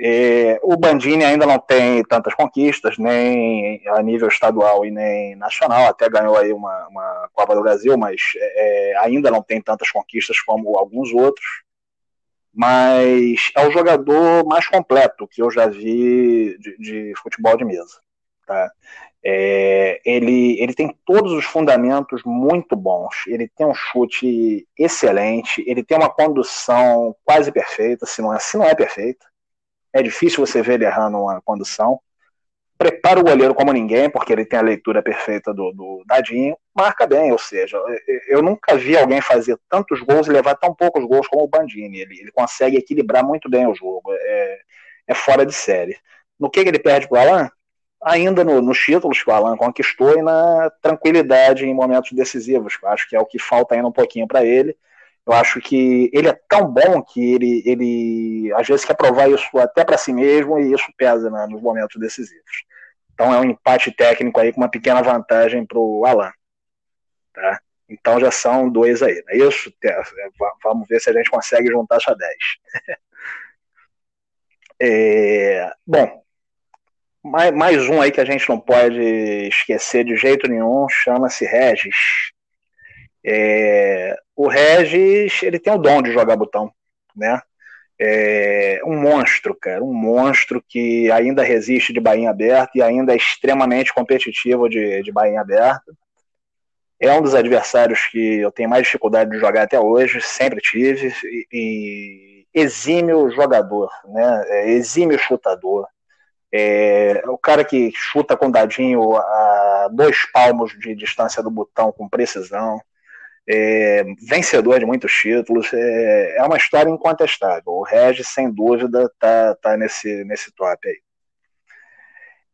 [SPEAKER 3] É, o Bandini ainda não tem tantas conquistas, nem a nível estadual e nem nacional, até ganhou aí uma, uma Copa do Brasil, mas é, ainda não tem tantas conquistas como alguns outros. Mas é o jogador mais completo que eu já vi de, de futebol de mesa. Tá? É, ele, ele tem todos os fundamentos muito bons. Ele tem um chute excelente, ele tem uma condução quase perfeita, se não é, se não é perfeita é difícil você ver ele errando uma condução. Prepara o goleiro como ninguém, porque ele tem a leitura perfeita do, do Dadinho. Marca bem, ou seja, eu nunca vi alguém fazer tantos gols e levar tão poucos gols como o Bandini. Ele, ele consegue equilibrar muito bem o jogo. É, é fora de série. No que, que ele perde para o Alan? Ainda no, nos títulos que o Alan conquistou e na tranquilidade em momentos decisivos. Eu acho que é o que falta ainda um pouquinho para ele eu acho que ele é tão bom que ele, ele às vezes quer provar isso até para si mesmo e isso pesa né, nos momentos decisivos. Então é um empate técnico aí com uma pequena vantagem para o Alan. Tá? Então já são dois aí, não é isso? É, vamos ver se a gente consegue juntar essa (laughs) 10. é, bom, mais, mais um aí que a gente não pode esquecer de jeito nenhum, chama-se Regis. É, o Regis, ele tem o dom de jogar botão, né? É um monstro, cara, um monstro que ainda resiste de bainha aberta e ainda é extremamente competitivo de, de bainha aberta. É um dos adversários que eu tenho mais dificuldade de jogar até hoje, sempre tive, e, e exímio jogador, né? É, exímio chutador. É, o cara que chuta com dadinho a dois palmos de distância do botão com precisão é, vencedor de muitos títulos, é, é, uma história incontestável. O Regis, sem dúvida, tá, tá nesse, nesse top aí.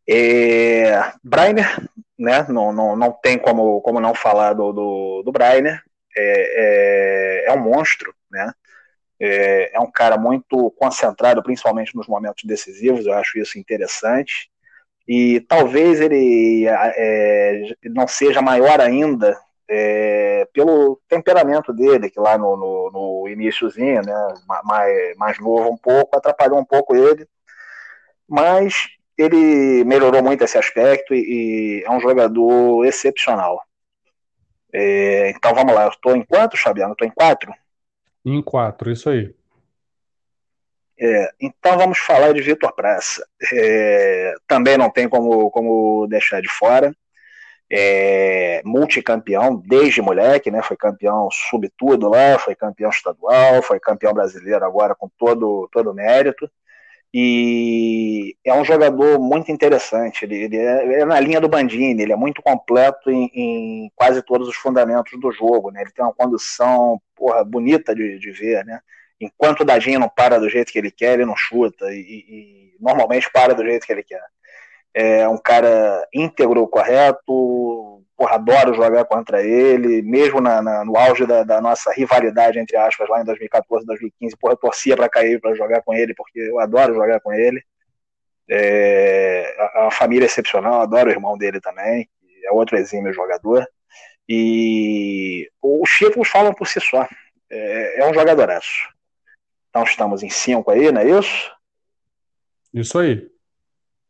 [SPEAKER 3] É, Brainer, né, não, não, não tem como, como não falar do, do, do Brainer, é, é, é um monstro, né, é, é um cara muito concentrado, principalmente nos momentos decisivos, eu acho isso interessante, e talvez ele é, não seja maior ainda é, pelo temperamento dele, que lá no, no, no iníciozinho, né, mais, mais novo um pouco, atrapalhou um pouco ele, mas ele melhorou muito esse aspecto e, e é um jogador excepcional. É, então vamos lá, eu estou em quantos, Fabiano? Estou em quatro?
[SPEAKER 1] Em quatro, isso aí.
[SPEAKER 3] É, então vamos falar de Vitor Praça. É, também não tem como, como deixar de fora é, multicampeão desde moleque, né? Foi campeão sub-tudo lá, foi campeão estadual, foi campeão brasileiro agora com todo todo mérito. E é um jogador muito interessante. Ele, ele é, é, na linha do Bandini, ele é muito completo em, em, quase todos os fundamentos do jogo, né? Ele tem uma condução porra, bonita de, de ver, né? Enquanto o Dadinho não para do jeito que ele quer, ele não chuta e, e normalmente para do jeito que ele quer. É um cara íntegro, correto, porra, adoro jogar contra ele, mesmo na, na, no auge da, da, nossa rivalidade, entre aspas, lá em 2014, 2015, porra, eu torcia para cair para jogar com ele, porque eu adoro jogar com ele. É, a, a família é excepcional, adoro o irmão dele também, é outro exímio jogador. E os títulos falam por si só. É, é um jogadoraço. Então estamos em cinco aí, não é isso?
[SPEAKER 1] Isso aí.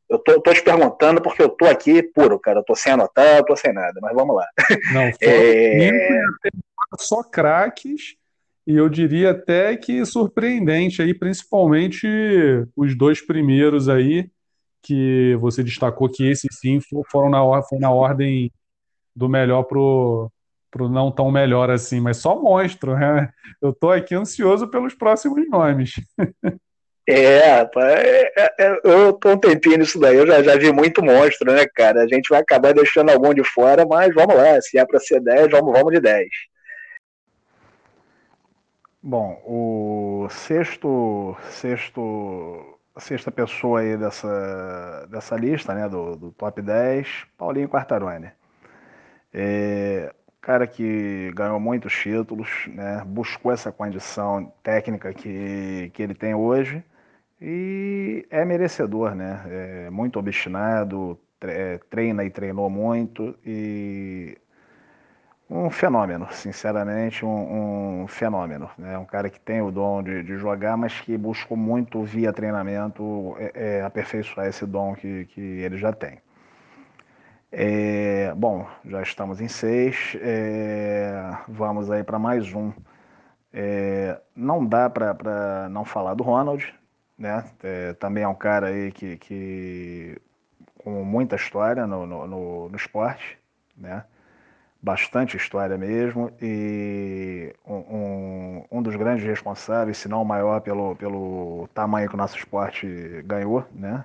[SPEAKER 3] Eu tô, tô, te perguntando porque eu tô aqui puro, cara. Eu tô sem anotar, eu tô sem nada, mas vamos lá.
[SPEAKER 1] Não, (laughs) é... só craques, e eu diria até que surpreendente aí, principalmente os dois primeiros aí, que você destacou que esses sim foram na, foi na ordem do melhor pro, pro não tão melhor assim, mas só monstro, né? Eu tô aqui ansioso pelos próximos nomes. (laughs)
[SPEAKER 3] É, é, é, eu tô um tempinho nisso daí, eu já, já vi muito monstro, né, cara? A gente vai acabar deixando algum de fora, mas vamos lá, se é para ser 10, vamos, vamos de 10. Bom, o sexto, sexto, sexta pessoa aí dessa, dessa lista, né, do, do top 10, Paulinho Quartarone. É, cara que ganhou muitos títulos, né, buscou essa condição técnica que, que ele tem hoje e é merecedor, né? É muito obstinado, é, treina e treinou muito e um fenômeno, sinceramente, um, um, fenômeno. Né? Um cara que tem o dom de, de jogar, mas que buscou muito via treinamento é, é, aperfeiçoar esse dom que, que ele já tem. É, bom, já estamos em seis, é, vamos aí para mais um. É, não dá para não falar do Ronald, né? É, também é um cara aí que, que com muita história no, no, no, no esporte, né? bastante história mesmo, e um, um, um, dos grandes responsáveis, se não o maior, pelo, pelo tamanho que o nosso esporte ganhou, né?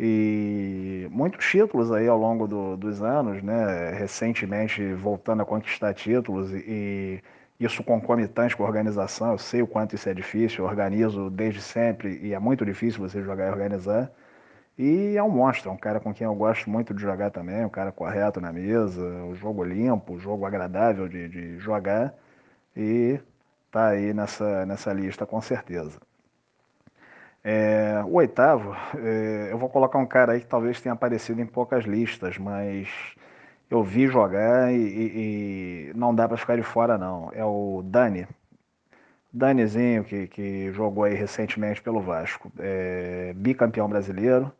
[SPEAKER 3] E muitos títulos aí ao longo do, dos anos, né? Recentemente voltando a conquistar títulos e, e isso concomitante com a organização, eu sei o quanto isso é difícil, eu organizo desde sempre e é muito difícil você jogar e organizar. E é um monstro, é um cara com quem eu gosto muito de jogar também, um cara correto na mesa, um jogo limpo, um jogo agradável de, de jogar. E tá aí nessa, nessa lista com certeza. É, o oitavo, é, eu vou colocar um cara aí que talvez tenha aparecido em poucas listas, mas eu vi jogar e, e, e não dá para ficar de fora não. É o Dani. Danizinho, que, que jogou aí recentemente pelo Vasco, é, bicampeão brasileiro,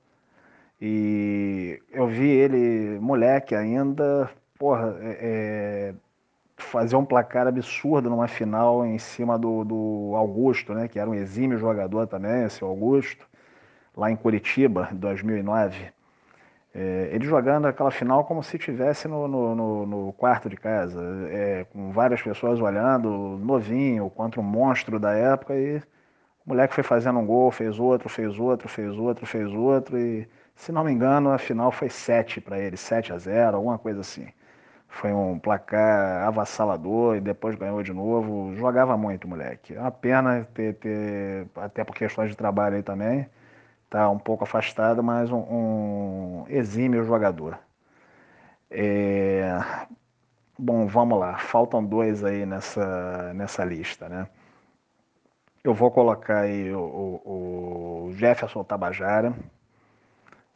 [SPEAKER 3] e eu vi ele, moleque ainda, porra, é, é, fazer um placar absurdo numa final em cima do, do Augusto, né? Que era um exímio jogador também, esse Augusto, lá em Curitiba, em 2009. É, ele jogando aquela final como se estivesse no, no, no, no, quarto de casa, é, com várias pessoas olhando, novinho, contra um monstro da época, e o moleque foi fazendo um gol, fez outro, fez outro, fez outro, fez outro, e se não me engano, a final foi 7 para ele, 7 a 0, alguma coisa assim. Foi um placar avassalador e depois ganhou de novo. Jogava muito, moleque. É uma pena ter, ter até por questões de trabalho aí também, tá um pouco afastado, mas um, um exímio jogador. É... Bom, vamos lá. Faltam dois aí nessa, nessa lista, né? Eu vou colocar aí o, o, o Jefferson Tabajara,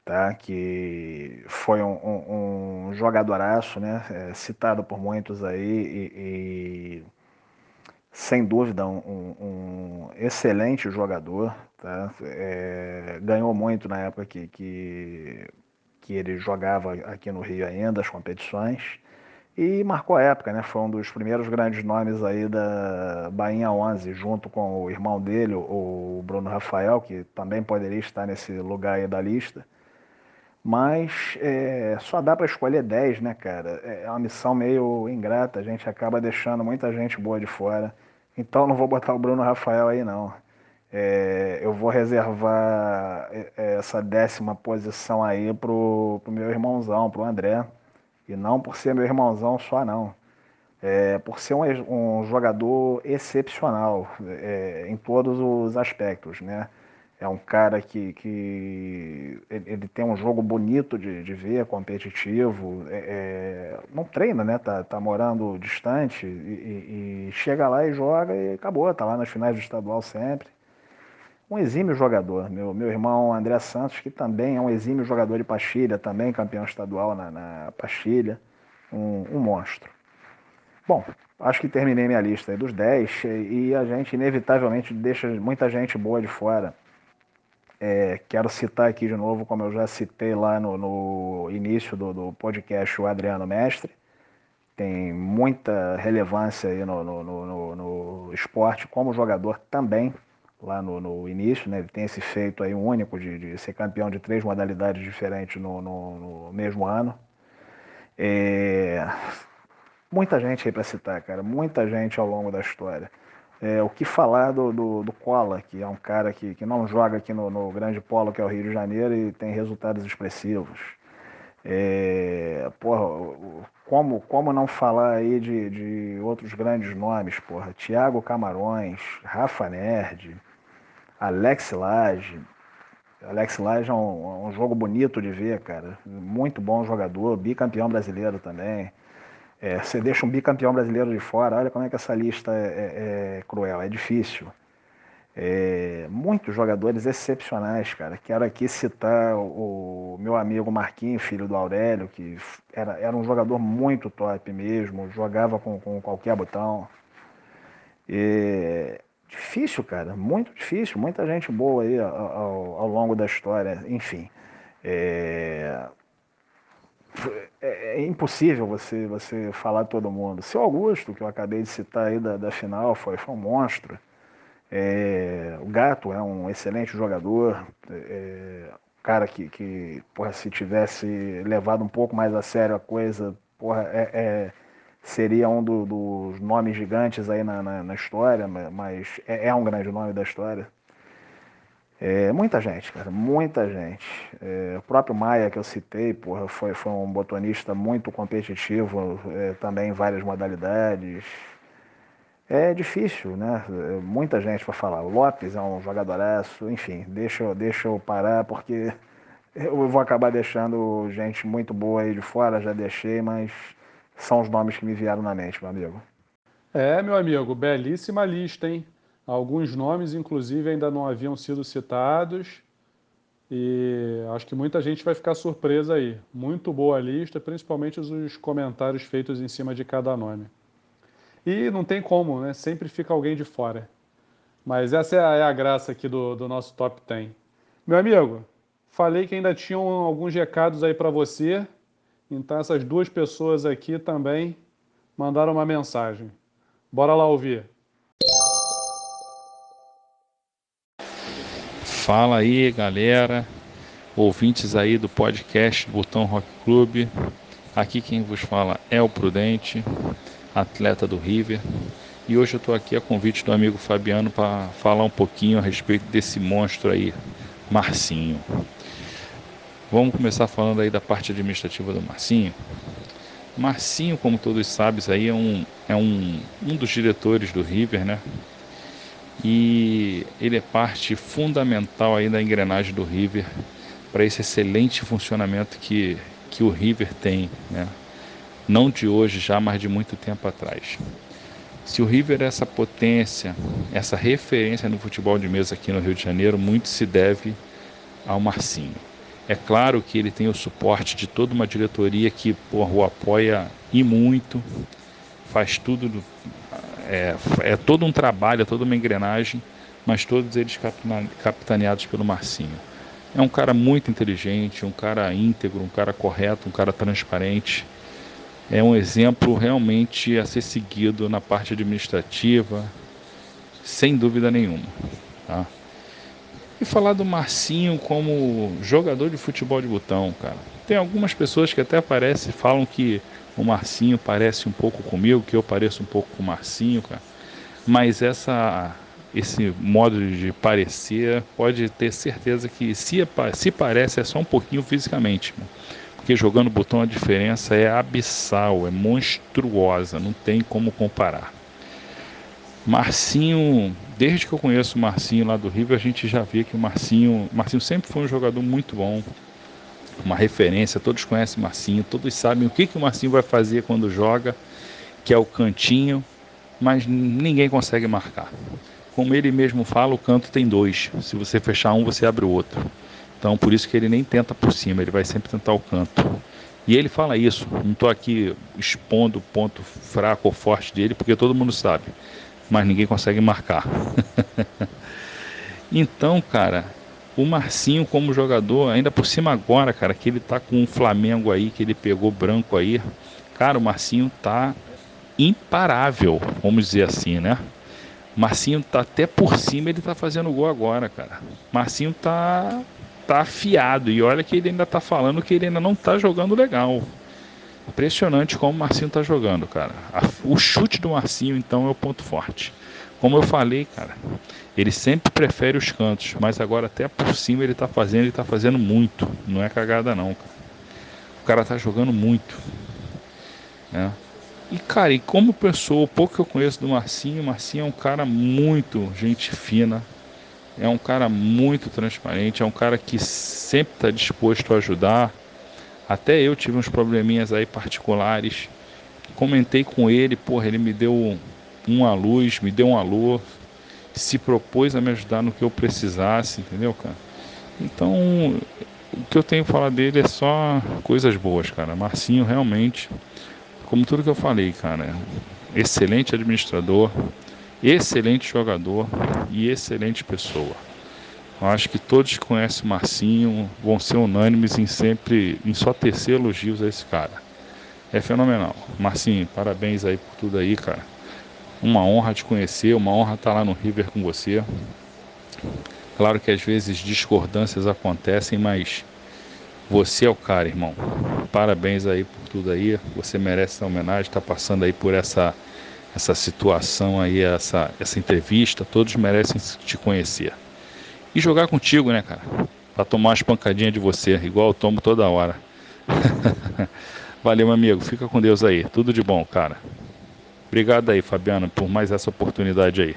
[SPEAKER 3] tá? que foi um, um, um jogadoraço, né? É, citado por muitos aí e, e sem dúvida um, um, excelente jogador, tá? É, ganhou muito na época que, que, que ele jogava aqui no Rio ainda, as competições, e marcou a época, né? Foi um dos primeiros grandes nomes aí da Bahia 11, junto com o irmão dele, o Bruno Rafael, que também poderia estar nesse lugar aí da lista. Mas é, só dá para escolher 10, né, cara? É, é uma missão meio ingrata, a gente acaba deixando muita gente boa de fora. Então não vou botar o Bruno Rafael aí, não. É, eu vou reservar é, é, essa décima posição aí pro, pro meu irmãozão, pro André. E não por ser meu irmãozão só, não. É, por ser um, um jogador excepcional é, em todos os aspectos, né? É um cara que, que ele tem um jogo bonito de, de ver, competitivo. É, é, não treina, né? Tá, tá morando distante e, e, chega lá e joga e acabou. Tá lá nas finais do estadual sempre. Um exímio jogador. Meu, meu irmão André Santos, que também é um exímio jogador de Pastilha, também campeão estadual na, na Pastilha. Um, um monstro. Bom, acho que terminei minha lista dos 10 e a gente inevitavelmente deixa muita gente boa de fora. É, quero citar aqui de novo, como eu já citei lá no, no início do, do, podcast, o Adriano Mestre. Tem muita relevância aí no, no, no, no esporte como jogador também, lá no, início. Né? Ele tem esse feito aí único de, de ser campeão de três modalidades diferentes no, mesmo ano. É, muita gente aí para citar, cara, muita gente ao longo da história. É, o que falar do, do, do Cola, que é um cara que, que não joga aqui no, no grande polo, que é o Rio de Janeiro, e tem resultados expressivos. É, porra, como, como não falar aí de, de outros grandes nomes, porra? Tiago Camarões, Rafa Nerd, Alex Lage. Alex Lage é um, um jogo bonito de ver, cara. Muito bom jogador, bicampeão brasileiro também. É, você deixa um bicampeão brasileiro de fora, olha como é que essa lista é, é, é cruel, é difícil. É, muitos jogadores excepcionais, cara. Quero aqui citar o, o, meu amigo Marquinho, filho do Aurélio, que era, era um jogador muito top mesmo, jogava com, com qualquer botão. Difícil, cara, muito difícil. Muita gente boa aí ao, ao, longo da história, enfim. É, é, é, impossível você, você falar todo mundo. Seu Augusto, que eu acabei de citar aí da, da final, foi, foi um monstro. É, o Gato é um excelente jogador, é, cara que, que porra, se tivesse levado um pouco mais a sério a coisa, porra, é, é seria um do, dos nomes gigantes aí na, na, na história, mas é, é um grande nome da história. É, muita gente, cara, muita gente. É, o próprio Maia, que eu citei, porra, foi, foi um botonista muito competitivo, é, também em várias modalidades. É difícil, né? É, muita gente para falar. Lopes é um jogadoraço, enfim, deixa, deixa eu parar, porque (laughs) eu vou acabar deixando gente muito boa aí de fora, já deixei, mas são os nomes que me vieram na mente, meu amigo.
[SPEAKER 1] É, meu amigo, belíssima lista, hein? Alguns nomes, inclusive, ainda não haviam sido citados. E acho que muita gente vai ficar surpresa aí. Muito boa a lista, principalmente os comentários feitos em cima de cada nome. E não tem como, né? Sempre fica alguém de fora. Mas essa é a, é graça aqui do, do nosso top 10. Meu amigo, falei que ainda tinham alguns recados aí para você. Então essas duas pessoas aqui também mandaram uma mensagem. Bora lá ouvir.
[SPEAKER 12] Fala aí, galera, ouvintes aí do podcast Botão Rock Club. Aqui quem vos fala é o Prudente, atleta do River. E hoje eu estou aqui a convite do amigo Fabiano para falar um pouquinho a respeito desse monstro aí, Marcinho. Vamos começar falando aí da parte administrativa do Marcinho. Marcinho, como todos sabem, aí é um, é um, um dos diretores do River, né? e ele é parte fundamental aí da engrenagem do River para esse excelente funcionamento que, que o River tem, né? não de hoje já, mas de muito tempo atrás. Se o River é essa potência, essa referência no futebol de mesa aqui no Rio de Janeiro, muito se deve ao Marcinho. É claro que ele tem o suporte de toda uma diretoria que o apoia e muito, faz tudo é, é todo um trabalho, é toda uma engrenagem, mas todos eles capitaneados pelo Marcinho. É um cara muito inteligente, um cara íntegro, um cara correto, um cara transparente. É um exemplo realmente a ser seguido na parte administrativa, sem dúvida nenhuma. Tá? E falar do Marcinho como jogador de futebol de botão, cara. Tem algumas pessoas que até aparecem falam que o Marcinho parece um pouco comigo, que eu pareço um pouco com o Marcinho, cara. Mas essa, esse modo de parecer pode ter certeza que se, se parece é só um pouquinho fisicamente. Porque jogando botão a diferença é abissal, é monstruosa, não tem como comparar. Marcinho, desde que eu conheço o Marcinho lá do River, a gente já vê que o Marcinho, Marcinho sempre foi um jogador muito bom, uma referência, todos conhecem o Marcinho, todos sabem o que, que o Marcinho vai fazer quando joga, que é o cantinho, mas ninguém consegue marcar. Como ele mesmo fala, o canto tem dois. Se você fechar um, você abre o outro. Então, por isso que ele nem tenta por cima, ele vai sempre tentar o canto. E ele fala isso. Não estou aqui expondo o ponto fraco ou forte dele, porque todo mundo sabe. Mas ninguém consegue marcar. (laughs) então, cara, o Marcinho como jogador, ainda por cima agora, cara, que ele tá com um Flamengo aí, que ele pegou branco aí. Cara, o Marcinho tá imparável, vamos dizer assim, né? Marcinho tá até por cima, ele tá fazendo gol agora, cara. Marcinho tá tá afiado e olha que ele ainda tá falando que ele ainda não tá jogando legal. Impressionante como o Marcinho tá jogando, cara. O chute do Marcinho então é o ponto forte. Como eu falei, cara, ele sempre prefere os cantos, mas agora até por cima ele tá fazendo, ele tá fazendo muito. Não é cagada não, cara. O cara tá jogando muito. Né? E, cara, e como pessoa, o pouco que eu conheço do Marcinho, o Marcinho é um cara muito gente fina, é um cara muito transparente, é um cara que sempre está disposto a ajudar. Até eu tive uns probleminhas aí particulares. Comentei com ele, porra, ele me deu uma luz, me deu um alô, se propôs a me ajudar no que eu precisasse, entendeu, cara? Então, o que eu tenho que falar dele é só coisas boas, cara. Marcinho realmente como tudo que eu falei, cara, excelente administrador, excelente jogador e excelente pessoa. Eu acho que todos que conhecem o Marcinho vão ser unânimes em sempre em só tecer elogios a esse cara. É fenomenal. Marcinho, parabéns aí por tudo aí, cara. Uma honra te conhecer, uma honra estar lá no River com você. Claro que às vezes discordâncias acontecem, mas você é o cara, irmão. Parabéns aí por tudo aí. Você merece essa homenagem, está passando aí por essa essa situação aí, essa essa entrevista. Todos merecem te conhecer. E jogar contigo, né, cara? Para tomar umas pancadinhas de você, igual eu tomo toda hora. (laughs) Valeu, meu amigo. Fica com Deus aí. Tudo de bom, cara. Obrigado aí, Fabiano, por mais essa oportunidade aí.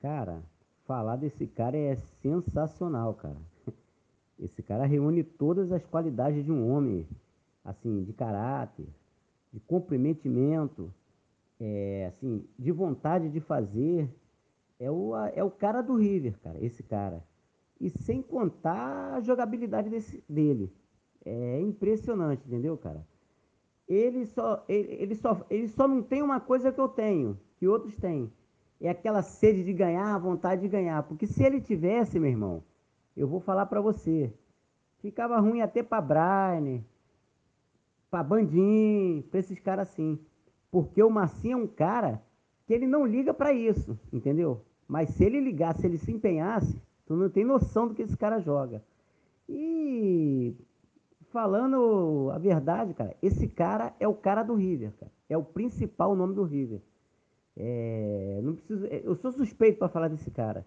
[SPEAKER 13] Cara, falar desse cara é sensacional, cara. Esse cara reúne todas as qualidades de um homem, assim, de caráter, de comprometimento, é, assim, de vontade de fazer. É o, é o cara do River, cara, esse cara. E sem contar a jogabilidade desse, dele. É impressionante, entendeu, cara? Ele só, ele, ele, só, ele só não tem uma coisa que eu tenho, que outros têm é aquela sede de ganhar, a vontade de ganhar. Porque se ele tivesse, meu irmão, eu vou falar para você, ficava ruim até para Brian, para Bandim, para esses caras assim. Porque o Marcinho é um cara que ele não liga para isso, entendeu? Mas se ele ligasse, se ele se empenhasse, tu não tem noção do que esse cara joga. E falando a verdade, cara, esse cara é o cara do River, cara. É o principal nome do River. É, não preciso, é, eu sou suspeito para falar desse cara.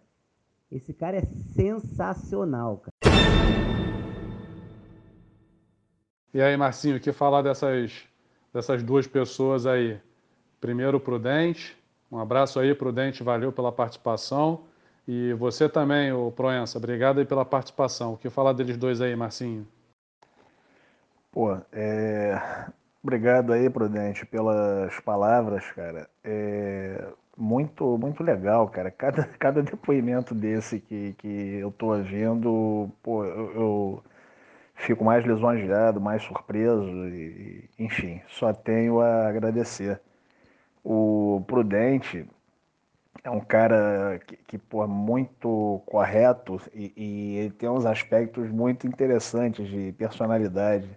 [SPEAKER 13] Esse cara é sensacional, cara.
[SPEAKER 1] E aí, Marcinho, o que falar dessas, dessas duas pessoas aí? Primeiro, Prudente. Um abraço aí, Prudente, valeu pela participação. E você também, o Proença, obrigado aí pela participação. O que falar deles dois aí, Marcinho?
[SPEAKER 3] Pô, é... Obrigado aí, Prudente, pelas palavras, cara. É muito, muito legal, cara. Cada, (laughs) cada depoimento desse que, que eu tô ouvindo, pô, eu, eu fico mais lisonjeado, mais surpreso, e, enfim, só tenho a agradecer. O Prudente é um cara que, que muito correto e, e ele tem uns aspectos muito interessantes de personalidade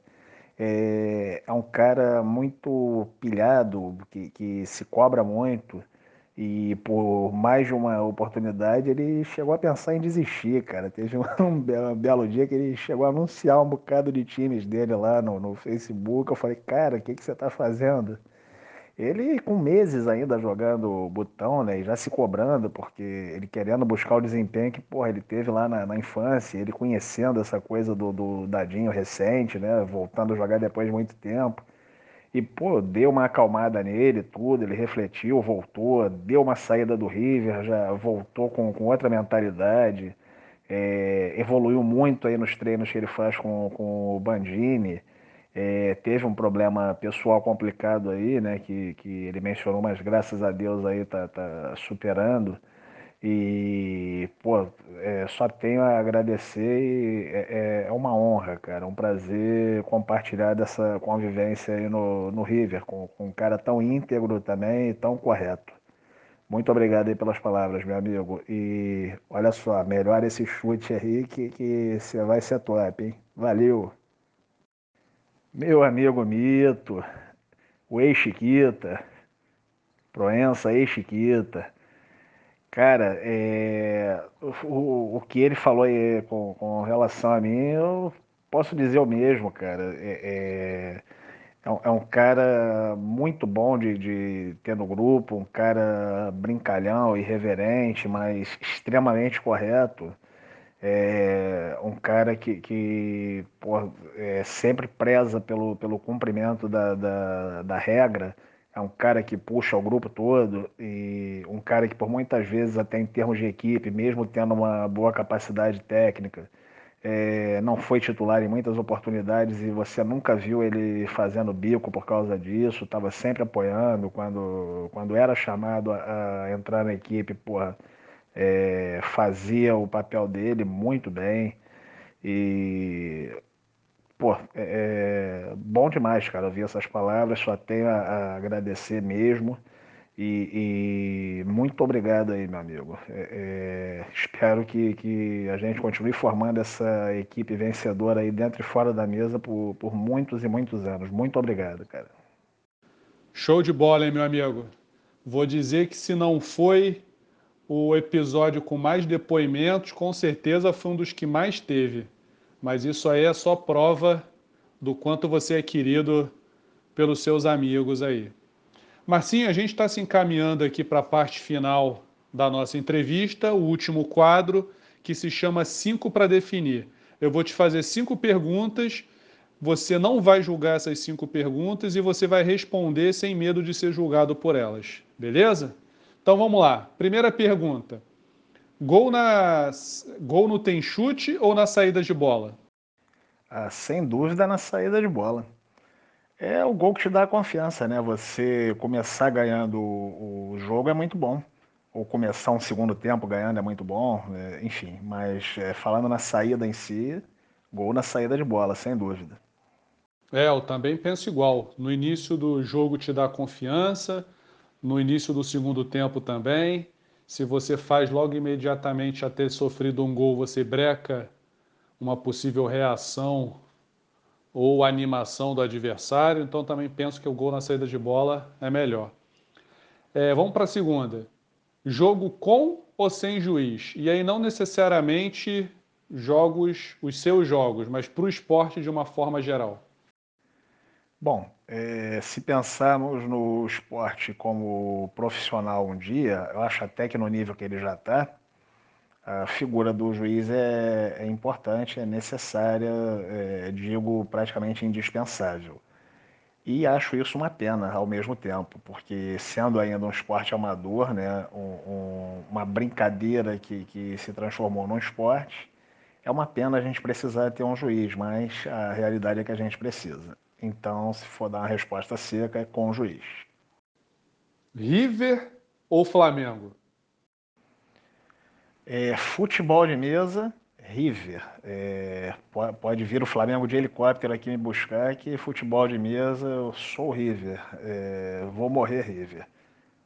[SPEAKER 3] é, é um cara muito pilhado, que, que se cobra muito. E por mais de uma oportunidade ele chegou a pensar em desistir, cara. Teve (laughs) um belo, um belo dia que ele chegou a anunciar um bocado de times dele lá no, no Facebook. Eu falei, cara, o que, que você está fazendo? Ele com meses ainda jogando botão, né? E já se cobrando, porque ele querendo buscar o desempenho que, porra, ele teve lá na, na infância, ele conhecendo essa coisa do, do dadinho recente, né? Voltando a jogar depois de muito tempo. E, pô, deu uma acalmada nele, tudo, ele refletiu, voltou, deu uma saída do River, já voltou com, com outra mentalidade, é, evoluiu muito aí nos treinos que ele faz com, com o Bandini. É, teve um problema pessoal complicado aí, né, que, que ele mencionou, mas graças a Deus aí tá, tá superando. E, pô, é, só tenho a agradecer é, é, é uma honra, cara, um prazer compartilhar dessa convivência aí no, no River, com, com um cara tão íntegro também e tão correto. Muito obrigado aí pelas palavras, meu amigo. E olha só, melhor esse chute aí que, que você vai ser top, hein? Valeu! Meu amigo Mito, o ex-Chiquita, Proença ex-Chiquita. Cara, é, o, o que ele falou aí com, com relação a mim, eu posso dizer o mesmo, cara. É, é, é um, é um cara muito bom de, de ter no grupo, um cara brincalhão, irreverente, mas extremamente correto. É um cara que, que pô, é, sempre preza pelo, pelo cumprimento da, da, da regra. É um cara que puxa o grupo todo e um cara que, por muitas vezes, até em termos de equipe, mesmo tendo uma boa capacidade técnica, é, não foi titular em muitas oportunidades e você nunca viu ele fazendo bico por causa disso. Estava sempre apoiando quando, quando era chamado a, a entrar na equipe, porra é, fazia o papel dele muito bem. E, pô, é, é bom demais, cara, ouvir essas palavras, só tenho a, a agradecer mesmo. E, e, muito obrigado aí, meu amigo. É, é, espero que, que a gente continue formando essa equipe vencedora aí dentro e fora da mesa por, por muitos e muitos anos. Muito obrigado, cara.
[SPEAKER 1] Show de bola, hein, meu amigo? Vou dizer que se não foi o episódio com mais depoimentos, com certeza foi um dos que mais teve. Mas isso aí é só prova do quanto você é querido pelos seus amigos aí. Marcinho, a gente está se encaminhando aqui para a parte final da nossa entrevista, o último quadro, que se chama Cinco para Definir. Eu vou te fazer cinco perguntas, você não vai julgar essas cinco perguntas e você vai responder sem medo de ser julgado por elas, beleza? Então vamos lá. Primeira pergunta. Gol, na... Gol no tem chute ou na saída de bola?
[SPEAKER 3] Ah, sem dúvida na saída de bola. É o gol que te dá a confiança, né? Você começar ganhando o jogo é muito bom. Ou começar um segundo tempo ganhando é muito bom, é, enfim. Mas é, falando na saída em si, gol na saída de bola, sem dúvida.
[SPEAKER 1] É, eu também penso igual. No início do jogo te dá confiança, no início do segundo tempo também. Se você faz logo imediatamente a ter sofrido um gol, você breca uma possível reação ou animação do adversário. Então também penso que o gol na saída de bola é melhor. É, vamos para a segunda. Jogo com ou sem juiz? E aí não necessariamente jogos, os seus jogos, mas para o esporte de uma forma geral.
[SPEAKER 3] Bom, é, se pensarmos no esporte como profissional um dia, eu acho até que no nível que ele já está, a figura do juiz é, é importante, é necessária, é, digo praticamente indispensável. E acho isso uma pena ao mesmo tempo, porque sendo ainda um esporte amador, né, um, um, uma brincadeira que, que se transformou num esporte, é uma pena a gente precisar ter um juiz, mas a realidade é que a gente precisa. Então, se for dar uma resposta seca, é com o juiz.
[SPEAKER 1] River ou Flamengo?
[SPEAKER 3] É, futebol de mesa, River. É, pode vir o Flamengo de helicóptero aqui me buscar, que futebol de mesa, eu sou River. É, vou morrer River.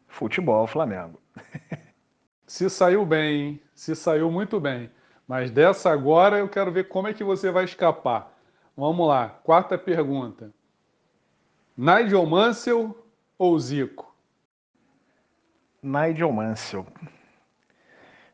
[SPEAKER 3] Futebol, Flamengo. (laughs)
[SPEAKER 1] Se saiu bem, hein? Se saiu muito bem. Mas dessa agora eu quero ver como é que você vai escapar. Vamos lá, quarta pergunta. Nigel Mansell ou Zico?
[SPEAKER 3] Nigel Mansell.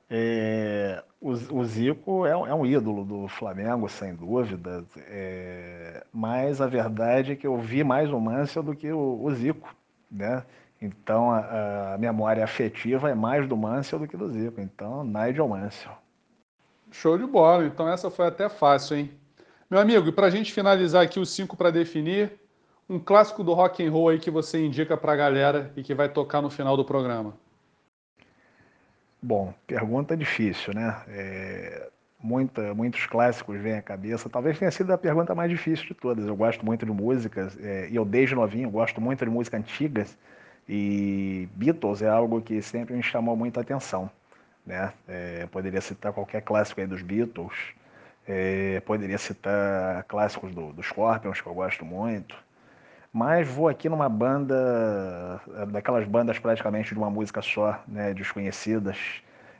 [SPEAKER 3] É, o, o, Zico é, é, um ídolo do Flamengo, sem dúvida, é, mas a verdade é que eu vi mais o Mansell do que o, o Zico, né? Então a, a, memória afetiva é mais do Mansell do que do Zico. Então, Nigel Mansell.
[SPEAKER 1] Show de bola. Então essa foi até fácil, hein? Meu amigo, e para a gente finalizar aqui os cinco para definir, um clássico do rock and roll aí que você indica para a galera e que vai tocar no final do programa?
[SPEAKER 3] Bom, pergunta difícil, né? É, muita, muitos clássicos vêm à cabeça. Talvez tenha sido a pergunta mais difícil de todas. Eu gosto muito de músicas, é, e eu desde novinho gosto muito de música antigas, e Beatles é algo que sempre me chamou muita atenção. Né? É, poderia citar qualquer clássico aí dos Beatles, é, poderia citar clássicos do, dos Scorpions, que eu gosto muito, mas vou aqui numa banda, daquelas bandas praticamente de uma música só, né, desconhecidas,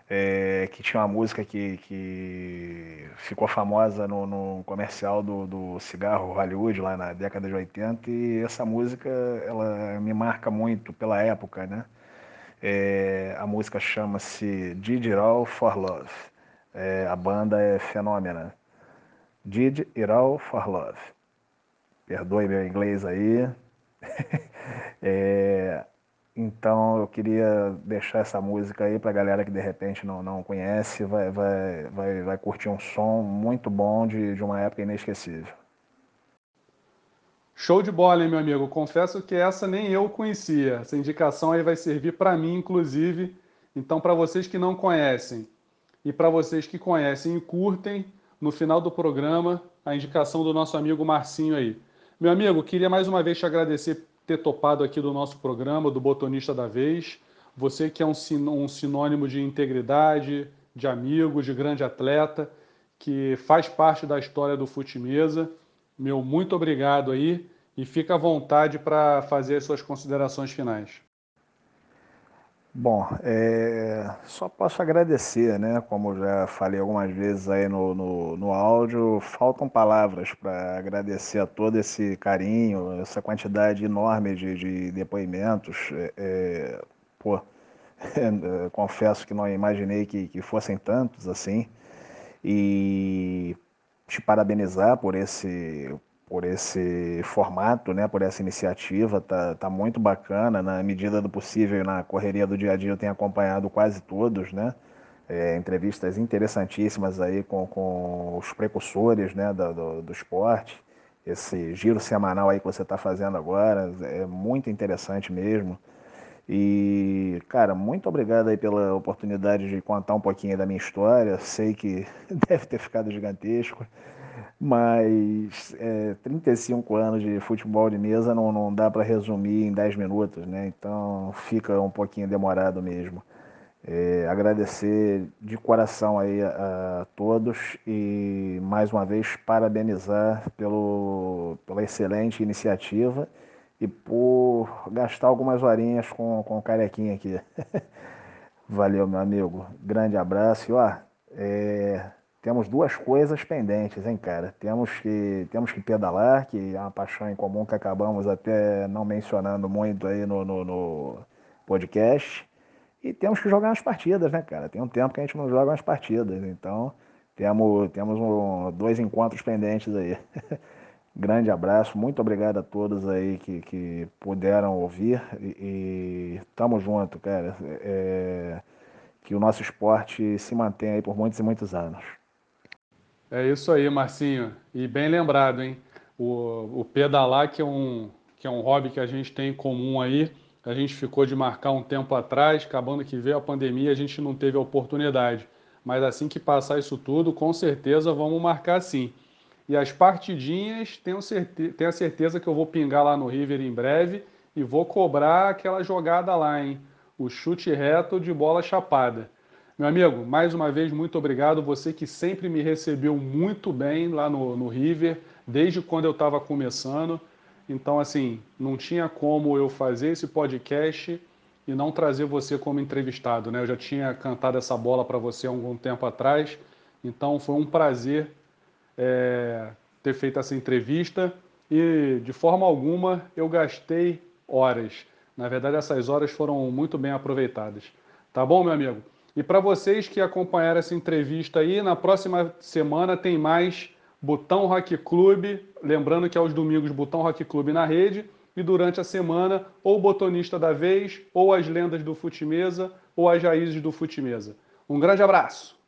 [SPEAKER 3] é, que tinha uma música que, que ficou famosa no, no comercial do, do, cigarro Hollywood lá na década de 80 e essa música ela me marca muito pela época, né? É, a música chama-se Did It All for Love. É, a banda é fenômena. Did It All for Love. Perdoe meu inglês aí. (laughs) é, então eu queria deixar essa música aí para a galera que de repente não, não conhece, vai, vai, vai, vai curtir um som muito bom de, de uma época inesquecível.
[SPEAKER 1] Show de bola, hein, meu amigo? Confesso que essa nem eu conhecia. Essa indicação aí vai servir para mim, inclusive. Então, para vocês que não conhecem e para vocês que conhecem e curtem, no final do programa, a indicação do nosso amigo Marcinho aí. Meu amigo, queria mais uma vez te agradecer ter topado aqui do nosso programa, do Botonista da Vez. Você que é um sinônimo de integridade, de amigo, de grande atleta, que faz parte da história do Futimesa. Meu muito obrigado aí e fica à vontade para fazer as suas considerações finais.
[SPEAKER 3] Bom, é, só posso agradecer, né? Como já falei algumas vezes aí no, no, no áudio, faltam palavras para agradecer a todo esse carinho, essa quantidade enorme de, de depoimentos. É, é, pô, (laughs) é, confesso que não imaginei que, que fossem tantos assim. E te parabenizar por esse, por esse formato, né, por essa iniciativa, tá, tá muito bacana, na medida do possível, na correria do dia a dia eu tenho acompanhado quase todos, né, é, entrevistas interessantíssimas aí com, com os precursores, né, do, do, do esporte, esse giro semanal aí que você está fazendo agora, é muito interessante mesmo, e, cara, muito obrigado aí pela oportunidade de contar um pouquinho da minha história. Sei que (laughs) deve ter ficado gigantesco, mas é, 35 anos de futebol de mesa não, não dá para resumir em 10 minutos, né? Então fica um pouquinho demorado mesmo. É, agradecer de coração aí a, a, todos e mais uma vez parabenizar pelo, pela excelente iniciativa e por gastar algumas horinhas com, com o carequinha aqui. (laughs) Valeu, meu amigo. Grande abraço. E ó, é, temos duas coisas pendentes, hein, cara? Temos que, temos que pedalar, que é uma paixão em comum que acabamos até não mencionando muito aí no, no, no podcast. E temos que jogar umas partidas, né, cara? Tem um tempo que a gente não joga umas partidas. Então, temos, temos um, dois encontros pendentes aí. (laughs) Grande abraço, muito obrigado a todos aí que, que puderam ouvir e, e tamo junto, cara. É, que o nosso esporte se mantenha aí por muitos e muitos anos.
[SPEAKER 1] É isso aí, Marcinho. E bem lembrado, hein? O, o pedalar, que é, um, que é um hobby que a gente tem em comum aí, a gente ficou de marcar um tempo atrás, acabando que veio a pandemia, a gente não teve a oportunidade. Mas assim que passar isso tudo, com certeza vamos marcar sim. E as partidinhas, tenho, certe... tenho a certeza que eu vou pingar lá no River em breve e vou cobrar aquela jogada lá, hein? O chute reto de bola chapada. Meu amigo, mais uma vez, muito obrigado. Você que sempre me recebeu muito bem lá no, no River, desde quando eu estava começando. Então, assim, não tinha como eu fazer esse podcast e não trazer você como entrevistado, né? Eu já tinha cantado essa bola para você há algum tempo atrás. Então, foi um prazer é, ter feito essa entrevista e, de forma alguma, eu gastei horas. Na verdade, essas horas foram muito bem aproveitadas. Tá bom, meu amigo? E para vocês que acompanharam essa entrevista aí, na próxima semana tem mais Botão Rock Club. Lembrando que aos domingos Botão Rock Club na rede. E durante a semana, ou Botonista da Vez, ou as lendas do Futimesa, ou as raízes do Futimesa. Um grande abraço!